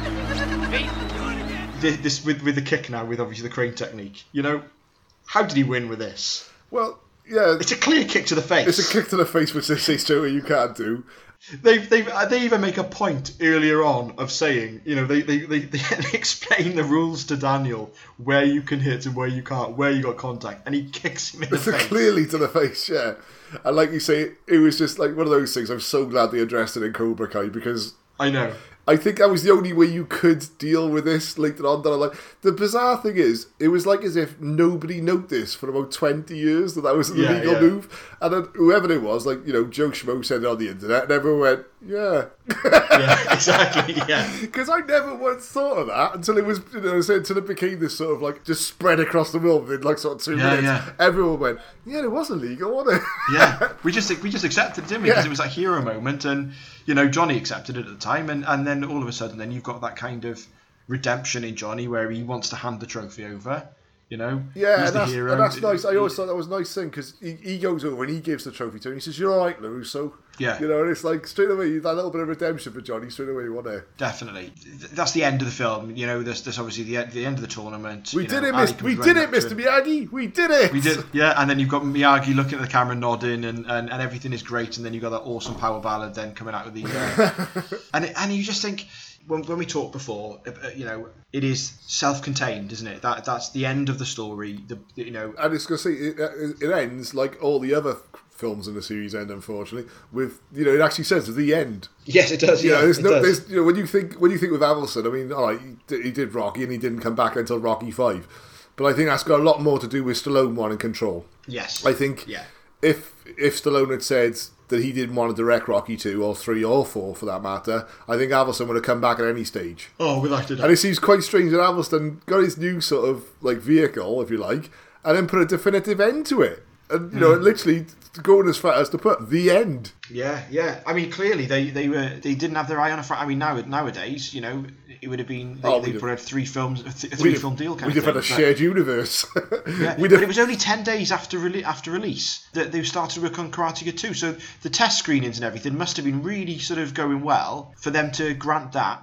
Feet. this, this with with the kick now with obviously the crane technique you know how did he win with this Well, yeah, it's a clear kick to the face It's a kick to the face, which they say straight away you can't do. They they uh, they even make a point earlier on of saying, you know, they, they, they, they explain the rules to Daniel where you can hit and where you can't, where you got contact, and he kicks him in the face. Clearly to the face, yeah. And like you say, it was just like one of those things. I'm so glad they addressed it in Cobra Kai because I know. I think that was the only way you could deal with this later on. That I like. The bizarre thing is, it was like as if nobody noticed for about 20 years that that was an Yeah, illegal yeah. move. And then whoever it was, like, you know, Joe Schmo said it on the internet, and everyone went, yeah. Yeah, exactly. Yeah. Because I never once thought of that until it was, you know, until it became this sort of like just spread across the world within like sort of two Yeah, minutes. yeah. Everyone went, yeah, it was illegal, wasn't it? yeah, we just we just accepted, it, didn't we? Because Yeah. it was that hero moment, and you know Johnny accepted it at the time, and and then all of a sudden, then you've got that kind of redemption in Johnny where he wants to hand the trophy over. You know, Yeah, and that's, and that's nice. I always thought that was a nice thing because he, he goes over and he gives the trophy to him. He says, "You're all right, LaRusso." Yeah. you know, and it's like straight away that little bit of redemption for Johnny. Straight away, wasn't it? Definitely, that's the end of the film. You know, there's, there's obviously the, the end of the tournament. We you did know, it, comes We did it, Mister. Miyagi. We did it. We did, yeah. And then you've got Miyagi looking at the camera, nodding, and, and, and everything is great. And then you've got that awesome power ballad then coming out of the, uh, and and you just think when, when we talked before, uh, uh, you know, it is self-contained, isn't it? That that's the end of the story. The, you know, And it's going to see it, it it ends like all the other films in the series end, unfortunately. With you know, it actually says the end. yes, it does. You know, Yeah, there's it no, does. there's you know when you think when you think with Avildsen, I mean, all right, he did, he did Rocky and he didn't come back until Rocky Five, but I think that's got a lot more to do with Stallone wanting control. Yes, I think Yeah. If if Stallone had said that he didn't want to direct Rocky two or three or four for that matter, I think Avildsen would have come back at any stage. Oh, without a doubt. And it seems quite strange that Avildsen got his new sort of like vehicle, if you like, and then put a definitive end to it. And you know, hmm. literally going as far as to put the end. Yeah, yeah. I mean, clearly they, they were they didn't have their eye on a. Fr- I mean, now nowadays, you know, it would have been they, Oh, they put out three films, a, th- three film deal kind We'd of have had a thing. shared universe. Yeah, We'd but have- it was only ten days after rele- after release that they started to work on Karate Kid 2. So the test screenings and everything must have been really sort of going well for them to grant that,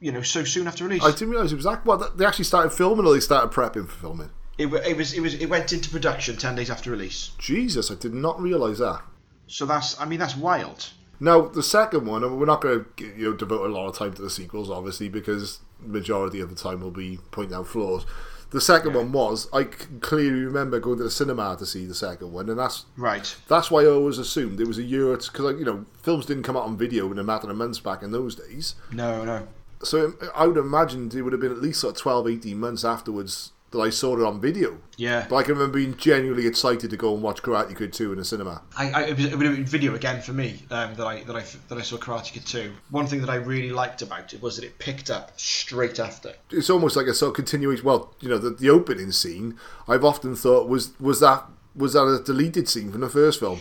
you know, so soon after release. I didn't realise it was that. Well, they actually started filming, or they started prepping for filming. It, it was it was it went into production ten days after release. Jesus, I did not realise that. So that's I mean that's wild. Now the second one, and we're not going to you know devote a lot of time to the sequels, obviously, because majority of the time we'll be pointing out flaws. The second one was I clearly remember going to the cinema to see the second one, and that's Right. that's why I always assumed it was a year because you know films didn't come out on video in a matter of months back in those days. No, no. So I would imagine it would have been at least sort of 12, 18 months afterwards that I saw it on video. Yeah. But I can remember being genuinely excited to go and watch Karate Kid 2 in a cinema. I, I, it, was, it have been video again for me um, that I that I that I saw Karate Kid 2. One thing that I really liked about it was that it picked up straight after. It's almost like a sort of continuation. Well, you know, the, the opening scene, I've often thought was was that was that a deleted scene from the first film?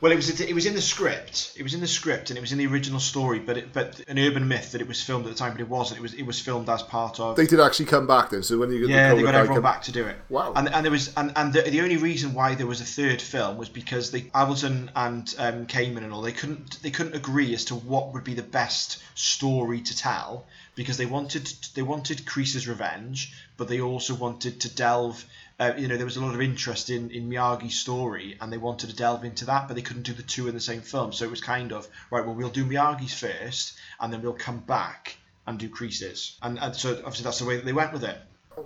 Well, it was it was in the script. It was in the script and it was in the original story, but it, but an urban myth that it was filmed at the time, but it wasn't. It was it was filmed as part of. They did actually come back then. So when you yeah, the they got everyone come- back to do it. Wow. And and there was and, and the, the only reason why there was a third film was because they Avildsen and um, Kamen and all they couldn't they couldn't agree as to what would be the best story to tell because they wanted they wanted Kreese's revenge, but they also wanted to delve. Uh, you know, there was a lot of interest in, in Miyagi's story, and they wanted to delve into that, but they couldn't do the two in the same film. So it was kind of right. Well, we'll do Miyagi's first, and then we'll come back and do Kreese's, and, and so obviously that's the way that they went with it.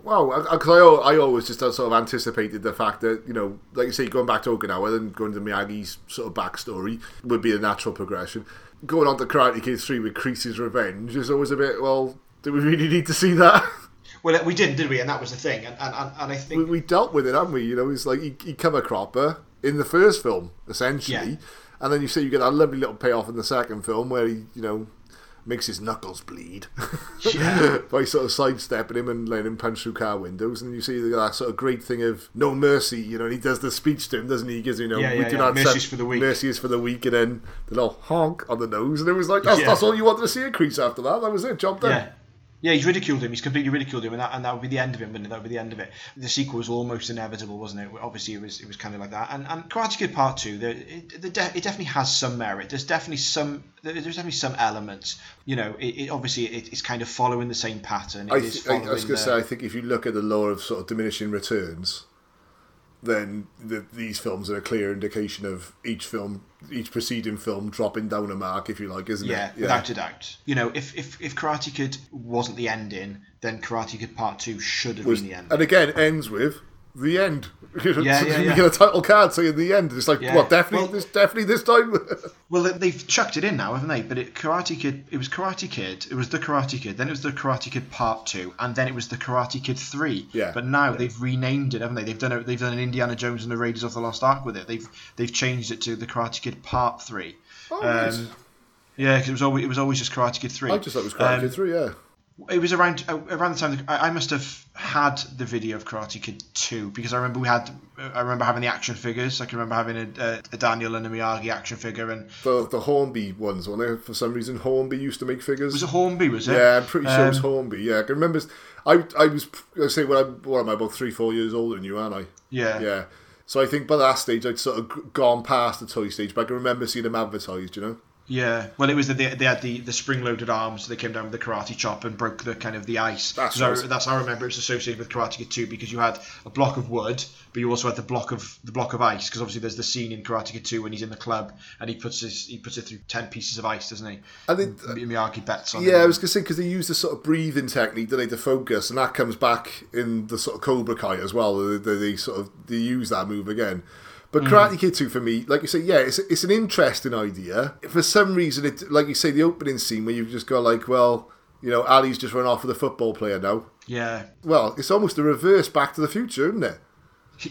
Well, because I, I always just sort of anticipated the fact that, you know, like you say, going back to Okinawa and going to Miyagi's sort of backstory would be a natural progression. Going on to Karate Kid 3 with Kreese's revenge is always a bit, well, do we really need to see that? Well, we didn't, did we? And that was the thing. And and, and, I we, think we dealt with it, haven't we? You know, it's like he, he come a cropper in the first film, essentially. Yeah. And then you see you get that lovely little payoff in the second film where he, you know, makes his knuckles bleed by sort of sidestepping him and letting him punch through car windows. And you see that sort of great thing of no mercy, you know, and he does the speech to him, doesn't he? He gives, you know, Yeah, we yeah, do yeah. not Mercy for the weak. Mercy is for the weak, and then the little honk on the nose. And it was like, that's, Yeah. that's all you wanted to see at Kreese after that. That was it, job done. Yeah. He's ridiculed him. He's completely ridiculed him, and that, and that would be the end of him. Wouldn't it? That would be the end of it. The sequel was almost inevitable, wasn't it? Obviously, it was. It was kind of like that. And, and Karate Kid Part Two, there, it, the de- it definitely has some merit. There's definitely some. There's definitely some elements. You know, it, it obviously it, it's kind of following the same pattern. It I, th- I was going to say, I think if you look at the law of sort of diminishing returns, then the, these films are a clear indication of each film, each preceding film dropping down a mark, if you like, isn't Yeah, it? Yeah, without a doubt. You know, if, if, if Karate Kid wasn't the ending, then Karate Kid Part 2 should have Was- been the ending. and again, ends with the end. You, know, Yeah, so yeah, you yeah. get a title card saying the end. It's like, Yeah. well, definitely, Well- this, definitely this time. Well, they- they've chucked it in now, haven't they? But it, Karate Kid, it was Karate Kid, it was the Karate Kid, then it was the Karate Kid Part Two, and then it was the Karate Kid Three. Yeah. But now they've renamed it, haven't they? They've done a, they've done an Indiana Jones and the Raiders of the Lost Ark with it. They've they've changed it to the Karate Kid Part Three. oh, nice. Um, yeah, because it was always it was always just Karate Kid Three. I just thought it was Karate Um, Kid 3, yeah. It was around uh, around the time I, I must have had the video of Karate Kid Two because I remember we had I remember having the action figures. I can remember having a, a, a Daniel and a Miyagi action figure, and The, the Hornby ones, weren't they? For some reason, Hornby used to make figures. was it Hornby? Was it? Yeah, I'm pretty sure it was Um, Hornby. Yeah, I can remember. I I was I say when I'm what am I about three four years older than you, aren't I? Yeah. Yeah. So I think by that stage I'd sort of gone past the toy stage, but I can remember seeing them advertised. You know. Yeah, well, it was that they, they had the, the spring-loaded arms. So they came down with the karate chop and broke the kind of the ice. That's 'Cause I- that's how I remember it's associated with Karate Kid 2 because you had a block of wood, but you also had the block of the block of ice. Because obviously there's the scene in Karate Kid 2 when he's in the club and he puts his he puts it through ten pieces of ice, doesn't he? I think. Mi- Miyagi bets on. Yeah, it. I was gonna say because they use the sort of breathing technique, don't they, to focus, and that comes back in the sort of Cobra Kai as well. They, they, they sort of they use that move again. But Karate mm. Kid 2 for me, like you say, yeah, it's, it's an interesting idea. For some reason, it like you say, the opening scene where you've just got like, well, you know, Ali's just run off with a football player now. Yeah. Well, it's almost the reverse Back to the Future, isn't it?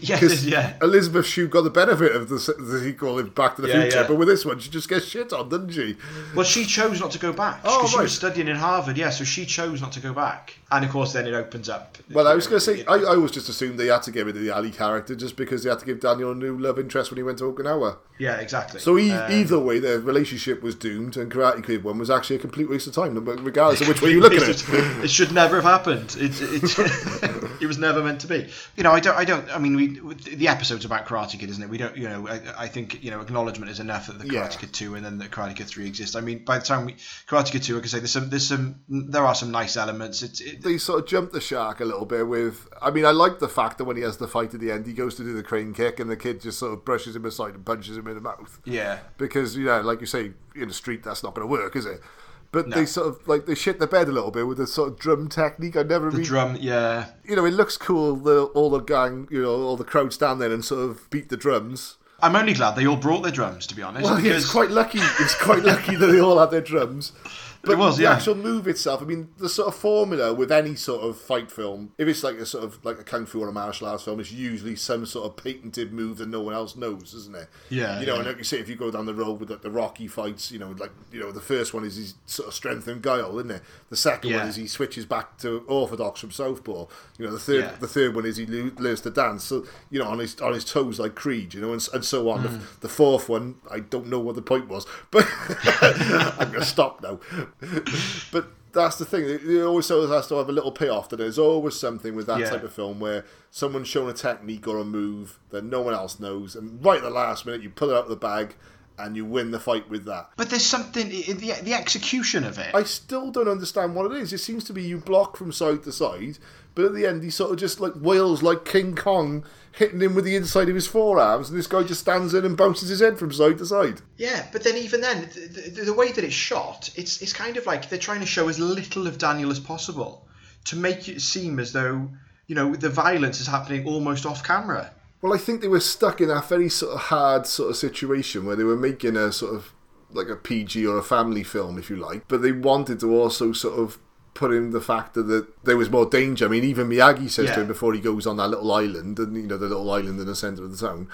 Yes, yeah. Elisabeth Shue got the benefit of the, the sequel in Back to the Yeah, Future, yeah. but with this one, she just gets shit on, doesn't she? Well, she chose not to go back. Oh, 'cause she was studying in Harvard, yeah, so she chose not to go back. And of course, then it opens up. Well, I was going to say, I. I always just assumed they had to get rid of the Ali character just because they had to give Daniel a new love interest when he went to Okinawa. yeah, exactly. So e- Um, either way, their relationship was doomed, and Karate Kid one was actually a complete waste of time, regardless of which way you look at it. it should never have happened. It, it, it was never meant to be. You know, I don't. I don't. I mean, we the episode's about Karate Kid, isn't it? We don't. You know, I, I think you know acknowledgement is enough that the Karate Yeah. Kid two and then the Karate Kid three exists. I mean, by the time we Karate Kid two, I can say there's some there's some there are some nice elements. It's it, They sort of jumped the shark a little bit with. I mean, I like the fact that when he has the fight at the end, he goes to do the crane kick, and the kid just sort of brushes him aside and punches him in the mouth. yeah. because you know, like you say, in the street, that's not going to work, is it? But No. they sort of like they shit the bed a little bit with the sort of drum technique. I never The drum, yeah. you know, it looks cool. The all the gang, you know, all the crowd stand there and sort of beat the drums. I'm only glad they all brought their drums, to be honest. Well, yeah, because it's quite lucky. It's quite lucky that they all had their drums. But It was, the yeah. actual move itself. I mean, the sort of formula with any sort of fight film, if it's like a sort of like a kung fu or a martial arts film, it's usually some sort of patented move that no one else knows, isn't it? Yeah, You know, yeah. and like you say, if you go down the road with like, the Rocky fights, you know, like you know, the first one is his sort of strength and guile, isn't it? The second Yeah. one is he switches back to orthodox from southpaw. You know, the third Yeah. the third one is he learns to dance. So you know, on his on his toes like Creed, you know, and, and so on. The, Mm. the fourth one, I don't know what the point was, but I'm going to stop now. But that's the thing. It always has to have a little payoff. That there's always something with that Yeah. type of film where someone's shown a technique or a move that no one else knows, and right at the last minute you pull it out of the bag and you win the fight with that. But there's something in the the execution of it. I still don't understand what it is. It seems to be you block from side to side, but at the end he sort of just like wails like King Kong, hitting him with the inside of his forearms, and this guy just stands in and bounces his head from side to side. Yeah, but then even then, the, the, the way that it's shot, it's it's kind of like they're trying to show as little of Daniel as possible to make it seem as though you know the violence is happening almost off camera. Well, I think they were stuck in that very sort of hard sort of situation where they were making a sort of like a PG or a family film, if you like, but they wanted to also sort of put in the factor that there was more danger. I mean, even Miyagi says Yeah. to him before he goes on that little island, and you know the little island in the centre of the town.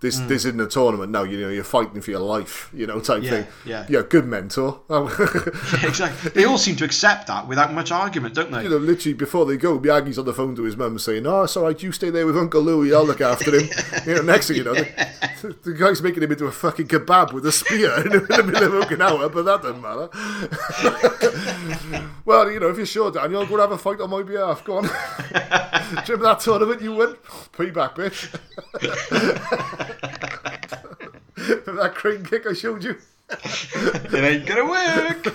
This, Mm. this isn't a tournament. No, you know you're fighting for your life. You know type Yeah, thing. yeah. yeah. Good mentor. exactly. They all seem to accept that without much argument, don't they? You know, literally before they go, Miyagi's on the phone to his mum saying, "Oh, it's all right. You stay there with Uncle Louie. I'll look after him." you know, next thing you know, the, the guy's making him into a fucking kebab with a spear in the middle of Okinawa, but that doesn't matter. well, you know, if you're sure, Daniel, go and have a fight on my behalf. Go on. Do you remember that tournament you won? Payback, bitch. Remember that crane kick I showed you? it ain't gonna work.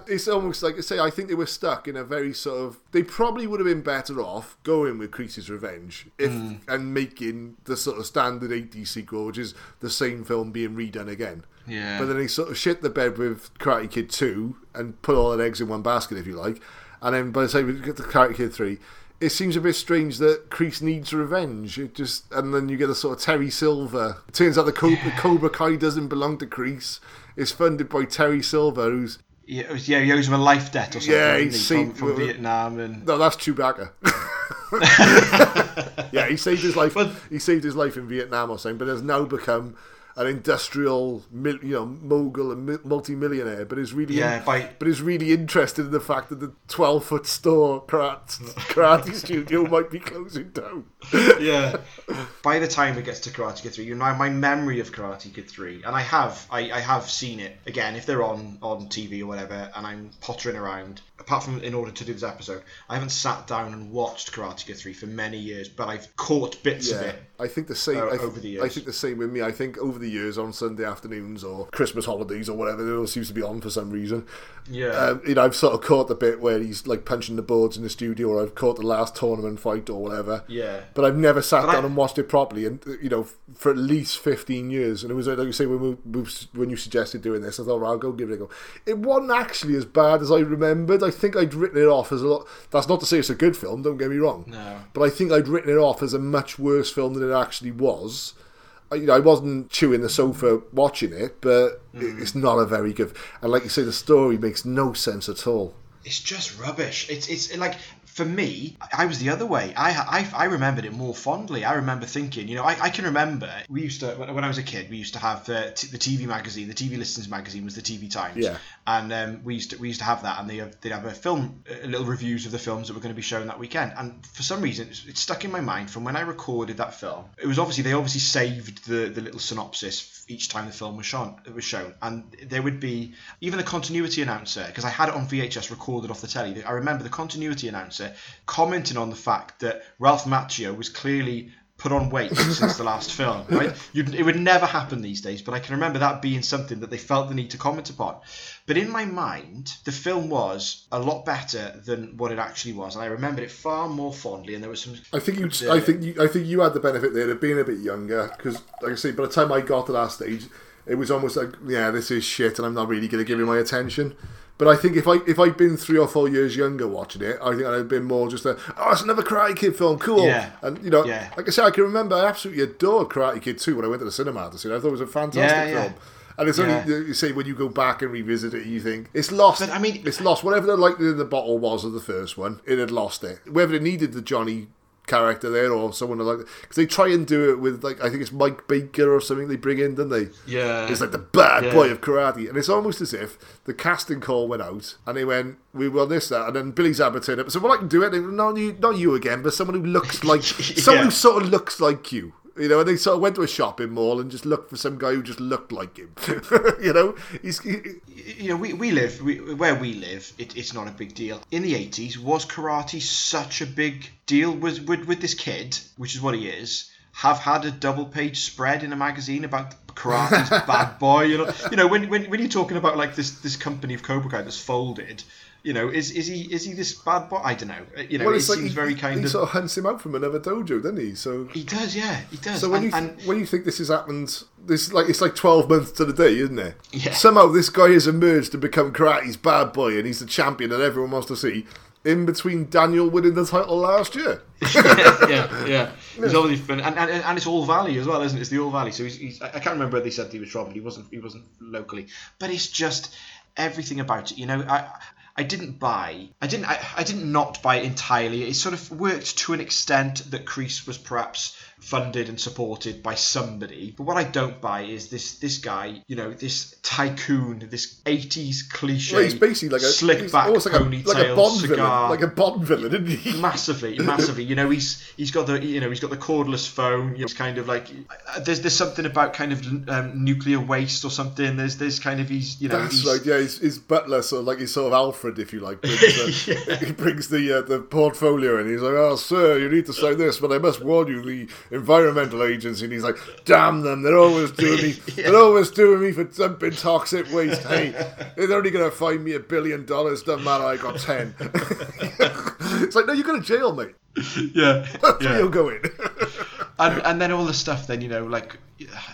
it's almost like I say. I think they were stuck in a very sort of. They probably would have been better off going with Kreese's Revenge if hmm. and making the sort of standard '80s sequel, which is the same film being redone again. Yeah. But then they sort of shit the bed with Karate Kid Two and put all their eggs in one basket, if you like. And then by the time we get to Karate Kid Three. It seems a bit strange that Kreese needs revenge. It just and then you get a sort of Terry Silver. It turns out the Cobra, Cobra Kai doesn't belong to Kreese. It's funded by Terry Silver, who's Yeah, it was- yeah, he owes him a life debt or something. Yeah, he's he, from, seen- from Vietnam and No, that's Chewbacca. yeah, he saved his life. he saved his life in Vietnam or something, but has now become an industrial, you know, mogul and multi-millionaire. But is really, Yeah, by- but is really interested in the fact that the twelve-foot store karate, karate studio might be closing down. yeah. By the time it gets to Karate Kid Three, you know my memory of Karate Kid Three, and I have, I, I have seen it again if they're on on TV or whatever, and I'm pottering around. Apart from in order to do this episode, I haven't sat down and watched Karate Kid Three for many years, but I've caught bits of it. I think the same. o- I, th- over the years. I think the same with me. I think over the years on Sunday afternoons or Christmas holidays or whatever, it all seems to be on for some reason. Yeah. Um, you know, I've sort of caught the bit where he's like punching the boards in the studio, or I've caught the last tournament fight or whatever. Yeah. But I've never sat But I- down and watched it properly, and you know, for at least fifteen years. And it was like you say when we, we when you suggested doing this, I thought, well, I'll go give it a go. It wasn't actually as bad as I remembered. I think I'd written it off as a lot. That's not to say it's a good film. Don't get me wrong. No. But I think I'd written it off as a much worse film than it actually was. I, you know, I wasn't chewing the sofa watching it, but it- mm. it's not a very good. And like you say, the story makes no sense at all. it's just rubbish. It's it's like for me, I was the other way. I, I, I remembered it more fondly. I remember thinking, you know, I, I can remember we used to when I was a kid, we used to have the, t- the TV magazine, the TV listings magazine was the TV Times, Yeah. and um, we used to we used to have that, and they have, they'd have a film, uh, little reviews of the films that were going to be shown that weekend. And for some reason, it's, it's stuck in my mind from when I recorded that film. It was obviously they obviously saved the, the little synopsis each time the film was shown. Was shown, and there would be even the continuity announcer because I had it on VHS recorded off the telly. I remember the continuity announcer commenting on the fact that Ralph Macchio was clearly put on weight since the last film. Right? You'd, it would never happen these days, but I can remember that being something that they felt the need to comment upon. But in my mind, the film was a lot better than what it actually was, and I remembered it far more fondly. And there was some. I think you. I think you. I think you had the benefit there of being a bit younger because, like I say, by the time I got to that stage, it was almost like, yeah, this is shit, and I'm not really going to give it my attention. But I think if I if I'd been three or four years younger watching it, I think I'd have been more just a oh, it's another Karate Kid film, cool. Yeah. And you know, Yeah. like I said, I can remember I absolutely adored Karate Kid too when I went to the cinema to see it. I thought it was a fantastic Yeah, film. And it's only you say when you go back and revisit it, you think it's lost. But, I mean- it's lost. Whatever the lightning in the bottle was of the first one, it had lost it. Whether it needed the Johnny character there or someone like that. because they try and do it with like I think it's Mike Baker or something they bring in, don't they? Yeah. it's like the bad Yeah. boy of karate, and it's almost as if the casting call went out and they went, "We will this that," and then Billy Zabka turned up and said, "Well, I can do it." And, not you, not you again, but someone who looks like someone Yeah. who sort of looks like you. You know, and they sort of went to a shopping mall and just looked for some guy who just looked like him. you know, he's he, you know, we, we live we, where we live. It, it's not a big deal. In the eighties, was karate such a big deal? Was would would this kid, which is what he is, have had a double page spread in a magazine about karate's bad boy? You know, you know when, when when you're talking about like this this company of Cobra Kai that's folded. You know, is is he is he this bad boy? I don't know. Uh, you know, well, it like seems he, very he kind of. sort of hunts him out from another dojo, doesn't he? So He does, yeah, he does. So when and, you and when you think this has happened, this like it's like twelve months to the day, isn't it? Yeah. Somehow this guy has emerged to become karate's bad boy, and he's the champion that everyone wants to see. In between Daniel winning the title last year, yeah, yeah. He's obviously fun, and, and and it's all Valley as well, isn't it? It's the All Valley. So he's, he's I I can't remember where they said he was from, but he wasn't he wasn't locally. But it's just everything about it. You know, I I didn't buy. I didn't. I, I didn't not buy it entirely. It sort of worked to an extent that Kreese was perhaps funded and supported by somebody. But what I don't buy is this this guy. You know, this tycoon, this '80s cliche. well, he's basically like a slick back like a, ponytail like a Bond cigar villain, like a Bond villain, isn't he? massively, massively. You know, he's he's got the you know he's got the cordless phone. You know, he's kind of like uh, there's there's something about kind of um, nuclear waste or something. There's there's kind of he's you know That's he's, right, yeah. His, his butler, sort of like he's sort of Alfred, if you like. Brings, uh, He brings the uh, the portfolio in. He's like, "Oh, sir, you need to sign this, but I must warn you, the environmental agency." And he's like, "Damn them! They're always doing me. They're always doing me for dumping toxic waste. Hey, they're only going to fine me a billion dollars. Doesn't matter. I got ten. it's like, no, you're going to jail, mate. yeah That's where yeah. you're going. and and then all the stuff then you know like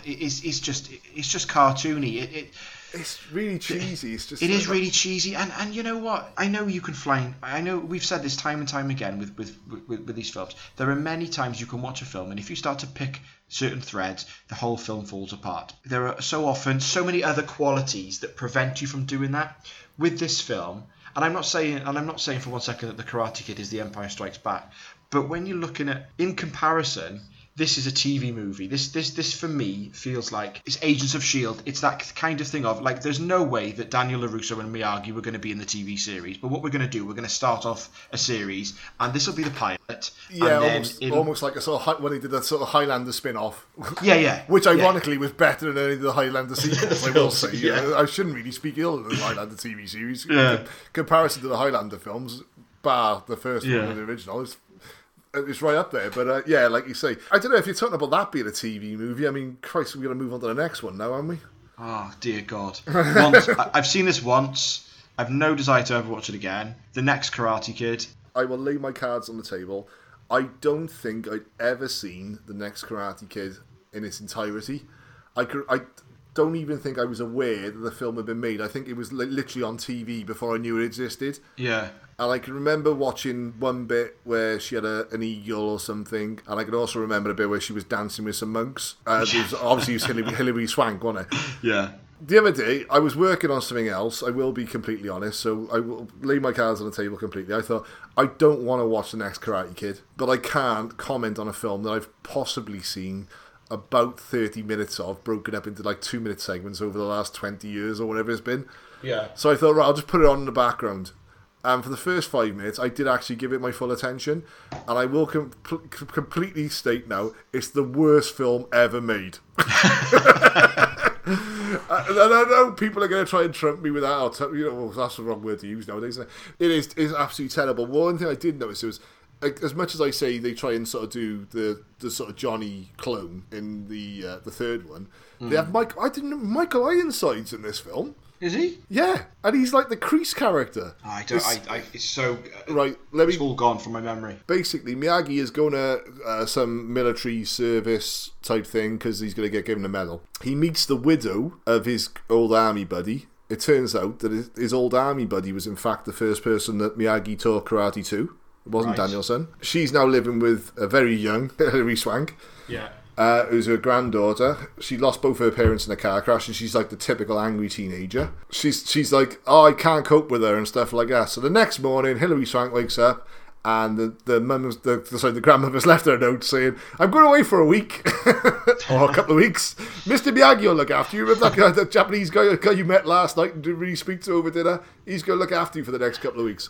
it's it's just it's just cartoony. It, it it's really cheesy. It's just It is like- really cheesy, and, and you know what? I know you can fly. I know we've said this time and time again with, with, with, with these films. There are many times you can watch a film, and if you start to pick certain threads, the whole film falls apart. There are so often so many other qualities that prevent you from doing that. With this film, and I'm not saying, and I'm not saying for one second that the Karate Kid is the Empire Strikes Back, but when you're looking at in comparison, this is a TV movie. This this this for me feels like it's Agents of Shield. It's that kind of thing of like there's no way that Daniel LaRusso and Miyagi were going to be in the TV series. But what we're going to do, we're going to start off a series, and this will be the pilot. Yeah, and almost, almost like a sort of when he did that sort of Highlander spin-off. Yeah, yeah, Which yeah. ironically was better than any of the Highlander sequels. I will say. yeah. I shouldn't really speak ill of the Highlander TV series. Yeah. In comparison to the Highlander films, bar the first Yeah. one, the original, it's, it's right up there. But uh, yeah, like you say, I don't know if you're talking about that being a TV movie. I mean, Christ, we're going to move on to the next one now, aren't we? Oh dear God! Once, I, I've seen this once. I've no desire to ever watch it again. The next Karate Kid. I will lay my cards on the table. I don't think I'd ever seen the next Karate Kid in its entirety. I could, I don't even think I was aware that the film had been made. I think it was li- literally on TV before I knew it existed. Yeah. And I can remember watching one bit where she had a, an eagle or something, and I can also remember a bit where she was dancing with some monks. Uh, it was, obviously, it was Hilary, Hilary Swank, wasn't it? Yeah. The other day, I was working on something else. I will be completely honest, so I will lay my cards on the table completely. I thought I don't want to watch the next Karate Kid, but I can't comment on a film that I've possibly seen about thirty minutes of, broken up into like two minute segments over the last twenty years or whatever it's been. Yeah. So I thought, right, I'll just put it on in the background. And for the first five minutes, I did actually give it my full attention. And I will com- com- completely state now, it's the worst film ever made. And I know people are going to try and trump me with that. I'll tell you know, well, that's the wrong word to use nowadays. It? is it's absolutely terrible. One thing I did notice was, like, as much as I say they try and sort of do the, the sort of Johnny clone in the uh, the third one, they have Mike. I didn't know Michael Ironsides in this film. Is he? Yeah, and he's like the Kreese character. I don't. It's- I, I, it's so. Right, let me It's all gone from my memory. basically Miyagi is going to uh, some military service type thing because he's going to get given a medal. He meets the widow of his old army buddy. It turns out that his, his old army buddy was in fact the first person that Miyagi taught karate to. It wasn't Right. Daniel-san. She's now living with a very young Hilary Swank. Yeah. Uh, who's her granddaughter. She lost both her parents in a car crash, and she's like the typical angry teenager. She's she's like, oh, I can't cope with her and stuff like that. So the next morning, Hilary Swank wakes up, and the the mum's the, the sorry the grandmother's left her a note saying, "I'm going away for a week or a couple of weeks. Mister Miyagi will look after you. Remember that guy, the Japanese guy, guy you met last night and didn't really speak to over dinner? He's going to look after you for the next couple of weeks."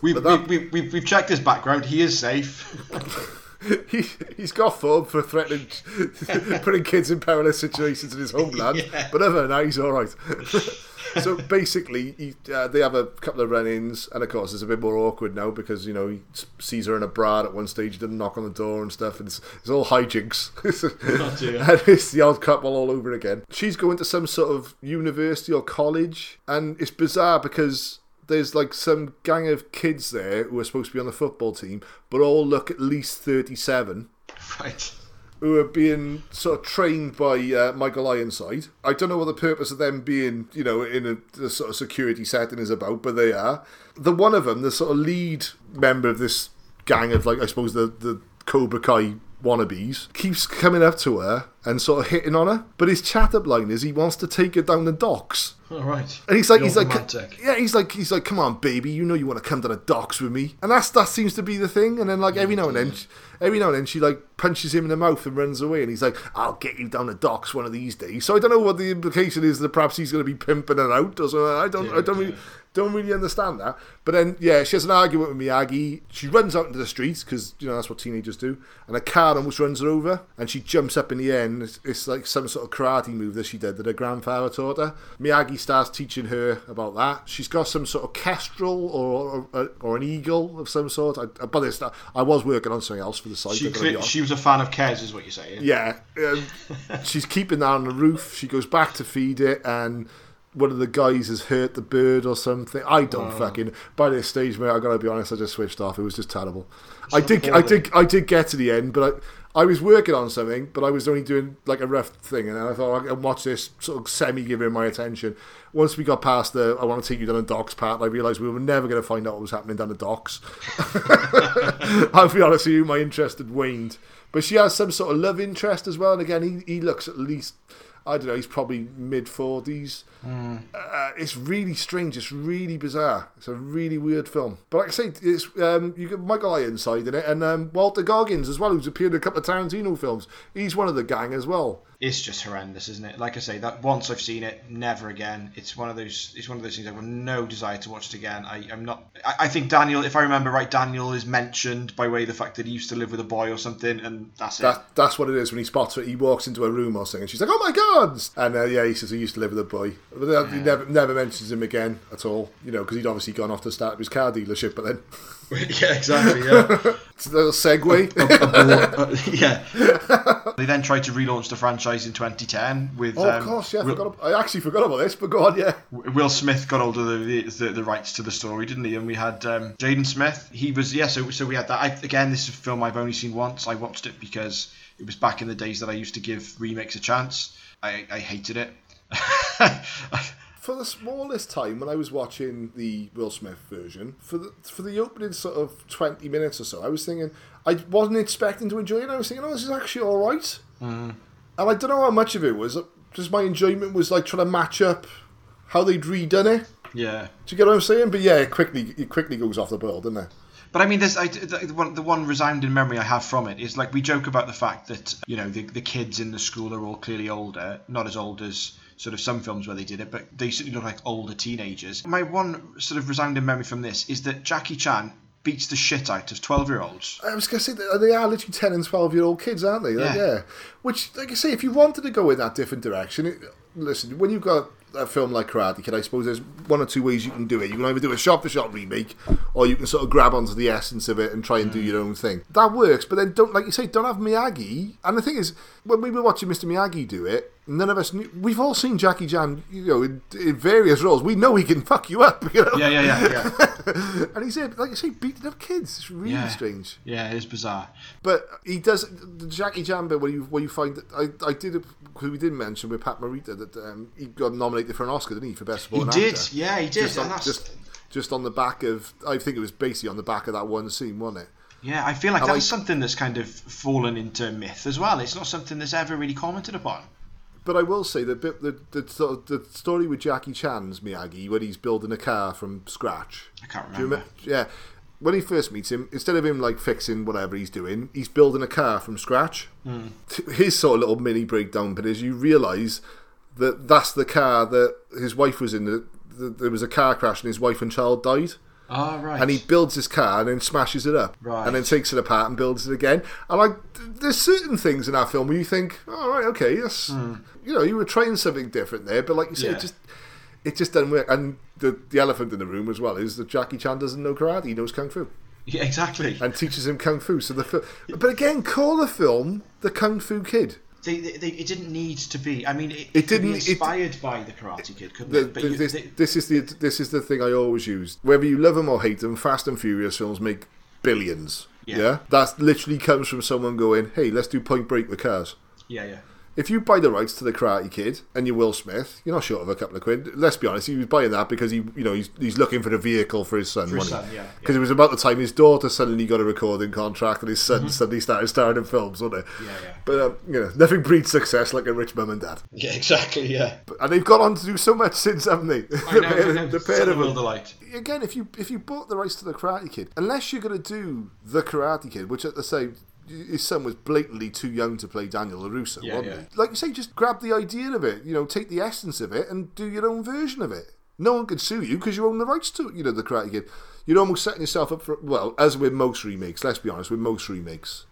We, But we, that- we, we, we've checked his background. He is safe. he, he's got form for threatening putting kids in perilous situations in his homeland, but other than that, he's all right. so basically, he, uh, they have a couple of run-ins, and of course, it's a bit more awkward now because you know he sees her in a bra at one stage, he doesn't knock on the door and stuff, and it's, it's all hijinks. and it's the odd couple all over again. She's going to some sort of university or college, and it's bizarre because there's like some gang of kids there who are supposed to be on the football team, but all look at least 37, Right. who are being sort of trained by uh, Michael Ironside. I don't know what the purpose of them being, you know, in a, a sort of security setting is about, but they are. The one of them, the sort of lead member of this gang of, like, I suppose the, the Cobra Kai wannabes, keeps coming up to her and sort of hitting on her. But his chat up line is he wants to take her down the docks. All right. And he's like, The he's old like, yeah, he's like, he's like, come on, baby, you know you want to come to the docks with me, and that's that seems to be the thing. And then like every now and then, she, every now and then, she like punches him in the mouth and runs away, and he's like, I'll get you down the docks one of these days. So I don't know what the implication is that perhaps he's going to be pimping her out or something. I don't, I don't really. Don't really understand that, but then yeah, she has an argument with Miyagi. She runs out into the streets because you know that's what teenagers do, and a car almost runs her over, and she jumps up in the air. And it's, it's like some sort of karate move that she did that her grandfather taught her. Miyagi starts teaching her about that. She's got some sort of kestrel or or, or an eagle of some sort. I, by this, I was working on something else for the site. She, I've gotta be cle- honest. she was a fan of Kes, is what you're saying. Yeah, um, she's keeping that on the roof. She goes back to feed it, and one of the guys has hurt the bird or something. I don't fucking. By this stage, mate, I gotta be honest. I just switched off. It was just terrible. I did, I did, I did get to the end, but I, I was working on something, but I was only doing like a rough thing, and then I thought I'll watch this sort of semi giving my attention. Once we got past the I want to take you down the docks part, I realised we were never going to find out what was happening down the docks. I'll be honest with you, my interest had waned. But she has some sort of love interest as well. And again, he, he looks at least, I don't know, he's probably mid 40s. Uh, it's really strange. It's really bizarre. It's a really weird film. But like I say, it's um, you got Michael Ironside in it and um, Walter Goggins as well, who's appeared in a couple of Tarantino films. He's one of the gang as well. It's just horrendous, isn't it? Like I say, that once I've seen it, never again. It's one of those. It's one of those things I've got no desire to watch it again. I, I'm not. I, I think Daniel, if I remember right, Daniel is mentioned by way of the fact that he used to live with a boy or something, and that's it. That, that's what it is when he spots her. He walks into a room or something, and she's like, "Oh my god!" And uh, yeah, he says he used to live with a boy, but then he never never mentions him again at all. You know, because he'd obviously gone off to start his car dealership. But then yeah, exactly. Yeah. it's a little segue. yeah. They then tried to relaunch the franchise in 2010 with. oh, of um, course, yeah. I, Will, forgot, I actually forgot about this, but go on, yeah. Will Smith got hold of the, the the rights to the story, didn't he? And we had um, Jaden Smith. He was yeah. So so we had that. I, again, this is a film I've only seen once. I watched it because it was back in the days that I used to give remakes a chance. I, I hated it. For the smallest time when I was watching the Will Smith version, for the for the opening sort of twenty minutes or so, I was thinking I wasn't expecting to enjoy it. I was thinking, oh, this is actually all right. Mm. And I don't know how much of it was just my enjoyment was like trying to match up how they'd redone it. Yeah. Do you get what I'm saying? But yeah, it quickly it quickly goes off the boil, doesn't it? But I mean, there's I, the, the one, the one resounding memory I have from it is like we joke about the fact that you know the, the kids in the school are all clearly older, not as old as sort of some films where they did it, but they certainly look like older teenagers. My one sort of resounding memory from this is that Jackie Chan beats the shit out of twelve year olds. I was gonna say they are literally ten and twelve year old kids, aren't they? Like, Yeah. yeah. Which, like I say, if you wanted to go in that different direction, it, listen, when you've got a film like Karate Kid, I suppose there's one or two ways you can do it. You can either do a shot for shot remake, or you can sort of grab onto the essence of it and try and do mm. your own thing. That works, but then don't, like you say, don't have Miyagi. And the thing is, when we were watching Mr. Miyagi do it, none of us knew. We've all seen Jackie Chan, you know, in, in various roles. We know he can fuck you up, you know. Yeah, yeah, yeah, yeah. and he's like you say, beating up kids. It's really Yeah. strange. yeah, it is bizarre. But he does the Jackie Chan bit where you where you find that I, I did because we didn't mention with Pat Morita that um, he got nominated for an Oscar, didn't he, for best supporting actor? He did, actor? yeah, he did. Just on, and that's, just just on the back of I think it was basically on the back of that one scene, wasn't it? yeah, I feel like I that's like- something that's kind of fallen into myth as well. It's not something that's ever really commented upon. But I will say the the the, the story with Jackie Chan's Miyagi when he's building a car from scratch. I can't remember. remember? Yeah. When he first meets him, instead of him like fixing whatever he's doing, he's building a car from scratch. Hmm. His sort of little mini breakdown bit is you realise that that's the car that his wife was in. The, the, there was a car crash and his wife and child died. Oh, right. And he builds his car and then smashes it up. Right. And then takes it apart and builds it again. And like, there's certain things in that film where you think, all right, okay, yes, you know, you were trying something different there, but like you say, Hmm. Yeah. it just it just doesn't work. And the the elephant in the room as well is that Jackie Chan doesn't know karate; he knows kung fu yeah, exactly. and teaches him kung fu. So the but again, call the film the Kung Fu Kid. They, they, they, it didn't need to be. I mean, it, It could be didn't- it- inspired by the Karate Kid, couldn't The, it? But the- you- this, they- this is the this is the thing I always use. Whether you love them or hate them, Fast and Furious films make billions. Yeah. Yeah, that literally comes from someone going, "Hey, let's do Point Break with cars." yeah, yeah. If you buy the rights to the Karate Kid and you're Will Smith, you're not short of a couple of quid. Let's be honest, he was buying that because he, you know, he's, he's looking for the vehicle for his son. For his son, yeah, yeah. Because it was about the time his daughter suddenly got a recording contract and his son suddenly started starring in films, wasn't it? Mm-hmm. Yeah, yeah. But um, you know, nothing breeds success like a rich mum and dad. Yeah, exactly, yeah. But- And they've gone on to do so much since, haven't they? I the know, pair, know. the pair of them. Delight. Again, if you if you bought the rights to the Karate Kid, unless you're going to do the Karate Kid, which at the same his son was blatantly too young to play Daniel LaRusso, Yeah, wasn't yeah. he? Like you say, just grab the idea of it, you know, take the essence of it and do your own version of it. No one can sue you because you own the rights to, you know, the Karate Kid. You're almost setting yourself up for, well, as with most remakes, let's be honest, with most remakes,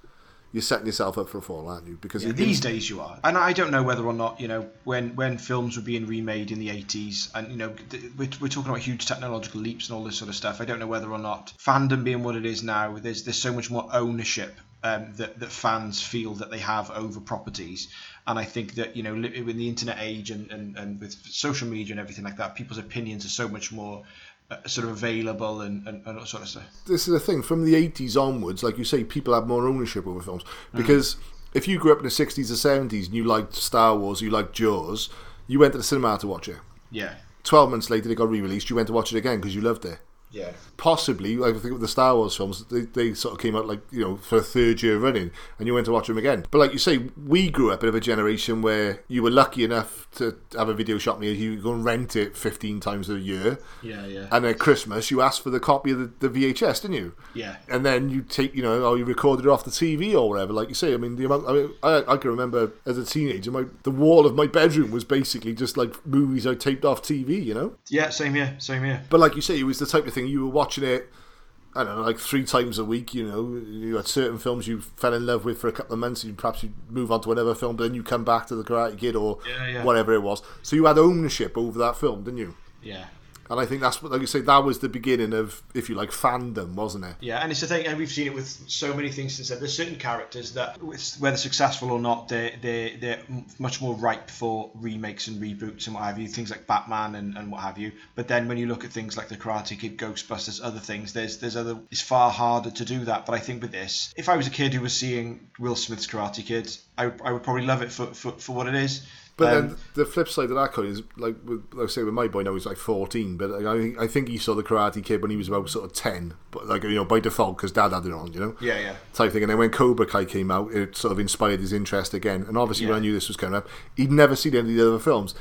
you're setting yourself up for a fall, aren't you? Because Yeah, these days you are, and I don't know whether or not you know when when films were being remade in the eighties, and you know we're, we're talking about huge technological leaps and all this sort of stuff. I don't know whether or not fandom being what it is now, there's there's so much more ownership um, that that fans feel that they have over properties, and I think that you know with the internet age and, and, and with social media and everything like that, people's opinions are so much more uh, sort of available and, and, and all sort of stuff. this is the thing. From the 80s onwards like you say people have more ownership over films. Because if you grew up in the 60s or 70s and you liked star wars you liked jaws you went to the cinema to watch it. Yeah, 12 months later it got re-released you went to watch it again because you loved it yeah. possibly I think with the Star Wars films they, they sort of came out like you know for a third year running and you went to watch them again but like you say we grew up in a generation where you were lucky enough to have a video shop near you you go and rent it 15 times a year Yeah, yeah. and at Christmas you asked for the copy of the, the VHS didn't you Yeah. and then you take you know or you recorded it off the TV or whatever like you say I mean the amount I mean I, I can remember as a teenager my the wall of my bedroom was basically just like movies I taped off TV you know Yeah, same here, same here. but like you say, it was the type of thing you were watching it. I don't know, like three times a week. You know, you had certain films you fell in love with for a couple of months, and perhaps you move on to another film, but then you come back to the Karate Kid or Yeah, yeah. whatever it was. So you had ownership over that film, didn't you? Yeah. And I think that's what, like you say, that was the beginning of, if you like, fandom, wasn't it? Yeah, and it's the thing, and we've seen it with so many things since then. There's certain characters that, whether successful or not, they're, they're, they're much more ripe for remakes and reboots and what have you, things like Batman and, and what have you. But then when you look at things like The Karate Kid, Ghostbusters, other things, there's there's other, it's far harder to do that. But I think with this, if I was a kid who was seeing Will Smith's Karate Kid, I, I would probably love it for, for, for what it is. But Um, then the flip side of that coin is like, with, like I say, with my boy now he's like fourteen, but like, I think I think he saw the Karate Kid when he was about sort of ten, but like you know by default because Dad had it on, you know. Yeah, yeah. Type thing, and then when Cobra Kai came out, it sort of inspired his interest again. And obviously, when I knew this was coming up, he'd never seen any of the other films.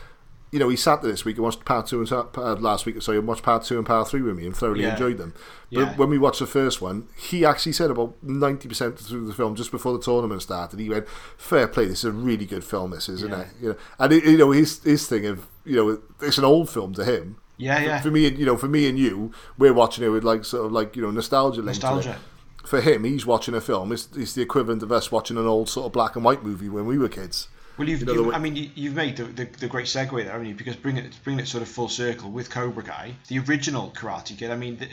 You know, he sat there this week and watched part two and uh, last week, sorry, and watched part two and part three with me and thoroughly Yeah. enjoyed them. But Yeah. when we watched the first one, he actually said about ninety percent through the film, just before the tournament started, he went, "Fair play, this is a really good film, this isn't Yeah. it?" You know, and it, you know his his thing of you know it's an old film to him. Yeah, For- yeah. For, me, and you know, for me and you, we're watching it with like sort of like you know nostalgia. linked to it. Nostalgia. For him, he's watching a film. It's, it's the equivalent of us watching an old sort of black and white movie when we were kids. Well, you've, you know, you've I mean, you, you've made the, the, the great segue there, haven't you? Because bring it, bringing it sort of full circle with Cobra Kai, the original Karate Kid. I mean, the,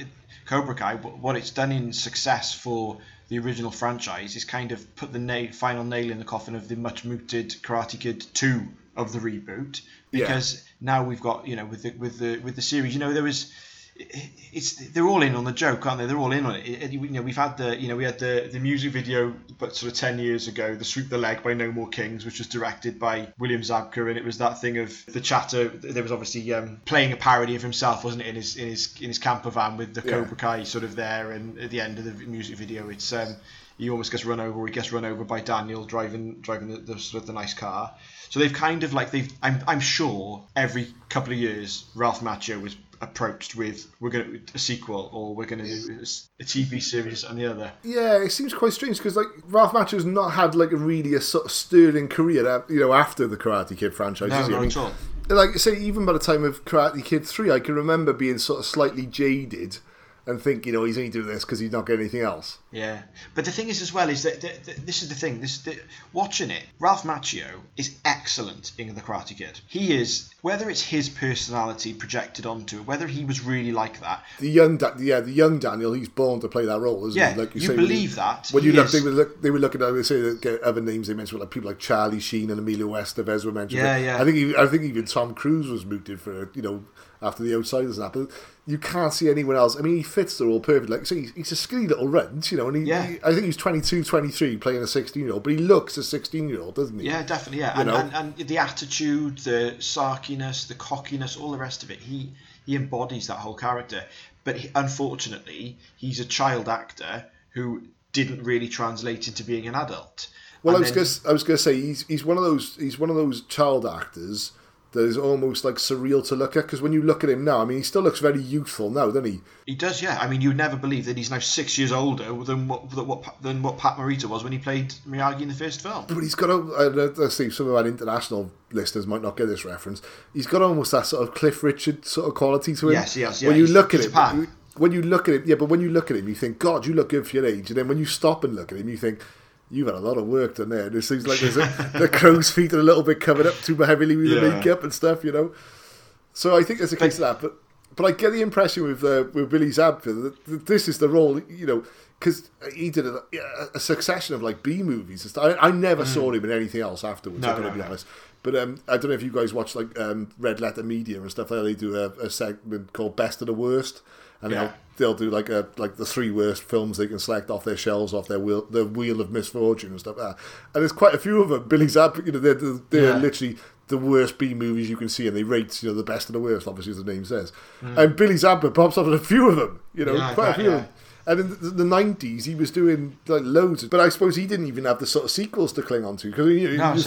Cobra Kai, what it's done in success for the original franchise is kind of put the nail, final nail in the coffin of the much mooted Karate Kid two of the reboot. Yeah. Because now we've got, you know, with the with the with the series, you know, there was. It's they're all in on the joke, aren't they? They're all in on it. It- it- You know, we've had the you know we had the the music video, but sort of ten years ago, the Sweep the Leg by No More Kings, which was directed by William Zabka, and it was that thing of the chatter. There was obviously um, playing a parody of himself, wasn't it, in his in his in his camper van with the Yeah. Cobra Kai sort of there, and at the end of the music video, it's um, he almost gets run over, or he gets run over by Daniel driving driving the, the sort of the nice car. So they've kind of like they've. I'm I'm sure every couple of years, Ralph Macchio was approached with we're going to a sequel or we're going to do a TV series and the other. Yeah, it seems quite strange because like Ralph Macchio's not had like a really a sort of sterling career, uh, you know, after the Karate Kid franchise. No, not I mean, at all. Like say, even by the time of Karate Kid three, I can remember being sort of slightly jaded and think, you know, he's only doing this because he's not getting anything else. Yeah, but the thing is as well is that, that, that this is the thing. This the, watching it, Ralph Macchio is excellent in the Karate Kid. He is whether it's his personality projected onto it, whether he was really like that. The young, da- yeah, the young Daniel, he's born to play that role, isn't Yeah, he? you say, when believe that. When you look, is. they were look, they were looking at, they say that other names they mentioned, like people like Charlie Sheen and Emilio Estevez were mentioned. Yeah, yeah. I think, he, I think even Tom Cruise was mooted for, you know, after the Outsiders and that. But you can't see anyone else. I mean, he fits the role perfectly. Like, so he's, he's a skinny little runt, you know, and he, Yeah. he- I think he's 22, 23 playing a 16 year old, but he looks a 16 year old, doesn't he? Yeah, definitely. Yeah, and, and, and the attitude, the sarkiness, the cockiness, all the rest of it. He he embodies that whole character. But he, unfortunately, he's a child actor who didn't really translate into being an adult. Well, I And was then- gonna, I was going to say he's he's one of those he's one of those child actors that is almost like surreal to look at because when you look at him now, I mean, he still looks very youthful now, doesn't he? He does, yeah. I mean, you'd never believe that he's now six years older than what than what, than what Pat Morita was when he played Miyagi in the first film. But he's got. Let's see some of our international listeners might not get this reference. He's got almost that sort of Cliff Richard sort of quality to him. Yes, yes, yeah, When you look at him, Pan. when you look at him, yeah, but when you look at him, you think, God, you look good for your age, and then when you stop and look at him, you think. You've had a lot of work done there. And it seems like there's a, the crow's feet are a little bit covered up too heavily with the makeup and stuff, you know. So I think there's a case of that, but but I get the impression with uh, with Billy Zabka that, this is the role, you know, because he did a, a succession of like B movies and stuff. I, I never saw him in anything else afterwards. Mm. No, I'm gonna no, be no. honest. But um, I don't know if you guys watch like um, Red Letter Media and stuff like that. They do a, a segment called Best of the Worst, and Yeah. they'll they'll do like a like the three worst films they can select off their shelves, off their wheel, the wheel of misfortune and stuff like that. And there's quite a few of them. Billy Zabka, you know, they're they're, they're Yeah. literally the worst B movies you can see, and they rate you know the best of the worst, obviously as the name says. Hmm. And Billy Zabka pops up in a few of them, you know, Yeah, quite a bet, few. of yeah. them. And in the- nineties, he was doing like loads, but I suppose he didn't even have the sort of sequels to cling on to because you know, no,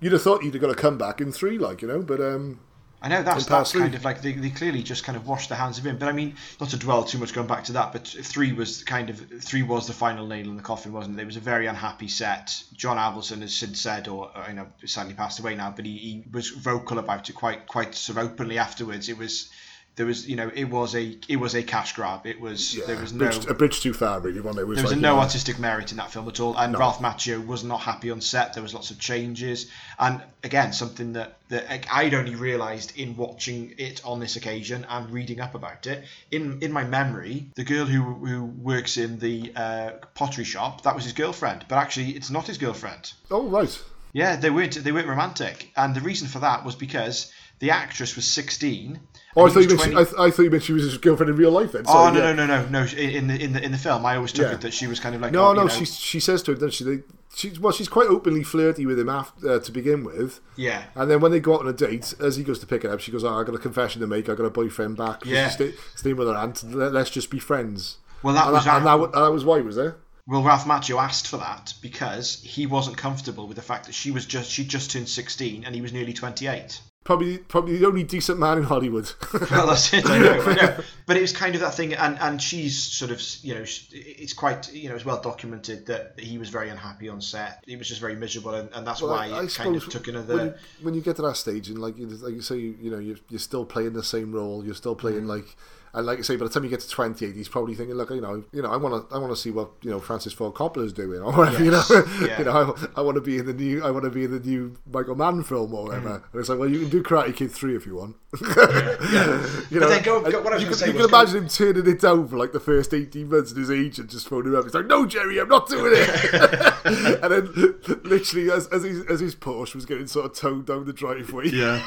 you'd have thought you'd have got to come back in three, like you know. But um, I know that's that's kind of like they, they clearly just kind of washed their hands of him. But I mean, not to dwell too much going back to that, but three was kind of three was the final nail in the coffin, wasn't it? It was a very unhappy set. John Avildsen has since said, or uh, you know, sadly passed away now, but he, he was vocal about it quite quite sort of openly afterwards. It was there was you know it was a it was a cash grab. It was there was no bridge, a bridge too far, really. One day was there was like, no know, artistic merit in that film at all, and Ralph Macchio was not happy on set. There was lots of changes, and again, something that, that I'd only realised in watching it on this occasion and reading up about it. In in my memory, the girl who who works in the uh, pottery shop that was his girlfriend, but actually, it's not his girlfriend. Oh right, Yeah, they weren't they weren't romantic, and the reason for that was because the actress was 16. Oh, I thought, he meant she, I, th- I thought you meant she was his girlfriend in real life. Then. Oh no, yeah. no no no no! In the in the in the film, I always took Yeah. it that she was kind of like No, oh, no, you know, she she says to him, doesn't she? They, she well, she's quite openly flirty with him after, uh, to begin with. yeah And then when they go out on a date, as he goes to pick it up, she goes, oh, I got a confession to make. I got a boyfriend back. Yeah. She's stay, with her aunt. Let, us just be friends. Well, that and was that, and that, that was why, was there? Well, Ralph Macchio asked for that because he wasn't comfortable with the fact that she was just she just turned 16 and he was nearly 28. Probably, probably the only decent man in Hollywood. Well, that's it. I know, I know. But it was kind of that thing, and and she's sort of you know it's quite you know it's well documented that he was very unhappy on set. He was just very miserable, and, and that's Well, why I- I it kind of took when another. you, when you get to that stage and like you, like you say, you, you know, you're, you're still playing the same role. You're still playing Mm. like, and like I say, by the time you get to 28, he's probably thinking, look, you know, you know, I want to, I want to see what you know Francis Ford Coppola's doing, or whatever, you know, yeah. you know, I, I want to be in the new, I want to be in the new Michael Mann film or whatever. Mm. And it's like, well, you can do Karate Kid three if you want. you But then go- go- what I was you can, say you was can imagine him turning it down for like the first 18 months, and his agent just phoning him up. He's like, "No, Jerry, I'm not doing it." and then, literally, as as his, as his Porsche was getting sort of towed down the driveway, Yeah.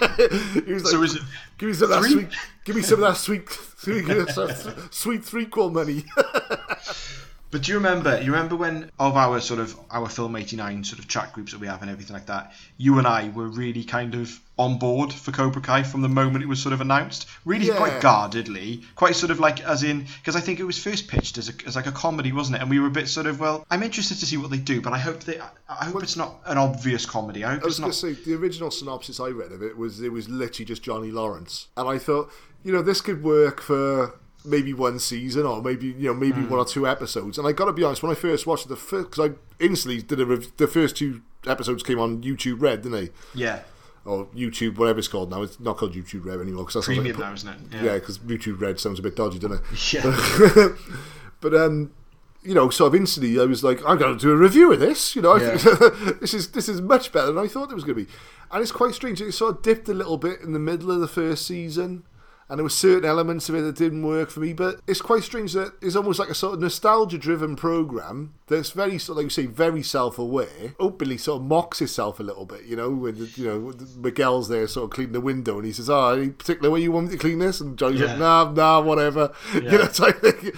he was like, So is it "Give me some of that sweet, give me some of that sweet, sweet, sweet threequel money." But do you remember? You remember when of our sort of our film eighty nine sort of chat groups that we have and everything like that. You and I were really kind of on board for Cobra Kai from the moment it was sort of announced. Really Yeah. quite guardedly, quite sort of like as in because I think it was first pitched as, a, as like a comedy, wasn't it? And we were a bit sort of well, I'm interested to see what they do, but I hope they, I- hope it's not an obvious comedy. I hope I was going to say the original synopsis I read of it was it was literally just Johnny Lawrence, and I thought, you know, this could work for maybe one season or maybe you know maybe Hmm. one or two episodes. And I got to be honest, when I first watched the first, because I instantly did a rev- the first two episodes came on YouTube Red, didn't they? Yeah, Or YouTube, whatever it's called now. It's not called YouTube Red anymore because that's premium now, isn't it? Yeah, because YouTube Red sounds a bit dodgy, doesn't it? Yeah. but um, you know, sort of instantly, I was like, I'm going to do a review of this. You know, I Yeah. this is this is much better than I thought it was going to be, and it's quite strange. It sort of dipped a little bit in the middle of the first season. And there were certain elements of it that didn't work for me, but it's quite strange that it's almost like a sort of nostalgia-driven program that's very, sort of, like you say, very self-aware, openly sort of mocks itself a little bit. You know, when you know Miguel's there, sort of cleaning the window, and he says, "Oh, any particular way you want me to clean this?" And Johnny's Yeah. like, "Nah, nah, whatever." You know, type thing.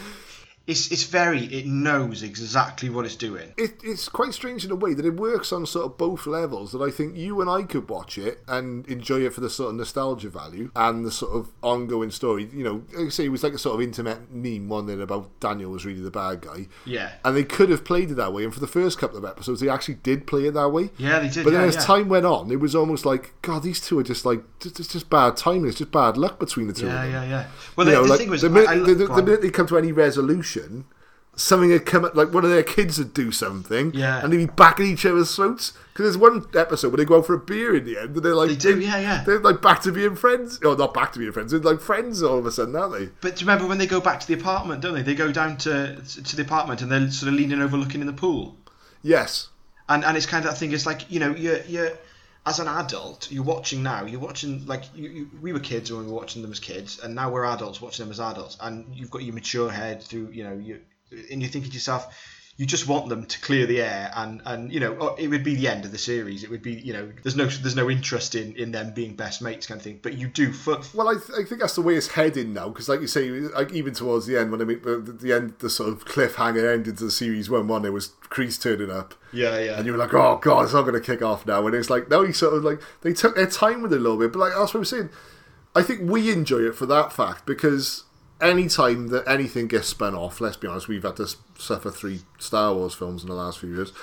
It's it's very. It knows exactly what it's doing. it, it's quite strange in a way that it works on sort of both levels. That I think you and I could watch it and enjoy it for the sort of nostalgia value and the sort of ongoing story. You know, like I say, it was like a sort of internet meme one then about Daniel was really the bad guy. Yeah. And they could have played it that way. And for the first couple of episodes, they actually did play it that way. Yeah, they did, But then as yeah. time went on, it was almost like, God, these two are just like, it's just bad timing. It's just bad luck between the two Yeah, of them. yeah, yeah. Well, You the, know, the like, thing was, the I, I, the, the minute they come to any resolution, something had come up, like one of their kids would do something, Yeah. and they'd be back at each other's throats. Because there's one episode where they go out for a beer in the end, and they're like, They do, yeah, yeah. They're like back to being friends, or not back to being friends, they're like friends all of a sudden, aren't they? But do you remember when they go back to the apartment, don't they? They go down to to the apartment and they're sort of leaning over, looking in the pool. Yes. And and it's kind of that thing. It's like you know, you're you're as an adult, you're watching now. You're watching like you, you, we were kids when we were watching them as kids, and now we're adults watching them as adults. And you've got your mature head through, you know, you and you're thinking to yourself. You just want them to clear the air, and, and you know oh, it would be the end of the series. It would be you know there's no there's no interest in, in them being best mates kind of thing. But you do Well, I, th- I think that's the way it's heading now, because like you say, like even towards the end, when I mean the, the end, the sort of cliffhanger ended to the series one one, there was Kreese turning up. Yeah, yeah. And you were like, oh god, it's not going to kick off now. And it's like, no, he sort of like they took their time with it a little bit. But like that's what I'm saying. I think we enjoy it for that fact because any time that anything gets spun off, let's be honest, we've had to suffer three Star Wars films in the last few years.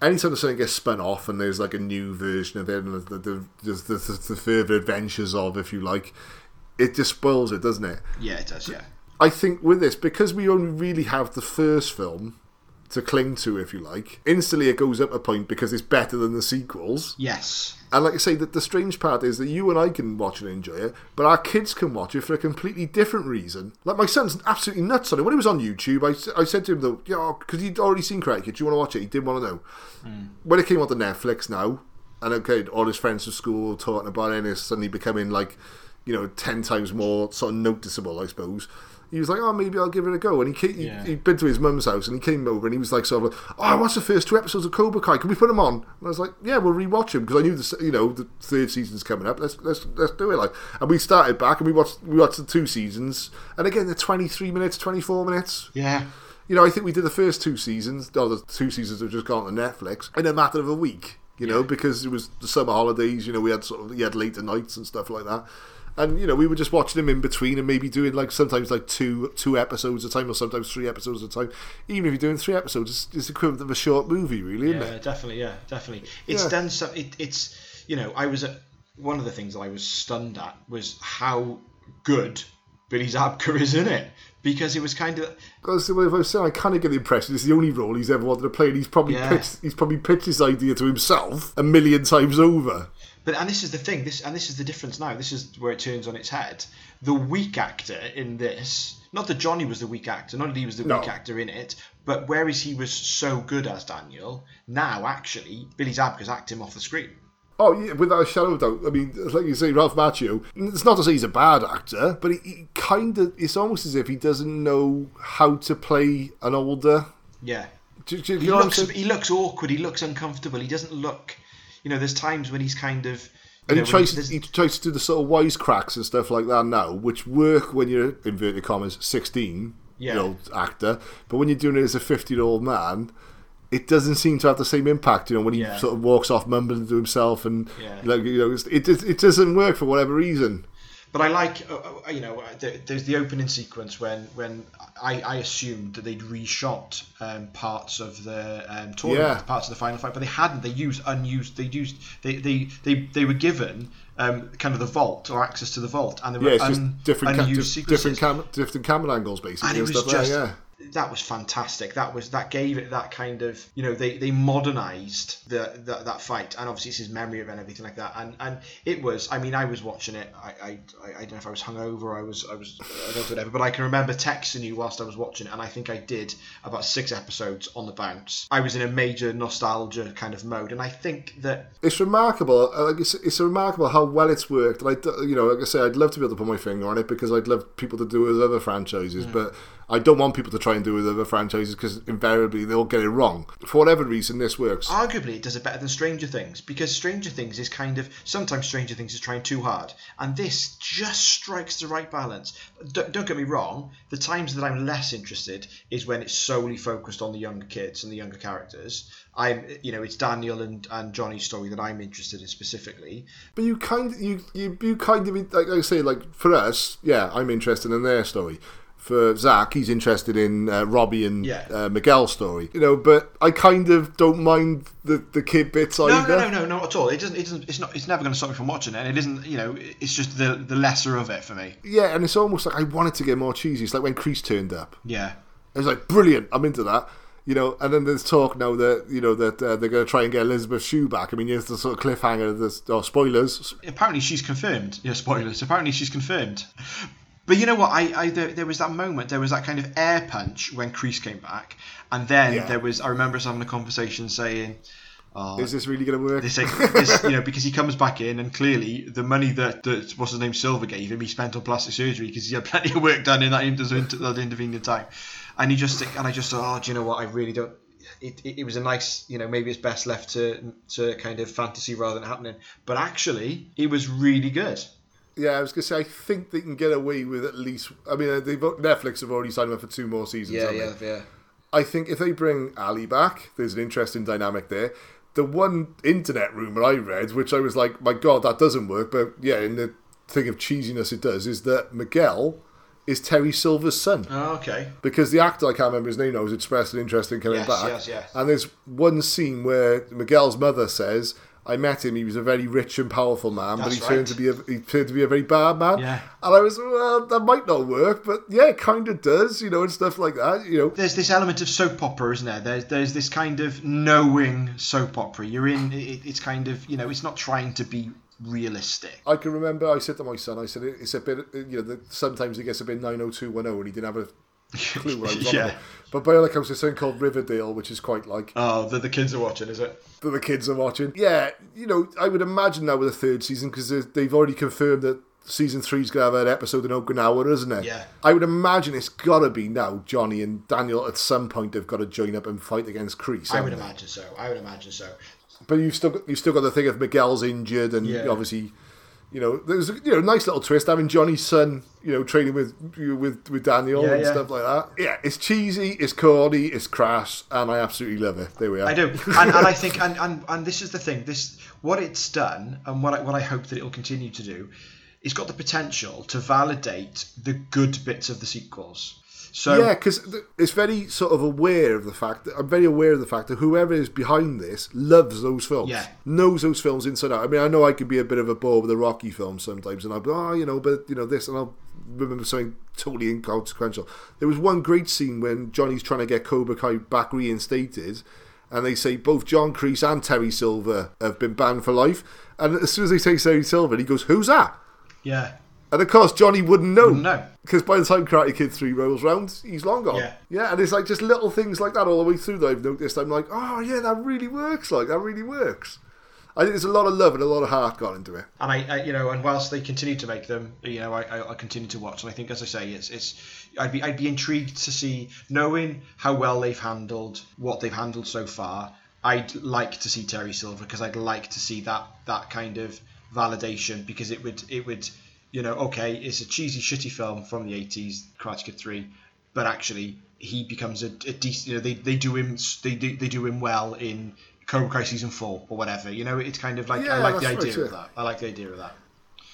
Anytime that something gets spun off and there's like a new version of it and the, the, the, the, the further adventures of, if you like, it just spoils it, doesn't it? yeah, it does. Yeah, I think with this, because we only really have the first film to cling to, if you like, instantly it goes up a point because it's better than the sequels. yes, And like I say, that the strange part is that you and I can watch and enjoy it, but our kids can watch it for a completely different reason. Like my son's absolutely nuts on it. When he was on YouTube, I, I said to him though, yeah, because he'd already seen Karate Kid. Do you want to watch it? He didn't want to know. Hmm. When it came onto Netflix now, and okay, all his friends from school talking about it, and it's suddenly becoming like, you know, ten times more sort of noticeable, I suppose. He was like, "Oh, maybe I'll give it a go." And he came, Yeah. he, he'd been to his mum's house, and he came over, and he was like, "Sort of, like, oh, I watched the first two episodes of Cobra Kai. Can we put them on?" And I was like, "Yeah, we'll rewatch them because I knew the you know the third season's coming up. Let's let's let's do it." Like, and we started back, and we watched we watched the two seasons, and again, they're twenty three minutes, twenty four minutes. Yeah. You know, I think we did the first two seasons, or the two seasons have just gone to Netflix in a matter of a week. You know, because it was the summer holidays. You know, we had sort of we had later nights and stuff like that. And you know, we were just watching them in between, and maybe doing like sometimes like two two episodes at a time, or sometimes three episodes at a time. Even if you're doing three episodes, it's, it's equivalent of a short movie, really, isn't Yeah, it? definitely. Yeah, definitely. It's Yeah. done so It, it's you know, I was at one of the things that I was stunned at was how good Billy Zabka is in it because it was kind of Because if I saying, I kind of get the impression it's the only role he's ever wanted to play, and he's probably Yeah. pitched he's probably pitched his idea to himself a million times over. But and this is the thing. This and this is the difference now. This is where it turns on its head. The weak actor in this, not that Johnny was the weak actor, not that he was the No. weak actor in it, but whereas he was so good as Daniel, now actually Billy Zabka's acting off the screen. Oh, yeah, without a shadow of doubt. I mean, like you say, Ralph Macchio, it's not to say he's a bad actor, but he, he kind of, it's almost as if he doesn't know how to play an older. Yeah. Do, do, you He know what I'm looks he looks awkward. He looks uncomfortable. He doesn't look. You know, there's times when he's kind of. And know, he tries, there's- he tries to do the sort of wisecracks and stuff like that now, which work when you're, inverted commas, 16 Yeah. year old actor. But when you're doing it as a 50 year old man, it doesn't seem to have the same impact, you know, when he Yeah. sort of walks off mumbling to himself and, Yeah. like, you know, it, it, it doesn't work for whatever reason. But I like, uh, uh, you know, uh, there's the opening sequence when when I, I assumed that they'd reshot um, parts of the um, tournament, Yeah. parts of the final fight, but they hadn't. They used unused. They used they they they, they were given um, kind of the vault or access to the vault, and there Yeah, were just un, different, ca- unused dif- sequences. different, cam- different camera angles, basically, and and, it was stuff. just yeah, yeah. That was fantastic. That was that gave it that kind of you know they they modernized the, the that fight, and obviously it's his memory of and everything like that. And and it was. I mean, I was watching it. I I, I don't know if I was hungover. I was I was I don't know whatever. But I can remember texting you whilst I was watching it, and I think I did about six episodes on the bounce. I was in a major nostalgia kind of mode, and I think that It's remarkable. uh, Like it's, it's remarkable how well it's worked. And I, d- you know, like I say, I'd love to be able to put my finger on it because I'd love people to do it with other franchises, Mm. but I don't want people to try and do with other franchises because invariably they'll get it wrong. For whatever reason, this works. arguably it does it better than Stranger Things because Stranger Things is kind of sometimes Stranger Things is trying too hard, and this just strikes the right balance. Don't, don't get me wrong. The times that I'm less interested is when it's solely focused on the younger kids and the younger characters. I'm, you know, it's Daniel and, and Johnny's story that I'm interested in specifically. But you kind of, you, you, you kind of, like I say, like for us, yeah, I'm interested in their story. For Zach, he's interested in uh, Robbie and Yeah. uh, Miguel's story, you know. But I kind of don't mind the, the kid bits No, either. no, no, no, not at all. It doesn't. It doesn't. It's not. It's never going to stop me from watching it. And it isn't. You know, it's just the the lesser of it for me. Yeah, and it's almost like I wanted to get more cheesy. It's like when Kreese turned up. Yeah. it was like, brilliant, I'm into that. You know, and then there's talk now that you know that uh, they're going to try and get Elisabeth Shue back. I mean, here's the sort of cliffhanger. Of this, oh, spoilers. apparently she's confirmed. Yeah, spoilers. Apparently she's confirmed. But you know what? I, I there, there was that moment. There was that kind of air punch when Kreese came back, and then Yeah. there was. I remember us having a conversation saying, oh, Is this really going to work? this, this, you know, because he comes back in and clearly the money that, that what's his name Silver gave him, he spent on plastic surgery because he had plenty of work done in that, inter- that intervening time, and he just and I just thought, oh, do you know what? I really don't. It, it, it was a nice, you know, maybe it's best left to to kind of fantasy rather than happening. But actually, it was really good. Yeah, I was going to say, I think they can get away with at least. I mean, uh, they've Netflix have already signed him up for two more seasons. haven't they? yeah. I think if they bring Ali back, there's an interesting dynamic there. The one internet rumor I read, which I was like, my god, that doesn't work, but yeah, in the thing of cheesiness it does, is that Miguel is Terry Silver's son. Oh, okay. because the actor I can't remember his name now has expressed an interest in coming Yes, back. yes, yes. And there's one scene where Miguel's mother says, "I met him. He was a very rich and powerful man, but he That's turned to be a he turned to be a very bad man." Yeah. And I was, well, that might not work, but yeah, it kind of does, you know, and stuff like that. You know, There's this element of soap opera, isn't there? There's there's this kind of knowing soap opera. You're in. It, it's kind of you know. It's not trying to be realistic. I can remember I said to my son, I said it's a bit, you know, that sometimes it gets a bit nine hundred two one zero, and he didn't have a clue what I was on Yeah. about. But by all accounts, there's something called Riverdale, which is quite like Oh, that the kids are watching, is it? that the kids are watching. Yeah, you know, I would imagine that with a third season because they've already confirmed that season three's gonna have an episode in Okinawa, isn't it? Yeah. I would imagine it's gotta be now. Johnny and Daniel at some point have got to join up and fight against Kreese. I would they? imagine so. I would imagine so. But you've still got, you've still got the thing of Miguel's injured, and Yeah. obviously, you know, there's a you know nice little twist having Johnny's son, you know, training with with with Daniel Yeah, and yeah. stuff like that. Yeah, it's cheesy, it's corny, it's crass, and I absolutely love it. There we are. I do, and, and I think, and, and and this is the thing. This what it's done, and what I, what I hope that it will continue to do, it's got the potential to validate the good bits of the sequels. So yeah, because it's very sort of aware of the fact that I'm very aware of the fact that whoever is behind this loves those films, Yeah. knows those films inside out. I mean, I know I could be a bit of a bore with the Rocky films sometimes, and I'll be, oh, you know, but you know this, and I'll remember something totally inconsequential. There was one great scene when Johnny's trying to get Cobra Kai back reinstated. And they say both John Kreese and Terry Silver have been banned for life. And as soon as they say Terry Silver, he goes, "Who's that?" yeah, And of course, Johnny wouldn't know. Wouldn't. Because by the time Karate Kid 3 rolls round, he's long gone. Yeah. Yeah, and it's like just little things like that all the way through that I've noticed. I'm like, oh, yeah, that really works. Like, that really works. I think there's a lot of love and a lot of heart gone into it. and I, I, you know, and whilst they continue to make them, you know, I, I, I continue to watch, and I think, as I say, it's, it's, I'd be, I'd be intrigued to see, knowing how well they've handled what they've handled so far. I'd like to see Terry Silver because I'd like to see that, that kind of validation because it would, it would, you know, okay, it's a cheesy, shitty film from the '80s, Karate Kid Three, but actually he becomes a, a decent, you know, they, they do him, they do, they do him well in. Cobra Kai season four or whatever, you know, it's kind of like I like the right, idea of that. I like the idea of that.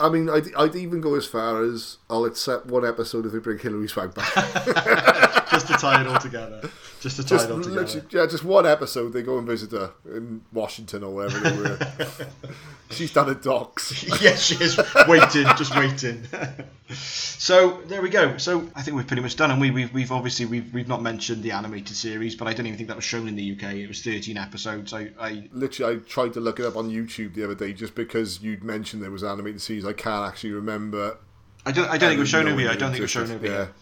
I mean, I'd, I'd even go as far as I'll accept one episode if they bring Hilary Swank back. just to tie it all together. Just to tie just it all together. yeah, just one episode. They go and visit her in Washington or wherever they were. She's done at docks. yes, she is waiting, just waiting. so there we go. So I think we've pretty much done, and we, we've we've obviously we've we've not mentioned the animated series, but I don't even think that was shown in the UK. It was 13 episodes. I, I Literally, I tried to look it up on YouTube the other day just because you'd mentioned there was an animated series. I can't actually remember. I don't I don't think it was um, shown over here. I don't think it was shown over Yeah. here.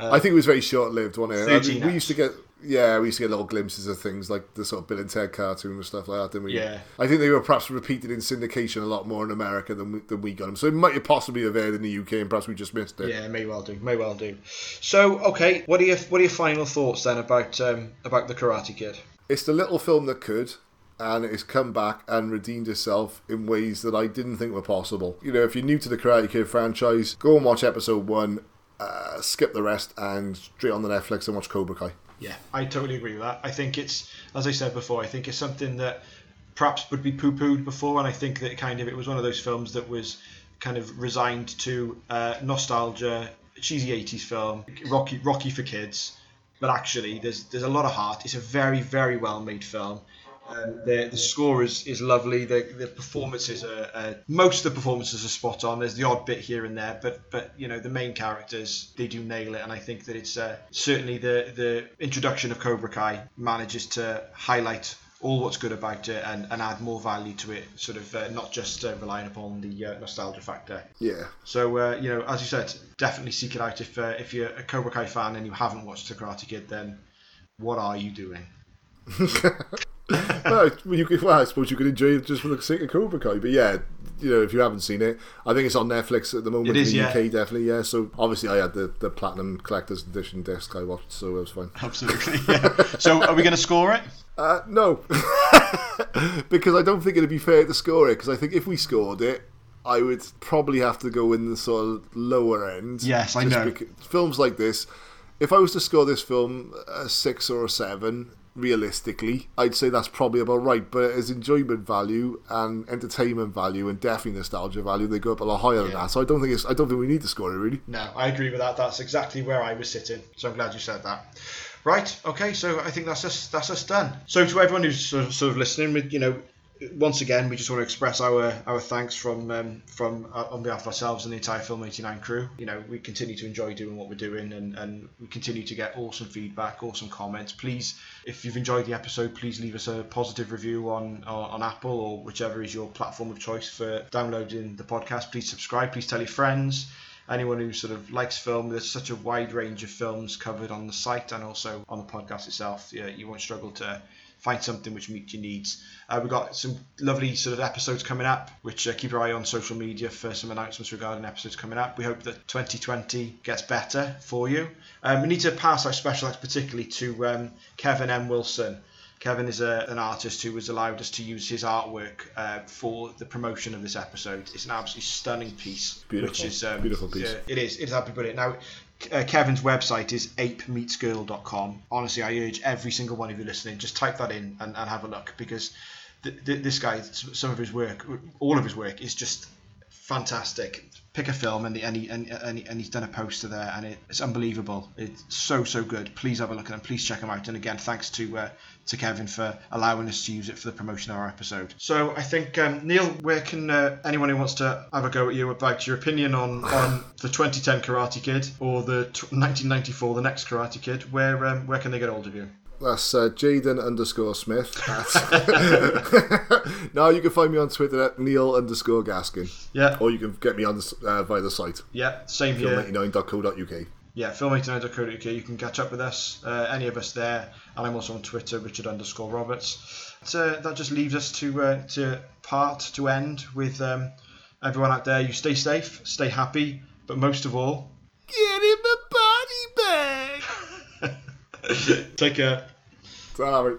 I think it was very short lived, wasn't it? I mean, we used to get yeah, we used to get little glimpses of things like the sort of Bill and Ted cartoon and stuff like that, didn't we? Yeah. I think they were perhaps repeated in syndication a lot more in America than we, than we got them. So it might have possibly have aired in the UK and perhaps we just missed it. Yeah, may well do. May well do. So okay, what are your what are your final thoughts then about um, about the Karate Kid? It's the little film that could, and it's come back and redeemed itself in ways that I didn't think were possible. You know, if you're new to the Karate Kid franchise, go and watch episode one, uh, skip the rest, and straight on the Netflix and watch Cobra Kai. Yeah, I totally agree with that. I think it's, as I said before, I think it's something that perhaps would be poo-pooed before, and I think that kind of it was one of those films that was kind of resigned to uh, nostalgia, cheesy '80s film, Rocky, Rocky for kids. But actually, there's there's a lot of heart. It's a very very well made film. Um, the the score is, is lovely. The the performances are, are most of the performances are spot on. There's the odd bit here and there, but but you know the main characters they do nail it, and I think that it's uh, certainly the the introduction of Cobra Kai manages to highlight all what's good about it and, and add more value to it, sort of uh, not just uh, relying upon the uh, nostalgia factor. Yeah. So uh, you know, as you said, definitely seek it out if uh, if you're a Cobra Kai fan and you haven't watched The Karate Kid, then what are you doing? well, you could, well, I suppose you could enjoy it just for the sake of Cobra Kai. But yeah, you know, if you haven't seen it, I think it's on Netflix at the moment It is, in the yeah. UK, definitely. Yeah. So obviously, I had the, the Platinum Collector's Edition disc I watched, so it was fine. Absolutely. Yeah. so are we going to score it? Uh, no, because I don't think it'd be fair to score it. Because I think if we scored it, I would probably have to go in the sort of lower end. Yes, I know. films like this, if I was to score this film a six or a seven, realistically, I'd say that's probably about right. But as enjoyment value and entertainment value and definitely nostalgia value, they go up a lot higher than that. So I don't think it's. I don't think we need to score it really. No, I agree with that. That's exactly where I was sitting. So I'm glad you said that. Right. Okay. So I think that's us. That's us done. So to everyone who's sort of, sort of listening, we- you know, once again, we just want to express our our thanks from um, from uh, on behalf of ourselves and the entire Film 89 crew. You know, we continue to enjoy doing what we're doing, and and we continue to get awesome feedback, awesome comments. Please, if you've enjoyed the episode, please leave us a positive review on on, on Apple or whichever is your platform of choice for downloading the podcast. Please subscribe. Please tell your friends anyone who sort of likes film, there's such a wide range of films covered on the site and also on the podcast itself. Yeah, you won't struggle to find something which meets your needs. Uh, we've got some lovely sort of episodes coming up, which uh, keep your eye on social media for some announcements regarding episodes coming up. We hope that 2020 gets better for you. Um, we need to pass our special thanks particularly to um, Kevin M. Wilson. Kevin is a, an artist who has allowed us to use his artwork uh, for the promotion of this episode. It's an absolutely stunning piece. Beautiful. Which is, um, Beautiful piece. yeah, it is. It is absolutely brilliant. Now, uh, Kevin's website is apemeetsgirl.com. Honestly, I urge every single one of you listening, just type that in and, and have a look because th- th- this guy, some of his work, all of his work is just fantastic. Pick a film and, and, he, and, and, and he's done a poster there and it, it's unbelievable. It's so, so good. Please have a look at him. Please check him out. And again, thanks to uh, to Kevin for allowing us to use it for the promotion of our episode. So I think, um, Neil, where can uh, anyone who wants to have a go at you about your opinion on, on the 2010 Karate Kid or the t- 1994 The Next Karate Kid, where um, where can they get hold of you? That's uh, Jaden underscore Smith. Now you can find me on Twitter at Neil underscore Gaskin. Yeah. Or you can get me on the, uh, via the site, Yeah, same here. film89.co.uk. Yeah, film89.co.uk. You can catch up with us, uh, any of us there, and I'm also on Twitter, Richard underscore Roberts. So that just leaves us to uh, to part to end with um, everyone out there. You stay safe, stay happy, but most of all, Get in the body bag! take care. Sorry.